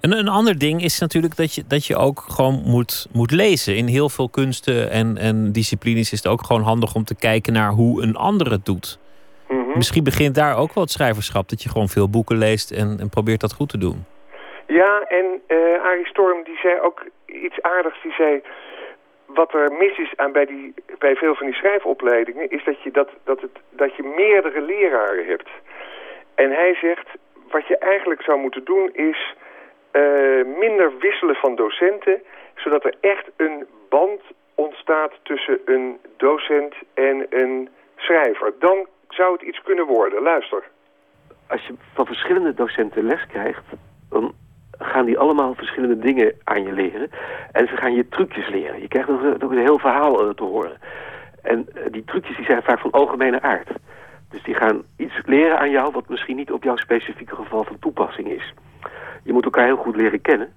En een ander ding is natuurlijk dat je, dat je ook gewoon moet, moet lezen. In heel veel kunsten en, en disciplines is het ook gewoon handig om te kijken naar hoe een ander het doet. Mm -hmm. Misschien begint daar ook wel het schrijverschap, dat je gewoon veel boeken leest en, en probeert dat goed te doen. Ja, en uh, Arie Storm die zei ook iets aardigs. Die zei, wat er mis is aan bij, die, bij veel van die schrijfopleidingen... is dat je, dat, dat, het, dat je meerdere leraren hebt. En hij zegt, wat je eigenlijk zou moeten doen is uh, minder wisselen van docenten... zodat er echt een band ontstaat tussen een docent en een schrijver. Dan zou het iets kunnen worden. Luister. Als je van verschillende docenten les krijgt... gaan die allemaal verschillende dingen aan je leren. En ze gaan je trucjes leren. Je krijgt nog een heel verhaal uh, te horen. En uh, die trucjes die zijn vaak van algemene aard. Dus die gaan iets leren aan jou wat misschien niet op jouw specifieke geval van toepassing is. Je moet elkaar heel goed leren kennen.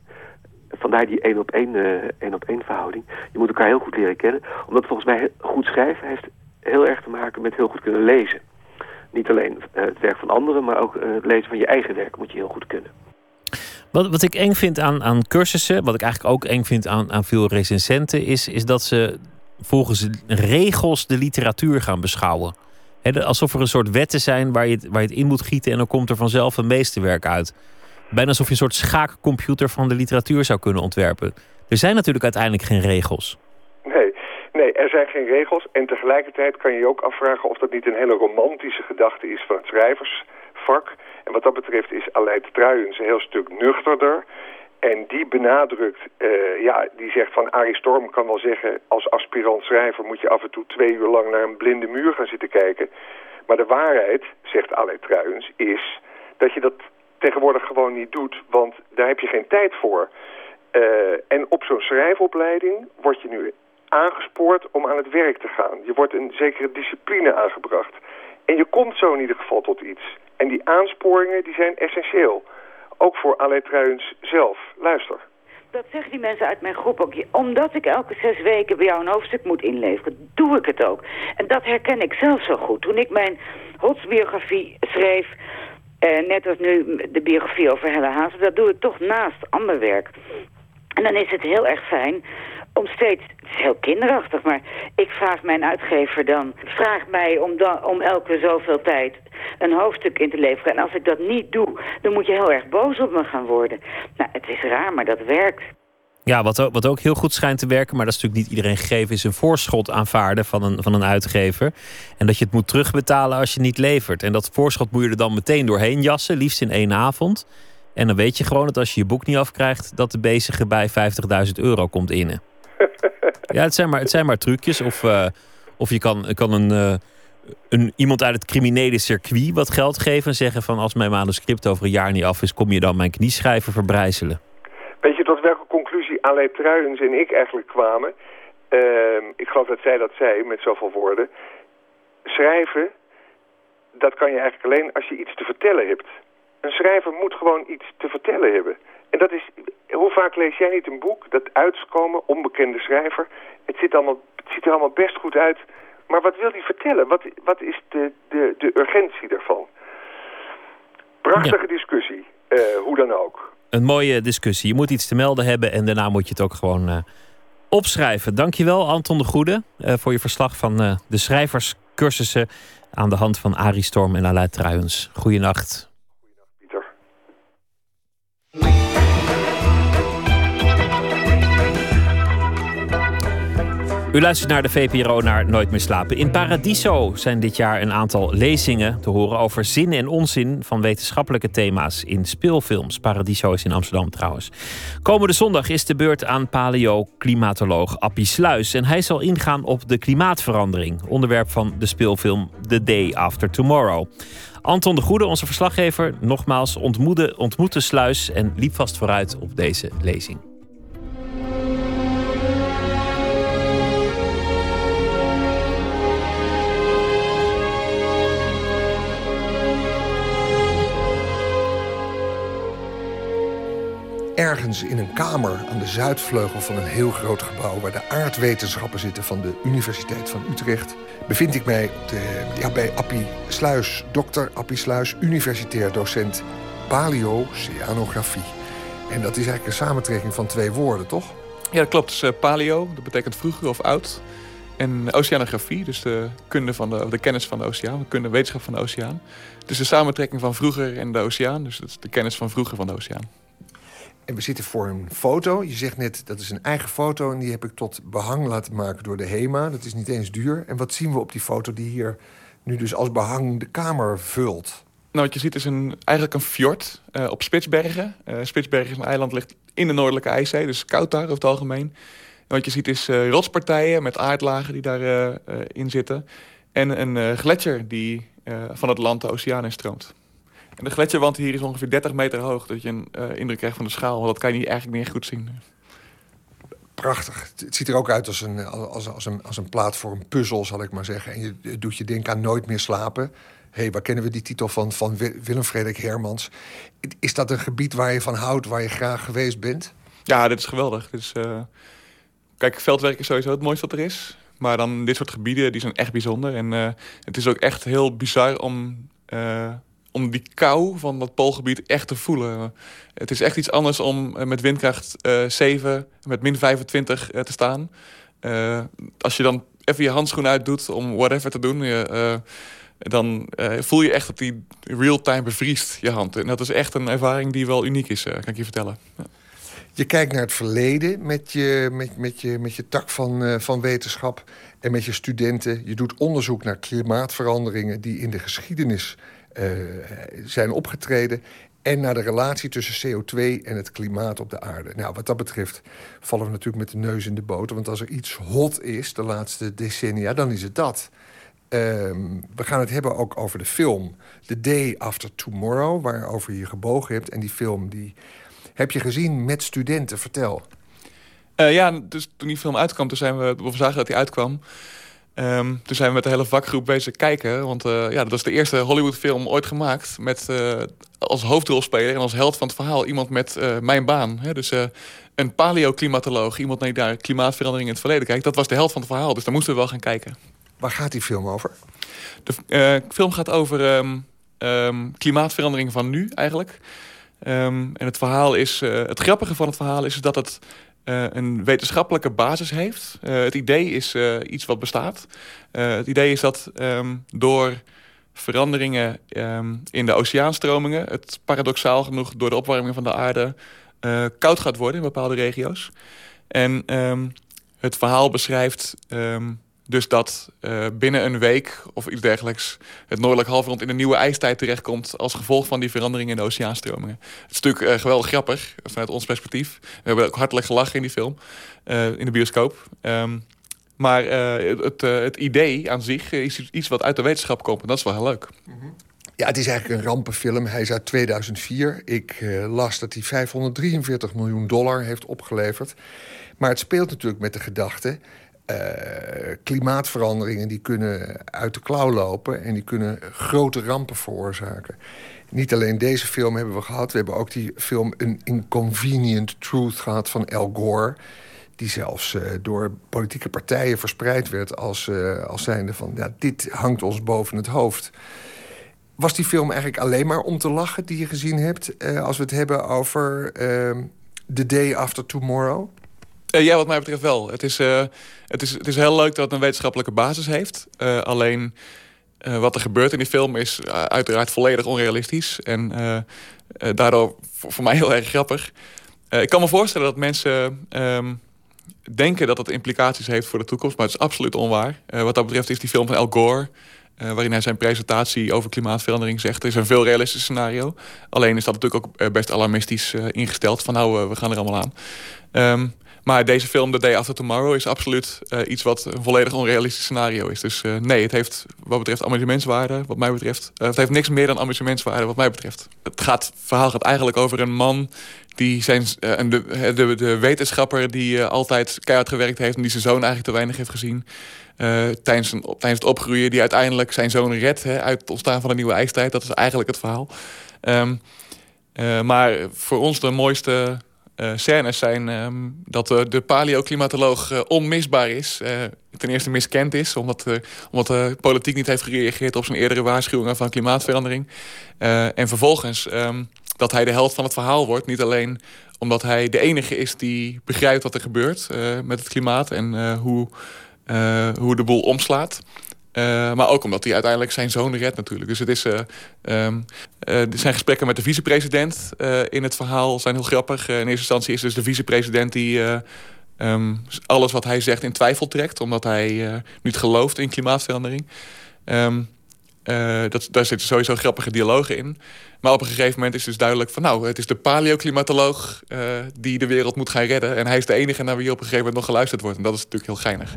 Vandaar die één op één, uh, één op één verhouding. Je moet elkaar heel goed leren kennen. Omdat volgens mij goed schrijven heeft heel erg te maken met heel goed kunnen lezen. Niet alleen het werk van anderen, maar ook het lezen van je eigen werk moet je heel goed kunnen. Wat, wat ik eng vind aan, aan cursussen, wat ik eigenlijk ook eng vind aan, aan veel recensenten, is, is dat ze volgens regels de literatuur gaan beschouwen. Alsof er een soort wetten zijn waar je, het, waar je het in moet gieten en dan komt er vanzelf een meesterwerk uit. Bijna alsof je een soort schaakcomputer van de literatuur zou kunnen ontwerpen. Er zijn natuurlijk uiteindelijk geen regels. Nee, nee, er zijn geen regels. En tegelijkertijd kan je je ook afvragen of dat niet een hele romantische gedachte is van het schrijvers vak. En wat dat betreft is Aleid Truijens een heel stuk nuchterder. En die benadrukt, uh, ja, die zegt van Arie Storm kan wel zeggen... als aspirant schrijver moet je af en toe twee uur lang naar een blinde muur gaan zitten kijken. Maar de waarheid, zegt Aleid Truijens, is dat je dat tegenwoordig gewoon niet doet. Want daar heb je geen tijd voor. Uh, en op zo'n schrijfopleiding word je nu aangespoord om aan het werk te gaan. Je wordt een zekere discipline aangebracht. En je komt zo in ieder geval tot iets. En die aansporingen die zijn essentieel. Ook voor Alain Truijens zelf. Luister. Dat zeggen die mensen uit mijn groep ook. Omdat ik elke zes weken bij jou een hoofdstuk moet inleveren, doe ik het ook. En dat herken ik zelf zo goed. Toen ik mijn hotsbiografie schreef, eh, net als nu de biografie over Helle Haas, dat doe ik toch naast ander werk. En dan is het heel erg fijn om steeds, het is heel kinderachtig, maar ik vraag mijn uitgever dan, vraag mij om, dan, om elke zoveel tijd een hoofdstuk in te leveren. En als ik dat niet doe, dan moet je heel erg boos op me gaan worden. Nou, het is raar, maar dat werkt. Ja, wat ook, wat ook heel goed schijnt te werken, maar dat is natuurlijk niet iedereen gegeven, is een voorschot aanvaarden van een, van een uitgever. En dat je het moet terugbetalen als je niet levert. En dat voorschot moet je er dan meteen doorheen jassen, liefst in één avond. En dan weet je gewoon dat als je je boek niet afkrijgt, dat de bezige bij 50.000 euro komt innen. Ja, het zijn maar, het zijn maar trucjes. Of, uh, of je kan, kan een, uh, een, iemand uit het criminele circuit wat geld geven en zeggen van als mijn manuscript over een jaar niet af is, kom je dan mijn knieschrijver verbrijzelen. Weet je tot welke conclusie Alain Truijens en ik eigenlijk kwamen? Uh, ik geloof dat zij dat zei met zoveel woorden. Schrijven, dat kan je eigenlijk alleen als je iets te vertellen hebt. Een schrijver moet gewoon iets te vertellen hebben. En dat is, hoe vaak lees jij niet een boek dat uitkomen, onbekende schrijver. Het ziet, allemaal, het ziet er allemaal best goed uit. Maar wat wil hij vertellen? Wat, wat is de, de, de urgentie daarvan? Prachtige discussie, uh, hoe dan ook. Een mooie discussie. Je moet iets te melden hebben en daarna moet je het ook gewoon uh, opschrijven. Dankjewel Anton de Goede uh, voor je verslag van de schrijverscursussen aan de hand van Arie Storm en Alain Truijens. Goeienacht. U luistert naar de VPRO naar Nooit meer slapen. In Paradiso zijn dit jaar een aantal lezingen te horen over zin en onzin van wetenschappelijke thema's in speelfilms. Paradiso is in Amsterdam trouwens. Komende zondag is de beurt aan paleo-klimatoloog Appie Sluis. En hij zal ingaan op de klimaatverandering, onderwerp van de speelfilm The Day After Tomorrow. Anton de Goede, onze verslaggever, nogmaals ontmoette, ontmoette Sluis en liep vast vooruit op deze lezing. Ergens in een kamer aan de zuidvleugel van een heel groot gebouw... waar de aardwetenschappen zitten van de Universiteit van Utrecht... bevind ik mij bij Appie Sluis, dokter Appie Sluis... universitair docent paleoceanografie. En dat is eigenlijk een samentrekking van twee woorden, toch? Ja, dat klopt. Dus, paleo, dat betekent vroeger of oud. En oceanografie, dus de kunde van de, de kennis van de oceaan, de kunde wetenschap van de oceaan. Dus de samentrekking van vroeger en de oceaan, dus de kennis van vroeger van de oceaan. En we zitten voor een foto. Je zegt net, dat is een eigen foto... en die heb ik tot behang laten maken door de HEMA. Dat is niet eens duur. En wat zien we op die foto die hier nu dus als behang de kamer vult? Nou, wat je ziet is een, eigenlijk een fjord uh, op Spitsbergen. Uh, Spitsbergen is een eiland, ligt in de Noordelijke IJszee, dus koud daar over het algemeen. En wat je ziet is uh, rotspartijen met aardlagen die daarin in zitten. En een gletsjer die van het land de oceaan instroomt. En de gletsjerwand hier is ongeveer 30 meter hoog. Dat je een uh, indruk krijgt van de schaal. Want dat kan je niet, eigenlijk niet goed zien. Prachtig. Het ziet er ook uit als een, als, als, een, als een plaat voor een puzzel, zal ik maar zeggen. En je doet je denken aan Nooit meer slapen. Hé, hey, waar kennen we die titel van, van Willem-Frederik Hermans? Is dat een gebied waar je van houdt, waar je graag geweest bent? Ja, dit is geweldig. Dit is, uh... Kijk, veldwerk is sowieso het mooiste wat er is. Maar dan dit soort gebieden, die zijn echt bijzonder. En uh, het is ook echt heel bizar om om die kou van dat poolgebied echt te voelen. Het is echt iets anders om eh, met windkracht uh, eh, 7, met min 25 uh, eh, te staan. Als je dan even je handschoen uitdoet om whatever te doen... dan voel je echt dat die real-time bevriest, je hand. En dat is echt een ervaring die wel uniek is, kan ik je vertellen. Je kijkt naar het verleden met je, met, met je, met je tak van, van wetenschap en met je studenten. Je doet onderzoek naar klimaatveranderingen die in de geschiedenis zijn opgetreden en naar de relatie tussen CO2 en het klimaat op de aarde. Nou, wat dat betreft vallen we natuurlijk met de neus in de boter. Want als er iets hot is de laatste decennia, dan is het dat. Ehm, we gaan het hebben ook over de film The Day After Tomorrow... waarover je gebogen hebt. En die film die heb je gezien met studenten. Vertel. Uh, ja, dus toen die film uitkwam, toen zijn we, we zagen dat hij uitkwam... Um, toen zijn we met de hele vakgroep bezig kijken. Want uh, ja, dat was de eerste Hollywood-film ooit gemaakt. Met uh, als hoofdrolspeler en als held van het verhaal iemand met uh, mijn baan. Hè? Dus een paleoclimatoloog, iemand die naar klimaatverandering in het verleden kijkt. Dat was de held van het verhaal, dus daar moesten we wel gaan kijken. Waar gaat die film over? De film gaat over um, um, klimaatverandering van nu eigenlijk. en het verhaal is, het grappige van het verhaal is dat het uh, een wetenschappelijke basis heeft. Uh, het idee is uh, iets wat bestaat. het idee is dat um, door veranderingen um, in de oceaanstromingen... het paradoxaal genoeg door de opwarming van de aarde... koud gaat worden in bepaalde regio's. En um, het verhaal beschrijft dus dat uh, binnen een week of iets dergelijks... het noordelijk halfrond in een nieuwe ijstijd terechtkomt... als gevolg van die veranderingen in de oceaanstromingen. Het is natuurlijk uh, geweldig grappig vanuit ons perspectief. We hebben ook hartelijk gelachen in die film, uh, in de bioscoop. Um, maar het, het, idee aan zich is iets wat uit de wetenschap komt. En dat is wel heel leuk. Ja, het is eigenlijk een rampenfilm. Hij is uit 2004. Ik las dat hij 543 miljoen dollar heeft opgeleverd. Maar het speelt natuurlijk met de gedachte... Uh, klimaatveranderingen die kunnen uit de klauw lopen... en die kunnen grote rampen veroorzaken. Niet alleen deze film hebben we gehad. We hebben ook die film Inconvenient Truth gehad van Al Gore... die zelfs uh, door politieke partijen verspreid werd... als, uh, als zijnde van, ja, dit hangt ons boven het hoofd. Was die film eigenlijk alleen maar om te lachen die je gezien hebt... als we het hebben over The Day After Tomorrow... Uh, ja, wat mij betreft wel. Het is, uh, het, is, het is heel leuk dat het een wetenschappelijke basis heeft. Uh, alleen wat er gebeurt in die film is uiteraard volledig onrealistisch. En daardoor voor, voor, mij heel erg grappig. ik kan me voorstellen dat mensen um, denken dat het implicaties heeft voor de toekomst. Maar het is absoluut onwaar. wat dat betreft is die film van Al Gore... Waarin hij zijn presentatie over klimaatverandering zegt... is een veel realistisch scenario. Alleen is dat natuurlijk ook best alarmistisch ingesteld... van nou, we gaan er allemaal aan. Um, maar deze film, The Day After Tomorrow, is absoluut uh, iets wat een volledig onrealistisch scenario is. Dus uh, nee, het heeft wat betreft amusementswaarde, wat mij betreft. Uh, het heeft niks meer dan amusementswaarde, wat mij betreft. Het, gaat, het verhaal gaat eigenlijk over een man die zijn, de, de, de, wetenschapper die altijd keihard gewerkt heeft... en die zijn zoon eigenlijk te weinig heeft gezien. tijdens, een, tijdens het opgroeien, die uiteindelijk zijn zoon redt... Hè, uit het ontstaan van een nieuwe ijstijd. Dat is eigenlijk het verhaal. Um, maar voor ons de mooiste uh, scènes zijn um, dat uh, de paleoclimatoloog uh, onmisbaar is. ten eerste miskend is, omdat, omdat de politiek niet heeft gereageerd... op zijn eerdere waarschuwingen van klimaatverandering. en vervolgens um, dat hij de held van het verhaal wordt. Niet alleen omdat hij de enige is die begrijpt wat er gebeurt met het klimaat... en hoe, hoe de boel omslaat... Uh, maar ook omdat hij uiteindelijk zijn zoon redt natuurlijk. Dus het is, uh, um, uh, zijn gesprekken met de vicepresident in het verhaal zijn heel grappig. in eerste instantie is dus de vicepresident die um, alles wat hij zegt in twijfel trekt. Omdat hij niet gelooft in klimaatverandering. Um, dat, daar zitten sowieso grappige dialogen in. Maar op een gegeven moment is dus duidelijk van... nou, het is de paleoclimatoloog die de wereld moet gaan redden. En hij is de enige naar wie op een gegeven moment nog geluisterd wordt. En dat is natuurlijk heel geinig.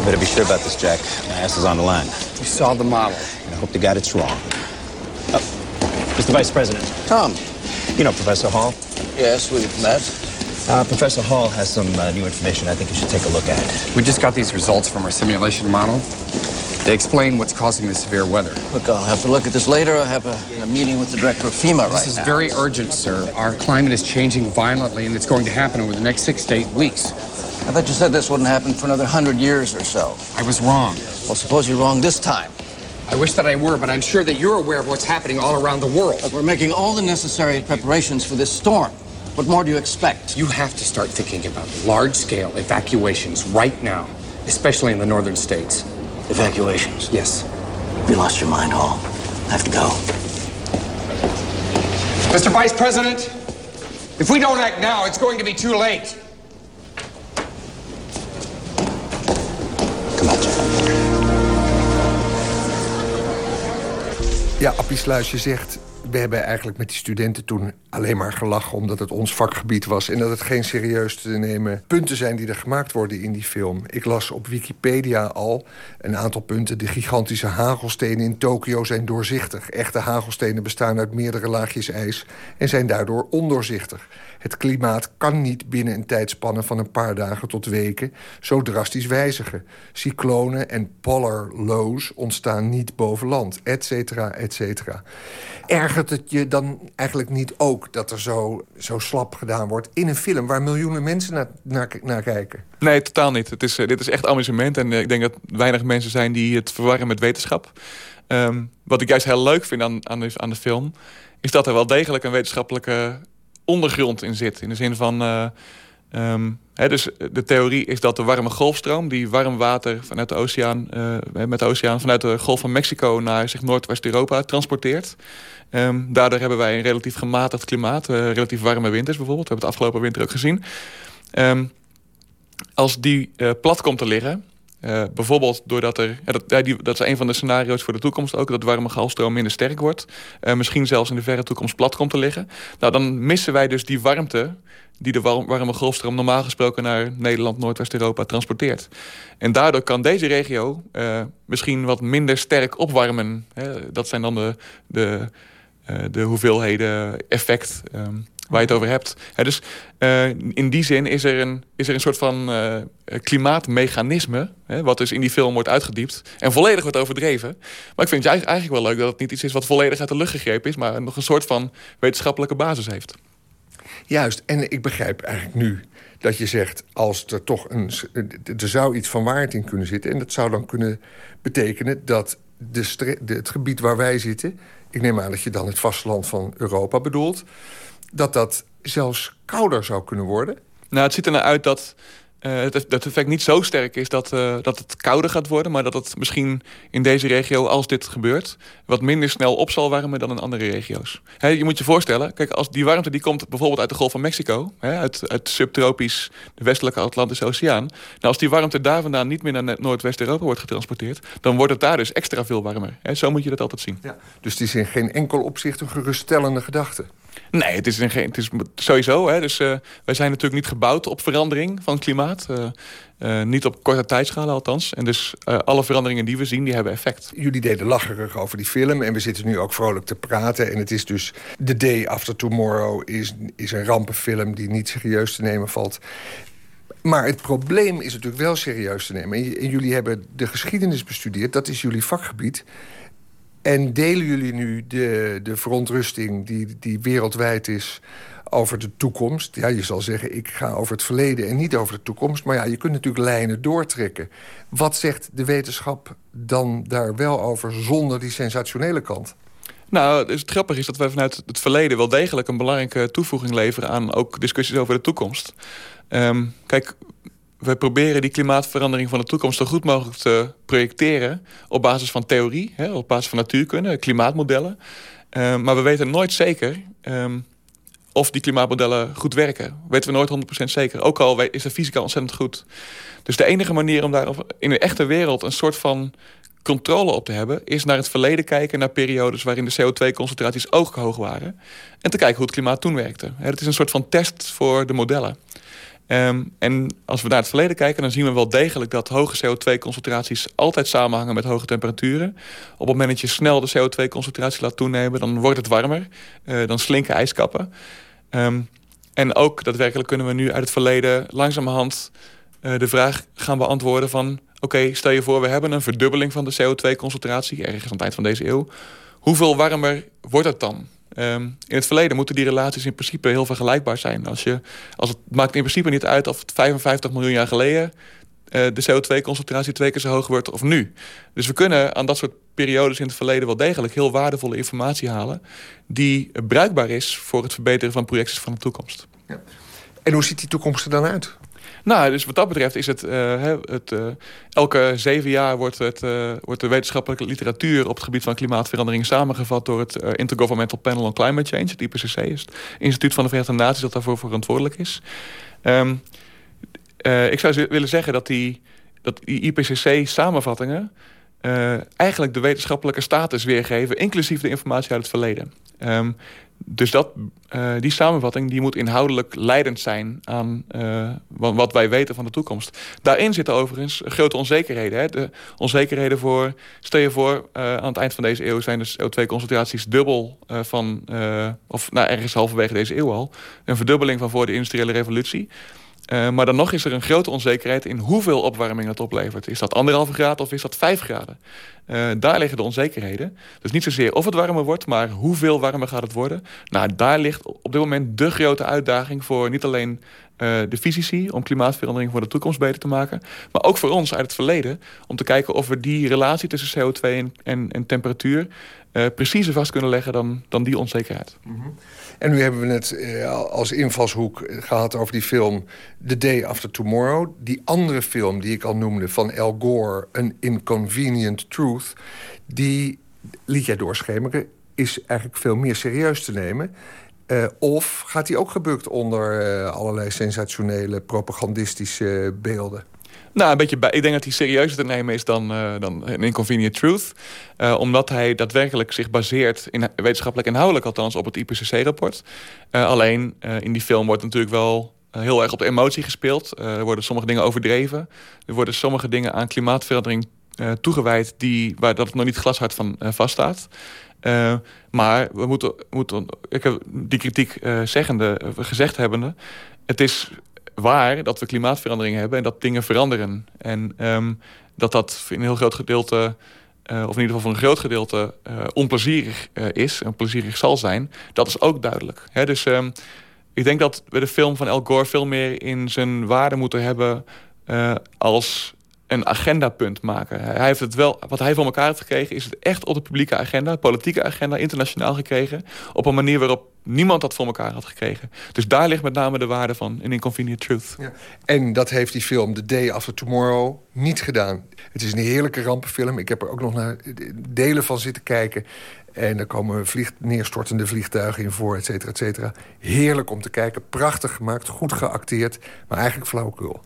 You better be sure about this, Jack. My ass is on the line. You saw the model. And I hope to God it's wrong. Oh, Mr. Vice President. Tom. You know Professor Hall? Yes, we've met. Uh, Professor Hall has some uh, new information I think you should take a look at. We just got these results from our simulation model. They explain what's causing the severe weather. Look, I'll have to look at this later. I have a, a meeting with the director of FEMA right now. this is now. very urgent, sir. Our climate is changing violently, and it's going to happen over the next six to eight weeks. I thought you said this wouldn't happen for another hundred years or so. I was wrong. Well, suppose you're wrong this time. I wish that I were, but I'm sure that you're aware of what's happening all around the world. Look, we're making all the necessary preparations for this storm. What more do you expect? You have to start thinking about large-scale evacuations right now, especially in the northern states. Evacuations? Yes. You lost your mind, Hall. I have to go. Mr. Vice President, if we don't act now, it's going to be too late. Ja, Appie Sluis, je zegt we hebben eigenlijk met die studenten toen alleen maar gelachen... omdat het ons vakgebied was en dat het geen serieus te nemen punten zijn... die er gemaakt worden in die film. Ik las op Wikipedia al een aantal punten. De gigantische hagelstenen in Tokio zijn doorzichtig. Echte hagelstenen bestaan uit meerdere laagjes ijs... en zijn daardoor ondoorzichtig. Het klimaat kan niet binnen een tijdspanne van een paar dagen tot weken... zo drastisch wijzigen. Cyclonen en polar lows ontstaan niet boven land, et cetera, et cetera ergert het je dan eigenlijk niet ook dat er zo, zo slap gedaan wordt... in een film waar miljoenen mensen naar, naar, kijken? Nee, totaal niet. Het is, eh, dit is echt amusement. En eh, ik denk dat weinig mensen zijn die het verwarren met wetenschap. Ehm, wat ik juist heel leuk vind aan, aan, de, aan de film... is dat er wel degelijk een wetenschappelijke ondergrond in zit. In de zin van... Uh, dus de theorie is dat de warme golfstroom, die warm water vanuit de oceaan, met de oceaan vanuit de Golf van Mexico naar zich Noordwest-Europa transporteert. Um, daardoor hebben wij een relatief gematigd klimaat. Uh, relatief warme winters bijvoorbeeld. We hebben het afgelopen winter ook gezien. Um, als die uh, plat komt te liggen... Uh, bijvoorbeeld doordat er... Dat, dat is een van de scenario's voor de toekomst ook... dat de warme galstroom minder sterk wordt. misschien zelfs in de verre toekomst plat komt te liggen. Nou, dan missen wij dus die warmte... die de warm, warme golfstroom normaal gesproken... naar Nederland, Noordwest-Europa transporteert. En daardoor kan deze regio misschien wat minder sterk opwarmen. Hè? Dat zijn dan de... de eh, de hoeveelheden effect ehm, waar je het over hebt. dus uh, in die zin is er een, is er een soort van klimaatmechanisme... Hè, wat dus in die film wordt uitgediept en volledig wordt overdreven. Maar ik vind het eigenlijk wel leuk dat het niet iets is... wat volledig uit de lucht gegrepen is... maar nog een soort van wetenschappelijke basis heeft. Juist, en ik begrijp eigenlijk nu dat je zegt... als er toch een... er zou iets van waarheid in kunnen zitten... en dat zou dan kunnen betekenen dat de, de het gebied waar wij zitten ik neem aan dat je dan het vasteland van Europa bedoelt... dat dat zelfs kouder zou kunnen worden? Nou, het ziet er naar uit dat uh, het, dat effect niet zo sterk is dat, uh, dat het kouder gaat worden... maar dat het misschien in deze regio, als dit gebeurt... wat minder snel op zal warmen dan in andere regio's. je moet je voorstellen, kijk, als die warmte die komt bijvoorbeeld uit de Golf van Mexico... uit, subtropisch de westelijke Atlantische Oceaan... nou, als die warmte daar vandaan niet meer naar Noordwest-Europa wordt getransporteerd... dan wordt het daar dus extra veel warmer. zo moet je dat altijd zien. Ja, dus het is in geen enkel opzicht een geruststellende gedachte. Nee, het is, een, het is sowieso. Hè, dus, uh, wij zijn natuurlijk niet gebouwd op verandering van het klimaat. Uh, uh, niet op korte tijdschalen althans. En dus alle veranderingen die we zien, die hebben effect. Jullie deden lacherig over die film. En we zitten nu ook vrolijk te praten. En het is dus The Day After Tomorrow is, is een rampenfilm... die niet serieus te nemen valt. Maar het probleem is natuurlijk wel serieus te nemen. En jullie hebben de geschiedenis bestudeerd. Dat is jullie vakgebied. En delen jullie nu de, de verontrusting die, die wereldwijd is over de toekomst? Ja, je zal zeggen, ik ga over het verleden en niet over de toekomst. Maar ja, je kunt natuurlijk lijnen doortrekken. Wat zegt de wetenschap dan daar wel over zonder die sensationele kant? Nou, het grappige is dat wij vanuit het verleden wel degelijk een belangrijke toevoeging leveren aan ook discussies over de toekomst. Um, kijk, we proberen die klimaatverandering van de toekomst zo goed mogelijk te projecteren op basis van theorie, hè, op basis van natuurkunde, klimaatmodellen. Uh, maar we weten nooit zeker um, of die klimaatmodellen goed werken. Weten we nooit 100% zeker. Ook al is de fysica ontzettend goed. Dus de enige manier om daar in de echte wereld een soort van controle op te hebben... is naar het verleden kijken, naar periodes waarin de CO2-concentraties ook hoog waren... en te kijken hoe het klimaat toen werkte. Het is een soort van test voor de modellen. Um, en als we naar het verleden kijken, dan zien we wel degelijk dat hoge CO2-concentraties altijd samenhangen met hoge temperaturen. Op het moment dat je snel de CO2-concentratie laat toenemen, dan wordt het warmer. Uh, dan slinken ijskappen. Um, en ook daadwerkelijk kunnen we nu uit het verleden langzamerhand uh, de vraag gaan beantwoorden van... oké, stel je voor we hebben een verdubbeling van de CO2-concentratie... ergens aan het eind van deze eeuw. Hoeveel warmer wordt het dan? Um, in het verleden moeten die relaties in principe heel vergelijkbaar zijn. Als je, als het maakt in principe niet uit of het 55 miljoen jaar geleden uh, de CO2-concentratie twee keer zo hoog wordt of nu. Dus we kunnen aan dat soort periodes in het verleden wel degelijk heel waardevolle informatie halen die bruikbaar is voor het verbeteren van projecties van de toekomst. Ja. En hoe ziet die toekomst er dan uit? Nou, dus wat dat betreft is het... Uh, het uh, elke zeven jaar wordt, het, uh, wordt de wetenschappelijke literatuur... op het gebied van klimaatverandering samengevat... door het Intergovernmental Panel on Climate Change. Het IPCC is het instituut van de Verenigde Naties... dat daarvoor verantwoordelijk is. Um, ik zou willen zeggen dat die, dat die IPCC-samenvattingen... eh, eigenlijk de wetenschappelijke status weergeven, inclusief de informatie uit het verleden. Ehm, dus dat, uh, die samenvatting die moet inhoudelijk leidend zijn aan uh, wat wij weten van de toekomst. Daarin zitten overigens grote onzekerheden. Hè? De onzekerheden voor, stel je voor, uh, aan het eind van deze eeuw zijn de CO2-concentraties dubbel van, of nou, ergens halverwege deze eeuw al, een verdubbeling van voor de industriële revolutie. Uh, maar dan nog is er een grote onzekerheid in hoeveel opwarming dat oplevert. Is dat anderhalve graden of is dat vijf graden? Uh, daar liggen de onzekerheden. Dus niet zozeer of het warmer wordt, maar hoeveel warmer gaat het worden. Nou, daar ligt op dit moment de grote uitdaging voor niet alleen uh, de fysici... om klimaatverandering voor de toekomst beter te maken... maar ook voor ons uit het verleden... om te kijken of we die relatie tussen CO2 en, en, temperatuur... preciezer vast kunnen leggen dan, dan die onzekerheid. Mm. En nu hebben we het eh, als invalshoek gehad over die film The Day After Tomorrow. Die andere film die ik al noemde van Al Gore, An Inconvenient Truth... die liet jij doorschemeren, is eigenlijk veel meer serieus te nemen... Uh, of gaat die ook gebukt onder allerlei sensationele propagandistische beelden? Nou, een beetje bij. Ik denk dat hij serieuzer te nemen is dan, uh, dan een Inconvenient Truth. Uh, omdat hij daadwerkelijk zich baseert, in, wetenschappelijk inhoudelijk althans, op het IPCC-rapport. Uh, alleen in die film wordt natuurlijk wel heel erg op de emotie gespeeld. er worden sommige dingen overdreven. Er worden sommige dingen aan klimaatverandering toegewijd die, waar dat nog niet glashard van vaststaat. maar we moeten, moeten, ik heb die kritiek zeggende, gezegd hebbende, het is waar dat we klimaatverandering hebben en dat dingen veranderen. En um, dat dat in een heel groot gedeelte, uh, of in ieder geval voor een groot gedeelte, uh, onplezierig uh, is en plezierig zal zijn, dat is ook duidelijk. Hè? Dus um, ik denk dat we de film van Al Gore veel meer in zijn waarde moeten hebben als een agendapunt maken. Hij heeft het wel, wat hij voor elkaar heeft gekregen, is het echt op de publieke agenda, politieke agenda, internationaal gekregen. Op een manier waarop niemand dat voor elkaar had gekregen. Dus daar ligt met name de waarde van in Inconvenient Truth. Ja. En dat heeft die film The Day After Tomorrow niet gedaan. Het is een heerlijke rampenfilm. Ik heb er ook nog naar delen van zitten kijken. En er komen vlieg, neerstortende vliegtuigen in voor, et cetera, et cetera. Heerlijk om te kijken. Prachtig gemaakt, goed geacteerd. Maar eigenlijk flauwekul.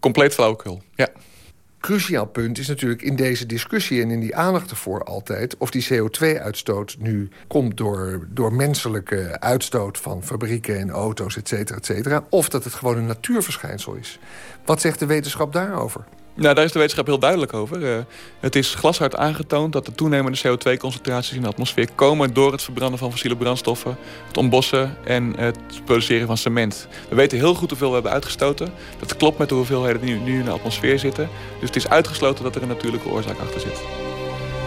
Compleet flauwekul, ja cruciaal punt is natuurlijk in deze discussie en in die aandacht ervoor altijd... of die CO2-uitstoot nu komt door, door menselijke uitstoot van fabrieken en auto's, et cetera, et cetera... of dat het gewoon een natuurverschijnsel is. Wat zegt de wetenschap daarover? Nou, daar is de wetenschap heel duidelijk over. Uh, het is glashard aangetoond dat de toenemende CO2-concentraties in de atmosfeer komen door het verbranden van fossiele brandstoffen, het ontbossen en het produceren van cement. We weten heel goed hoeveel we hebben uitgestoten. Dat klopt met de hoeveelheden die nu in de atmosfeer zitten. Dus het is uitgesloten dat er een natuurlijke oorzaak achter zit.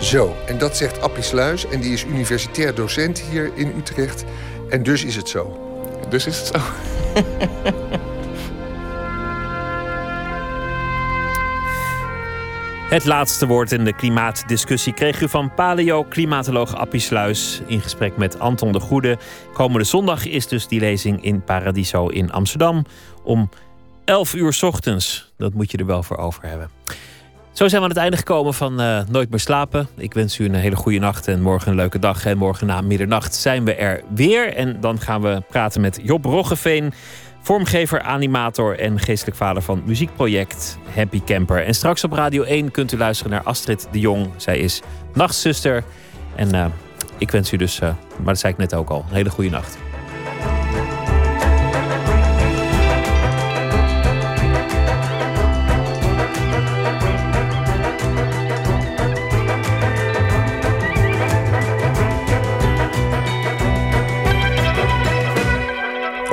Zo, en dat zegt Appie Sluis en die is universitair docent hier in Utrecht. En dus is het zo. Dus is het zo. Het laatste woord in de klimaatdiscussie kreeg u van paleo-klimatoloog Appie Sluis in gesprek met Anton de Goede. Komende zondag is dus die lezing in Paradiso in Amsterdam om 11 uur ochtends. Dat moet je er wel voor over hebben. Zo zijn we aan het einde gekomen van uh, Nooit meer slapen. Ik wens u een hele goede nacht en morgen een leuke dag. En morgen na middernacht zijn we er weer. En dan gaan we praten met Job Roggeveen Vormgever, animator en geestelijk vader van muziekproject Happy Camper. En straks op Radio 1 kunt u luisteren naar Astrid de Jong. Zij is nachtzuster. En uh, ik wens u dus, uh, maar dat zei ik net ook al, een hele goede nacht.